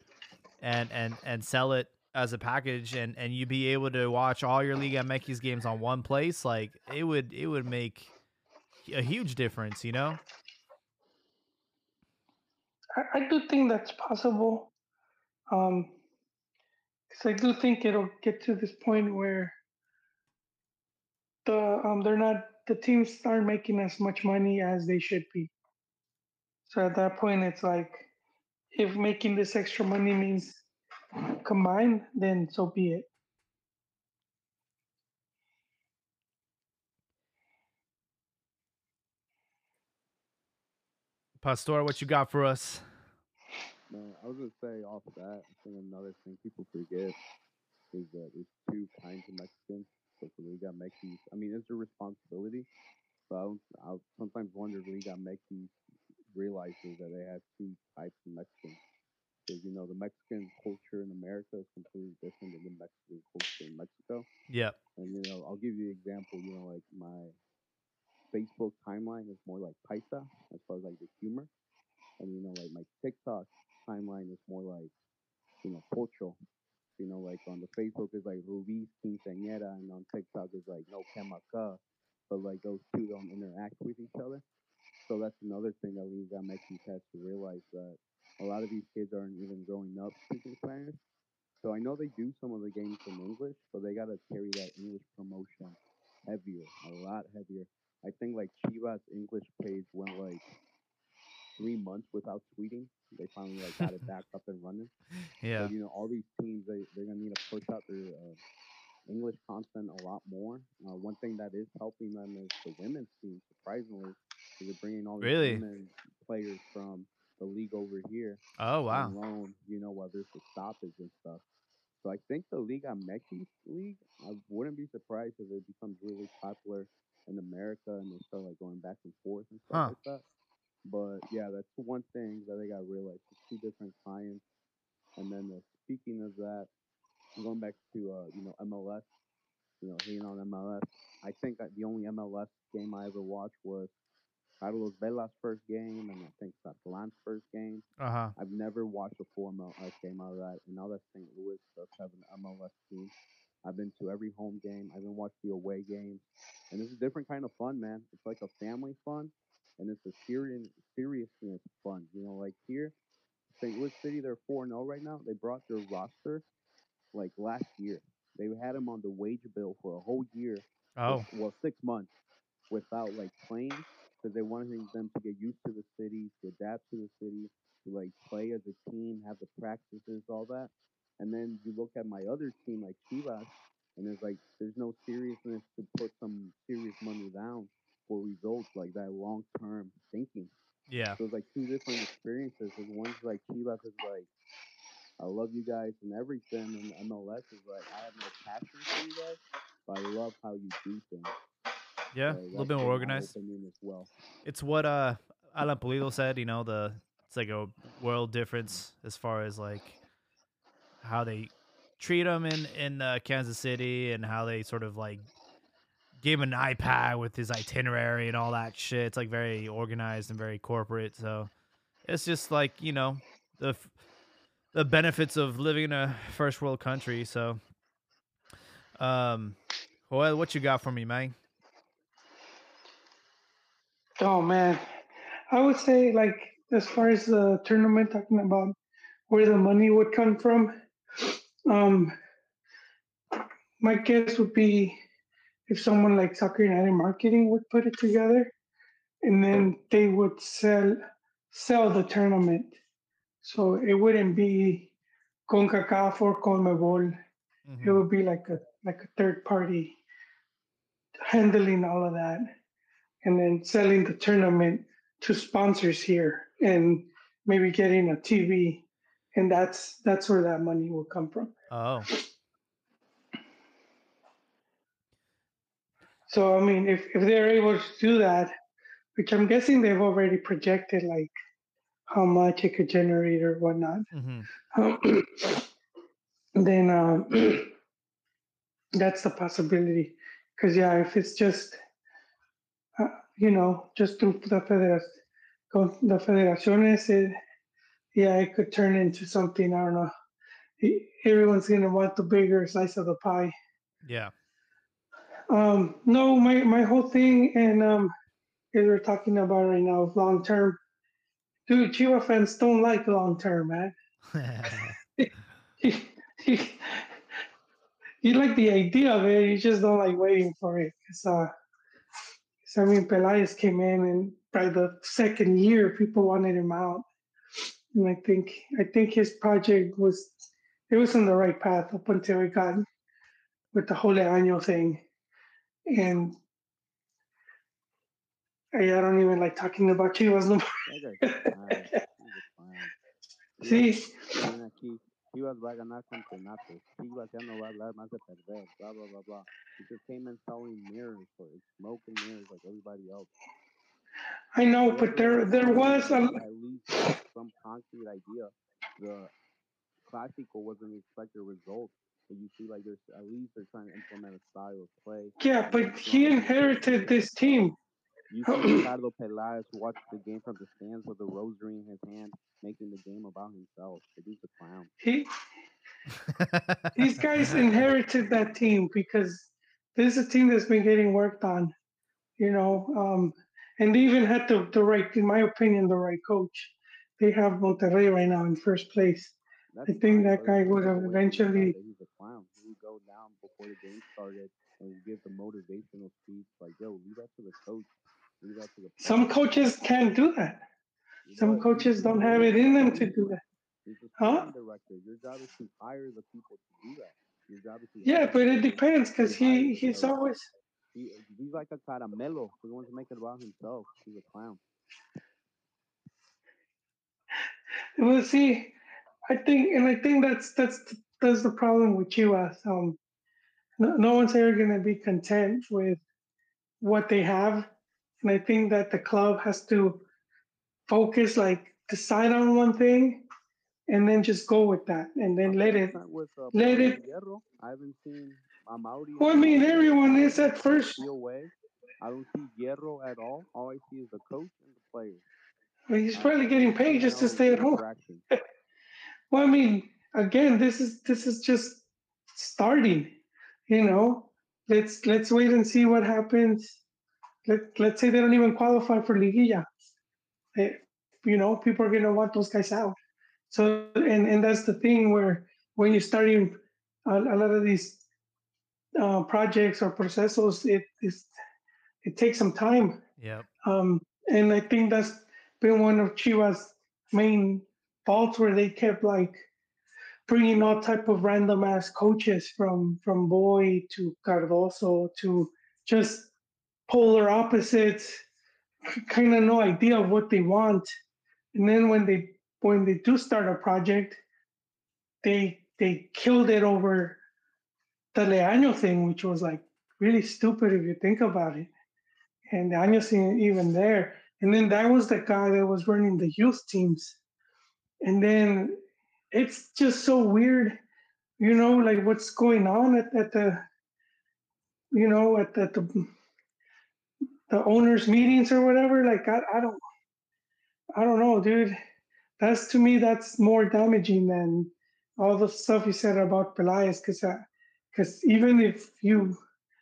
A: and and and sell it as a package and and you'd be able to watch all your Liga MX games on one place like it would it would make a huge difference you know
B: I, I do think that's possible. Um, because I do think it'll get to this point where the um they're not the teams aren't making as much money as they should be. So at that point, it's like if making this extra money means combined, then so be it.
A: pastor what you got for us
D: Man, I was gonna say off that. I think another thing people forget is that there's two kinds of Mexicans. So for Liga Mexis, I mean, it's a responsibility. But I, don't- I sometimes wonder if Liga Mexis realizes that they have two types of Mexicans. Because you know the Mexican culture in America is completely different than the Mexican culture in Mexico.
A: Yeah.
D: And you know, I'll give you an example. You know, like my Facebook timeline is more like paisa as far as like the humor, and you know, like my TikTok timeline is more like you know pocho. You know, like on the Facebook is like Rubiz Quinceañera, and on TikTok is like No Kemaka. But like those two don't interact with each other. So that's another thing that Liga Mexis has to realize that a lot of these kids aren't even growing up speaking Spanish. So I know they do some of the games in English, but they gotta carry that English promotion heavier, a lot heavier. I think like Chivas English page went like three months without tweeting. They finally like got it back up and running.
A: yeah
D: But you know, all these teams they they're gonna need to push out their uh, English content a lot more. Uh, one thing that is helping them is the women's team. Surprisingly, they're bringing all these
A: Really?
D: women players from the league over here
A: oh wow
D: loan. You know, while there's the stoppage and stuff. So I think the Liga Mexis league, I wouldn't be surprised if it becomes really popular in America and they start like going back and forth and stuff
A: Huh.
D: like that. But yeah, that's one thing that they got realized. It's two different clients. And then uh, speaking of that, going back to uh, you know MLS, you know, hating on MLS. I think that the only MLS game I ever watched was Carlos Vela's first game, and I think Catalan's first game.
A: Uh huh.
D: I've never watched a full MLS game out of that, and now that St. Louis does have an MLS team, I've been to every home game. I've been watched the away games, and it's a different kind of fun, man. It's like a family fun, and it's a serious seriousness fun. You know, like here, St. Louis City, they're four 0 right now. They brought their roster like last year. They had them on the wage bill for a whole year.
A: Oh.
D: well, six months without like playing because they wanted them to get used to the city, to adapt to the city, to like play as a team, have the practices, all that. And then you look at my other team, like Chivas, and there's like there's no seriousness to put some serious money down for results like that long term thinking.
A: Yeah.
D: So it's like two different experiences. And one's like Chivas is like, I love you guys and everything, and MLS is like, I have no passion for you guys, but I love how you do things.
A: Yeah.
D: So
A: a little bit more organized.
D: as well.
A: It's what uh Alan Pulido said. You know the it's like a world difference as far as like how they treat him in in uh, Kansas City and how they sort of like gave him an iPad with his itinerary and all that shit. It's like very organized and very corporate. So it's just like you know the f- the benefits of living in a first world country. So, um, Joel, what you got for me, man?
B: Oh man, I would say like as far as the tournament, talking about where the money would come from. Um, my guess would be if someone like Soccer United Marketing would put it together, and then they would sell sell the tournament. So it wouldn't be CONCACAF or CONMEBOL. It would be like a like a third party handling all of that, and then selling the tournament to sponsors here, and maybe getting a TV, and that's that's where that money will come from.
A: Oh,
B: So I mean, if if they're able to do that, which I'm guessing they've already projected like how much it could generate or whatnot,
A: hmm
B: then um, that's the possibility. Because yeah, if it's just uh, you know just through the federa- con- the federaciones, it, yeah, it could turn into something. I don't know. Everyone's gonna want the bigger slice of the pie.
A: yeah.
B: Um, no, my my whole thing, and um, as we're talking about right now, long term. Dude, Chihuahua fans don't like long term, man. you, you, you like the idea of it, you just don't like waiting for it. Cause, uh, mean, Pelaez came in, and by the second year, people wanted him out, and I think I think his project was it was on the right path up until it got with the whole año thing, and I, I don't even like talking about Chivas no more.
D: That guy's a clown. He's a clown.
B: Sí.
D: Viene aquí. Chivas va a ganar campeonatos. Chivas ya no va a hablar más de perder. Blah, blah, blah, blah. He just came in selling mirrors for smoke and mirrors like everybody else.
B: I know, but there there was a
D: At least some concrete idea. The Clásico wasn't the expected result. But you see, like, there's at least they're trying to implement a style of play.
B: yeah, but he inherited this team.
D: You see Ricardo Peláez watch the game from the stands with a rosary in his hand, making the game about himself. The dude's a clown.
B: He these guys inherited that team because this is a team that's been getting worked on, you know, um, and they even had the, the right, in my opinion, the right coach. They have Monterrey right now in first place.
D: That's
B: I think that guy would have
D: the way he
B: eventually.
D: He's a clown. He would go down before the game started and would give the motivational speech like, "Yo, leave that to the coach. Leave that to the."
B: Some coaches can't do that.
D: You
B: Some?
D: He's
B: coaches don't have it in them to do that. Huh?
D: director. Your job is to hire the people to do that. Your job is to
B: Yeah, but it depends because he he's always
D: He, he's like a caramelo. He wants to make it about himself. He's a clown.
B: Well, see, I think, and I think that's that's that's the problem with Chivas. Um, no, no one's ever going to be content with what they have, and I think that the club has to focus, like decide on one thing, and then just go with that, and then let it.
D: With uh,
B: let it-.
D: I haven't seen Amaury.
B: Well, I mean, everyone is at first.
D: I don't see Hierro at all. All I see is the coach and the players.
B: I mean, he's probably getting paid just to stay at home. Well, I mean, again, this is this is just starting. You know, let's let's wait and see what happens. Let let's say they don't even qualify for Liguilla. Eh, you know, people are gonna want those guys out. So, and and that's the thing where when you're starting a, a lot of these uh, projects or procesos, it is it takes some time.
A: Yep.
B: Um, and I think that's been one of Chivas' main faults where they kept like bringing all type of random ass coaches from from Boy to Cardoso to just polar opposites, kind of no idea of what they want. And then when they when they do start a project, they they killed it over the Leaño thing, which was like really stupid if you think about it. And Leaño's even there. And then that was the guy that was running the youth teams. And then it's just so weird, you know, like what's going on at, at the, you know, at, at the the owners' meetings or whatever. Like I, I don't, I don't know, dude. That's to me, that's more damaging than all the stuff you said about Peláez because because even if you,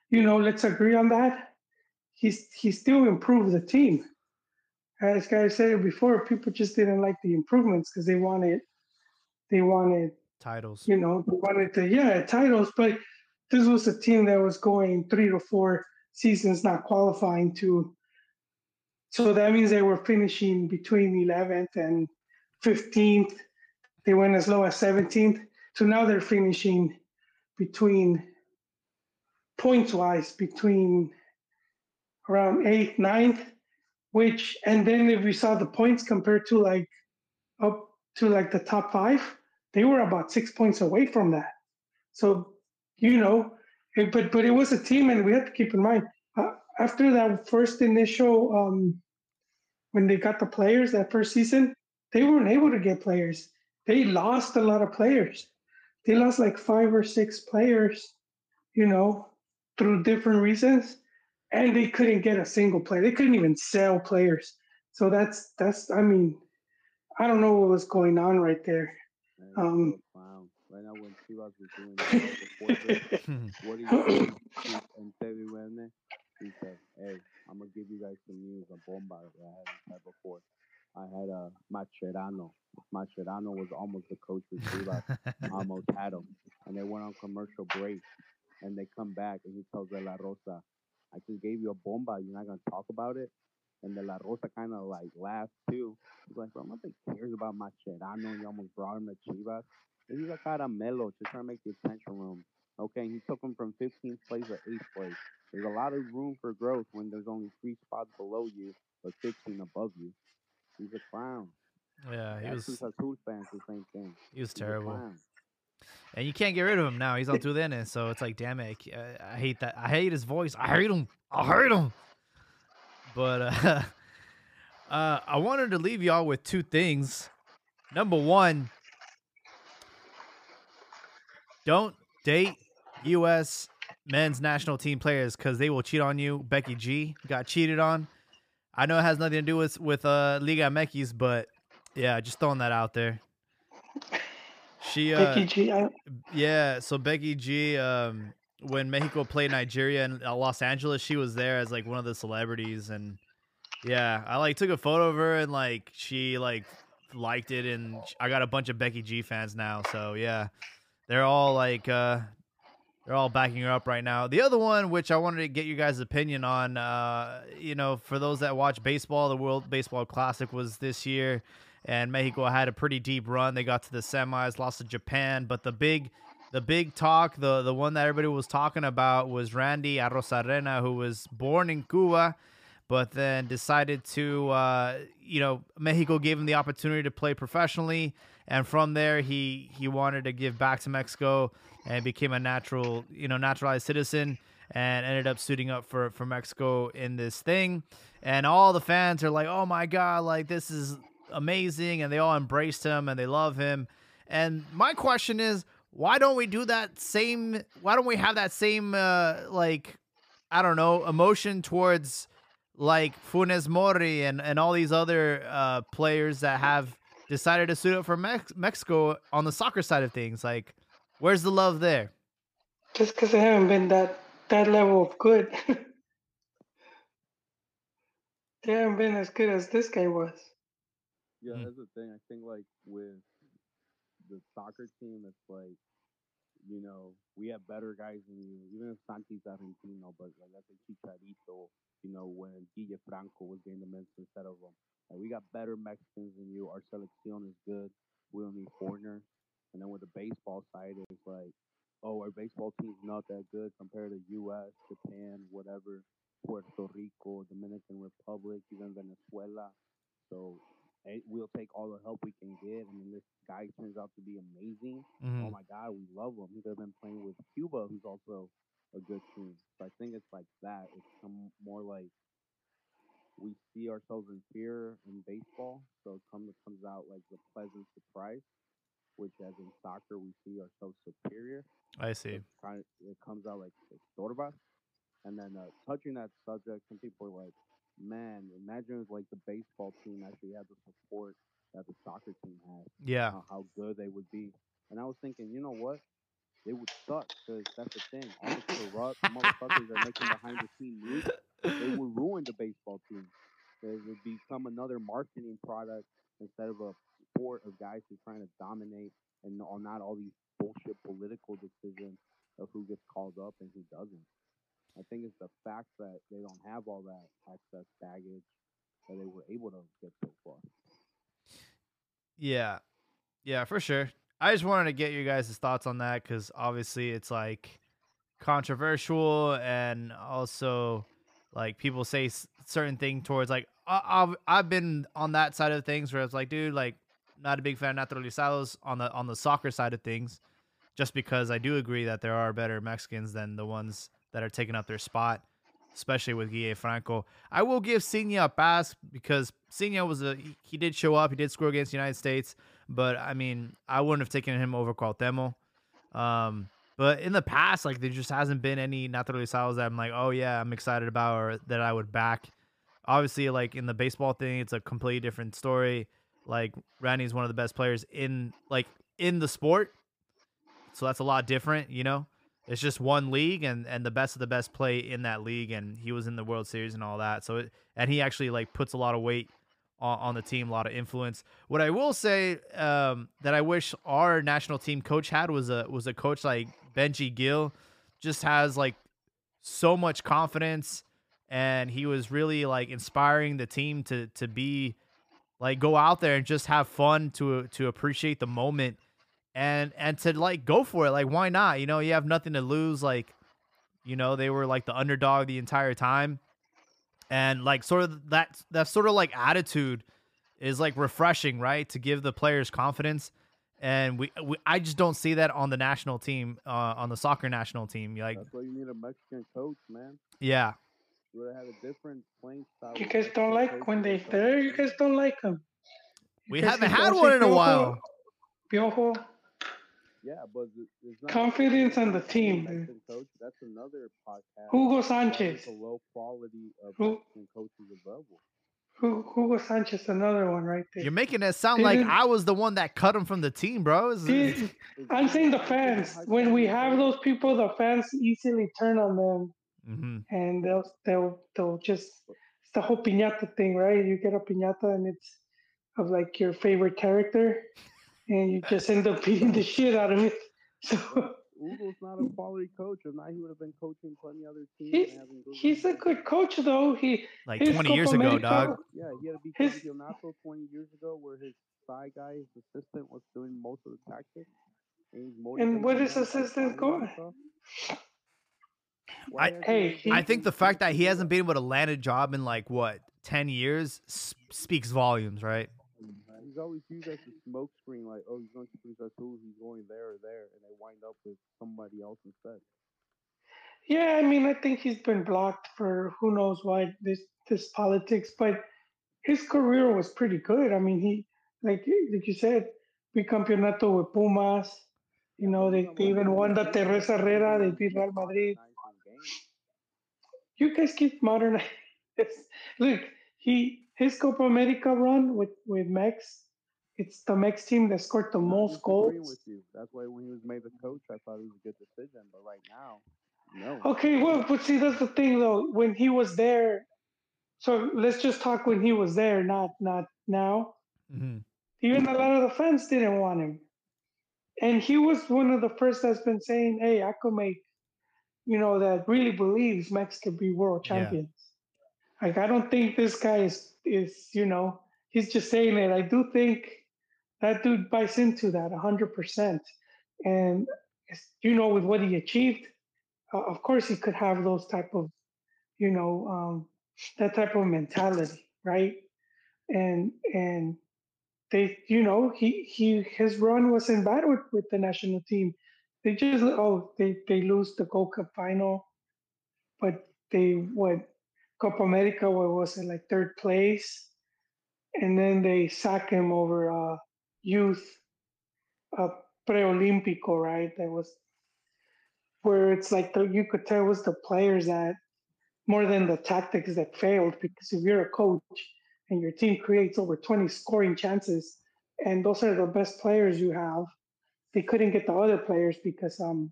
B: you know, let's agree on that, he's he still improved the team. As guys said before, people just didn't like the improvements because they wanted, they wanted
A: Titles.
B: you know, they wanted to, yeah, titles, but this was a team that was going three to four seasons not qualifying to. So that means they were finishing between 11th and 15th. They went as low as 17th. So now they're finishing between points wise between around 8th, 9th, which, and then if we saw the points compared to like up to like the top five, they were about six points away from that. So, you know, it, but but it was a team, and we have to keep in mind uh, after that first initial um, when they got the players that first season, they weren't able to get players. They lost a lot of players. They lost like five or six players, you know, through different reasons, and they couldn't get a single player. They couldn't even sell players. So that's that's. I mean, I don't know what was going on right there. Um.
D: Right now, when Chivas was doing the what you think? And Teddy Werner, he said, "Hey, I'm gonna give you guys some news. A bomba that I haven't had before. I had a Mascherano. Mascherano was almost the coach for Chivas. almost had him, and they went on commercial break, and they come back, and he tells De La Rosa, "I just gave you a bomba. You're not gonna talk about it." And De La Rosa kind of like laughed too. He's like, bro, nothing cares about Mascherano. You almost brought him to Chivas. This is a caramelo just trying to make the attention room. Okay, he took him from 15th place to 8th place. There's a lot of room for growth when there's only three spots below you, but 15 above you. He's a clown.
A: Yeah, he
D: That's
A: was
D: Azul fans, the same thing.
A: he was
D: He's
A: terrible. And you can't get rid of him now. He's on TUDN, so it's like, damn it, I, I hate that. I hate his voice. I hate him. I hate him. But uh, uh, I wanted to leave y'all with two things. Number one, don't date U.S. men's national team players because they will cheat on you. Becky G got cheated on. I know it has nothing to do with with uh, Liga MX, but yeah, just throwing that out there. She uh,
B: Becky G, I,
A: yeah, so Becky G, um, when Mexico played Nigeria in uh, Los Angeles, she was there as like one of the celebrities, and yeah, I like took a photo of her and like she like liked it, and I got a bunch of Becky G fans now, so yeah, they're all like uh, they're all backing her up right now. The other one, which I wanted to get you guys' opinion on, uh, you know, for those that watch baseball, the World Baseball Classic was this year, and Mexico had a pretty deep run. They got to the semis, lost to Japan, but the big, the big talk, the the one that everybody was talking about was Randy Arozarena, who was born in Cuba, but then decided to, uh, you know, Mexico gave him the opportunity to play professionally, and from there he he wanted to give back to Mexico and became a natural, you know, naturalized citizen and ended up suiting up for for Mexico in this thing. And all the fans are like, "Oh my god, like this is amazing." And they all embraced him and they love him. And my question is, why don't we do that same why don't we have that same uh like I don't know emotion towards like Funes Mori and and all these other uh, players that have decided to suit up for Mex- Mexico on the soccer side of things. Like, where's the love there?
B: Just because they haven't been that that level of good. they haven't been as good as this guy was.
D: Yeah,
A: Mm.
D: that's the thing. I think like with the soccer team, it's like, you know, we have better guys than you. Even if Santi's Argentino, but like I think Chicharito, you know, when Guille Franco was getting the minutes instead of him. Like, we got better Mexicans than you. Our selección is good. We don't need foreigners. And then with the baseball side, it's like, oh, our baseball team's not that good compared to U.S., Japan, whatever, Puerto Rico, Dominican Republic, even Venezuela. So we'll take all the help we can get. I mean, this guy turns out to be amazing. Oh
A: Mhm.
D: my God, we love him. He could have been playing with Cuba, who's also a good team. So I think it's like that. It's more like we see ourselves inferior in baseball, so it comes comes out like the pleasant surprise, which as in soccer we see ourselves superior.
A: I see.
D: Kind of, it comes out like Estorba. And then uh, touching that subject, some people are like, man, imagine if like the baseball team actually had the support that the soccer team has.
A: Yeah.
D: How, how good they would be. And I was thinking, you know what? They would suck because that's the thing. All the corrupt motherfuckers are making behind the scene moves, they would ruin the baseball team. It would become another marketing product instead of a sport of guys who are trying to dominate and all- not all these bullshit political decisions of who gets called up and who doesn't. I think it's the fact that they don't have all that access baggage that they were able to get so far.
A: Yeah. Yeah, for sure. I just wanted to get your guys' thoughts on that because obviously it's like controversial and also like people say s- certain thing towards like I- I've I've been on that side of things where it's like, dude, like not a big fan of naturalizados on the on the soccer side of things, just because I do agree that there are better Mexicans than the ones that are taking up their spot, especially with Guille Franco. I will give Sinha a pass because Sinha was a he, he did show up, he did score against the United States, but I mean I wouldn't have taken him over Cuauhtemoc. Um, but in the past, like there just hasn't been any naturalizados that I'm like, oh yeah, I'm excited about or that I would back. Obviously, like in the baseball thing, it's a completely different story. Like Randy's one of the best players in like in the sport, so that's a lot different, you know. It's just one league, and and the best of the best play in that league, and he was in the World Series and all that. So it, and he actually like puts a lot of weight on, on the team, a lot of influence. What I will say um, that I wish our national team coach had was a was a coach like Benji Gil, just has like so much confidence, and he was really like inspiring the team to to be like go out there and just have fun to to appreciate the moment and and to like go for it. Like why not? You know you have nothing to lose. Like you know they were like the underdog the entire time. And like sort of that that sort of like attitude is like refreshing right? To give the players confidence and we, we I just don't see that on the national team uh, on the soccer national team like
D: That's why you need a Mexican coach, man.
A: yeah
D: You would have had a different playing style.
B: You guys don't like when they
D: and stuff.
B: there. You guys don't like them.
A: we haven't had one in a while
B: Piojo,
D: Yeah, but it's not
B: Confidence on the team,
D: coach. That's another podcast.
B: Hugo Sanchez.
D: there's The low quality of
B: Who-
D: Mexican coaches available.
B: Hu- Hugo Sanchez, another one right there.
A: you're making it sound like I was the one that cut him from the team bro
B: Dude, I'm saying the fans. When we have those people, the fans easily turn on them,
A: Mhm.
B: and they'll they'll they'll just it's the whole piñata thing, right? You get a piñata, and it's of like your favorite character, and you just end up beating the shit out of it. So
D: Hugo's not a mm. quality coach. If not, he would have been coaching plenty other teams.
B: He's-
D: and
B: he's a good coach, though. He
A: like
B: his
A: 20 years
B: Copa
A: ago
B: America-
A: dog
D: Yeah, he had a beat
B: His-
D: Campeonato 20 years ago where his side guy, his assistant, was doing most of the tactics. And, he's
B: And what
D: motivating
B: is
D: them by
B: assistant
D: calling
B: going-
D: and stuff.
A: I-
D: Why hasn't
B: Hey,
D: he
B: he-
A: I think the fact that he hasn't been able to land a job in like what 10 years s- speaks volumes, right?
D: He's always used as a smoke screen, like, oh, he's going to Cruz Azul, he's going there or there, and they wind up with somebody else instead.
B: Yeah, I mean, I think he's been blocked for who knows why this this politics, but his career was pretty good. I mean, he like like you said, bicampeonato with Pumas. You know, they, they even won the Teresa Herrera. They beat Real Madrid. you guys keep modernizing. Look, he his Copa America run with with Mex, it's the Mex team that scored the
D: I'm
B: most
D: disagreeing
B: goals.
D: with you. That's why when he was made the coach, I thought it was a good decision. But right now, no.
B: Okay, well, but see, that's the thing though. When he was there, so let's just talk when he was there, not not now.
A: Mhm.
B: Even a lot of the fans didn't want him, and he was one of the first that's been saying, "Hey, I could make," you know, that really believes Mex could be world
A: Yeah.
B: Like, I don't think this guy is is you know he's just saying it. I do think that dude buys into that hundred percent, and you know, with what he achieved, uh, of course he could have those type of you know um, that type of mentality right? And and they you know he he his run wasn't bad with, with the national team. They just oh they they lose the gold cup final but they what copa america what was it like third place? And then they sack him over uh youth uh preolímpico right? That was where it's like the, you could tell was the players that more than the tactics that failed because if you're a coach and your team creates over 20 scoring chances and those are the best players you have they couldn't get the other players because um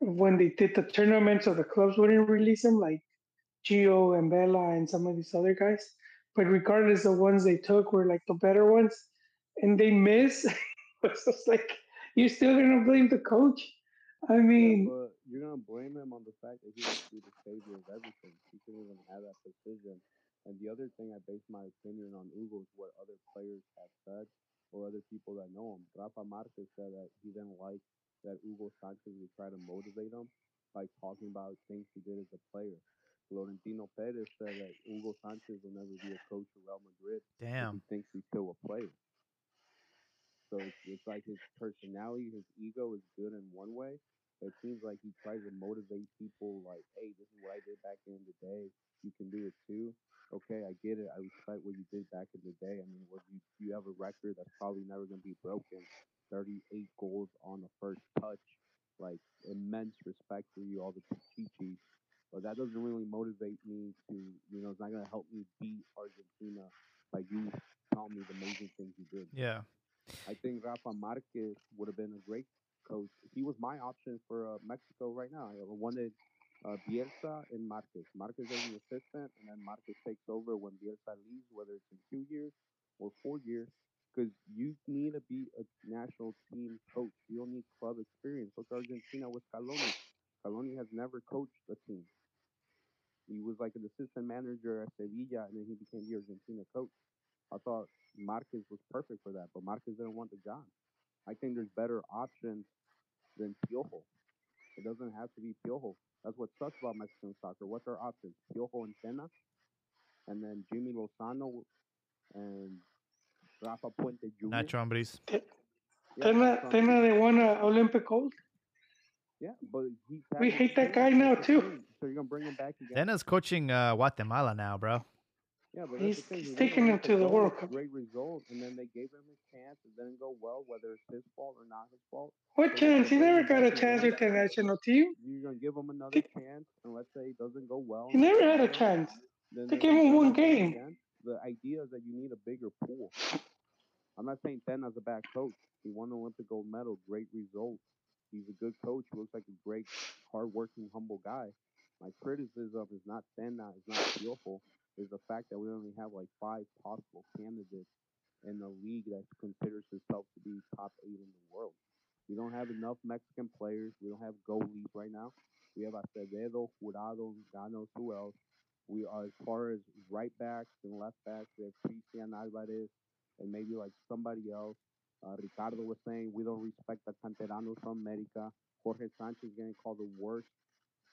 B: when they did the tournaments or the clubs wouldn't release them like Gio and Vela and some of these other guys but regardless the ones they took were like the better ones and they miss it's just like you're still gonna blame the coach I mean
D: But you're gonna blame him on the fact that he be the savior of everything. He couldn't even have that position. And the other thing I base my opinion on Hugo is what other players have said or other people that know him. Rafa Marquez said that he didn't like that Hugo Sanchez would try to motivate him by talking about things he did as a player. Florentino Perez said that Hugo Sanchez will never be a coach of Real Madrid.
A: Damn.
D: He thinks he's still a player. So it's, it's like his personality, his ego is good in one way, but it seems like he tries to motivate people like, hey, this is what I did back in the day. You can do it too. Okay, I get it. I respect what you did back in the day. I mean, what you you have a record that's probably never gonna be broken. 38 goals on the first touch. Like immense respect for you, all the Pichichis. But that doesn't really motivate me to, you know, it's not gonna help me beat Argentina by you telling me the amazing things you did.
A: Yeah.
D: I think Rafa Marquez would have been a great coach. He was my option for uh, Mexico right now. I wanted uh, Bielsa and Marquez. Marquez as an assistant, and then Marquez takes over when Bielsa leaves, whether it's in two years or four years, because you need to be a national team coach. You don't need club experience. Look, Argentina with Scaloni. Scaloni has never coached a team. He was like an assistant manager at Sevilla, and then he became the Argentina coach. I thought Marquez was perfect for that, but Marquez didn't want the job. I think there's better options than Piojo. It doesn't have to be Piojo. That's what sucks about Mexican soccer. What's our options? Piojo and Tena, and then Jimmy Lozano and Rafa Puente Jr.
A: Nacho Ambriz.
D: Yeah,
B: Then
D: that's what I'm
B: then
D: saying.
B: they won an Olympic gold.
D: Yeah, but he's
B: We hate that guy now, too.
D: team, So you're gonna bring him back again?
A: Tena's coaching uh, Guatemala now, bro.
D: Yeah, but
B: He's-
D: that's the thing.
B: he's
D: he
B: taking him to the World Cup.
D: Great result, and then they gave him his chance. It didn't go well, whether it's his fault or not his fault.
B: What
D: But
B: chance? He never got a
D: back
B: chance
D: again.
B: with the national team.
D: You're gonna give him another chance, and let's say it doesn't go well.
B: He never had a chance.
D: then
B: They gave him one game.
D: again. The idea is that you need a bigger pool. I'm not saying Tena's a bad coach. He won the Olympic gold medal, great result. He's a good coach. He looks like a great, hardworking, humble guy. My criticism is not Tena, is not skillful. is the fact that we only have like five possible candidates in the league that considers itself to be top eight in the world. We don't have enough Mexican players. We don't have goalies right now. We have Acevedo, Jurado, Ganos, who else? We are as far as right backs and left backs. We have Cristian Alvarez and maybe like somebody else. Uh, Ricardo was saying we don't respect the canteranos from America. Jorge Sanchez getting called the worst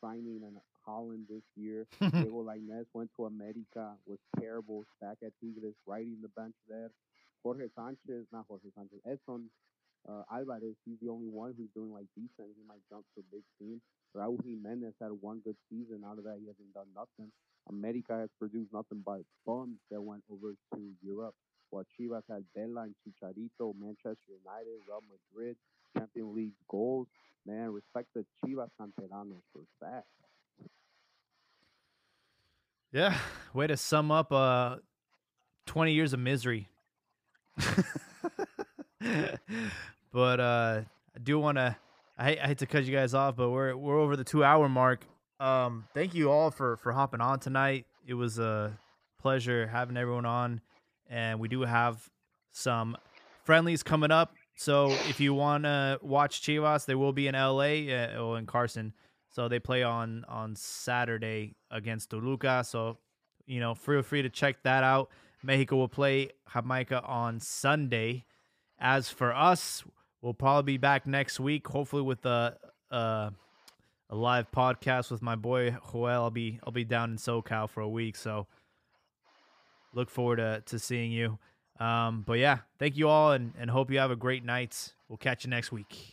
D: signing in Holland this year. Diego Lainez went to America, was terrible, back at Tigres, riding the bench there. Jorge Sanchez, not Jorge Sanchez, Edson uh, Alvarez, he's the only one who's doing like decent. He might jump to a big team. Raul Jimenez had one good season. Out of that, he hasn't done nothing. America has produced nothing but bums that went over to Europe. While Chivas Vela and Chicharito, Manchester United, Real Madrid, Champions League goals. Man, respect the Chivas canteranos for that.
A: Yeah, way to sum up uh 20 years of misery. but uh I do want to I, hate- I hate to cut you guys off, but we're we're over the 2 hour mark. Um thank you all for for hopping on tonight. It was a pleasure having everyone on and we do have some friendlies coming up. So if you want to watch Chivas, they will be in LA uh, or in Carson. So they play on on Saturday against Toluca. So you know, feel free to check that out. Mexico will play Jamaica on Sunday. As for us, we'll probably be back next week, hopefully with a a, a live podcast with my boy Joel. I'll be I'll be down in SoCal for a week, so look forward to to seeing you. Um, but yeah, thank you all, and and hope you have a great night. We'll catch you next week.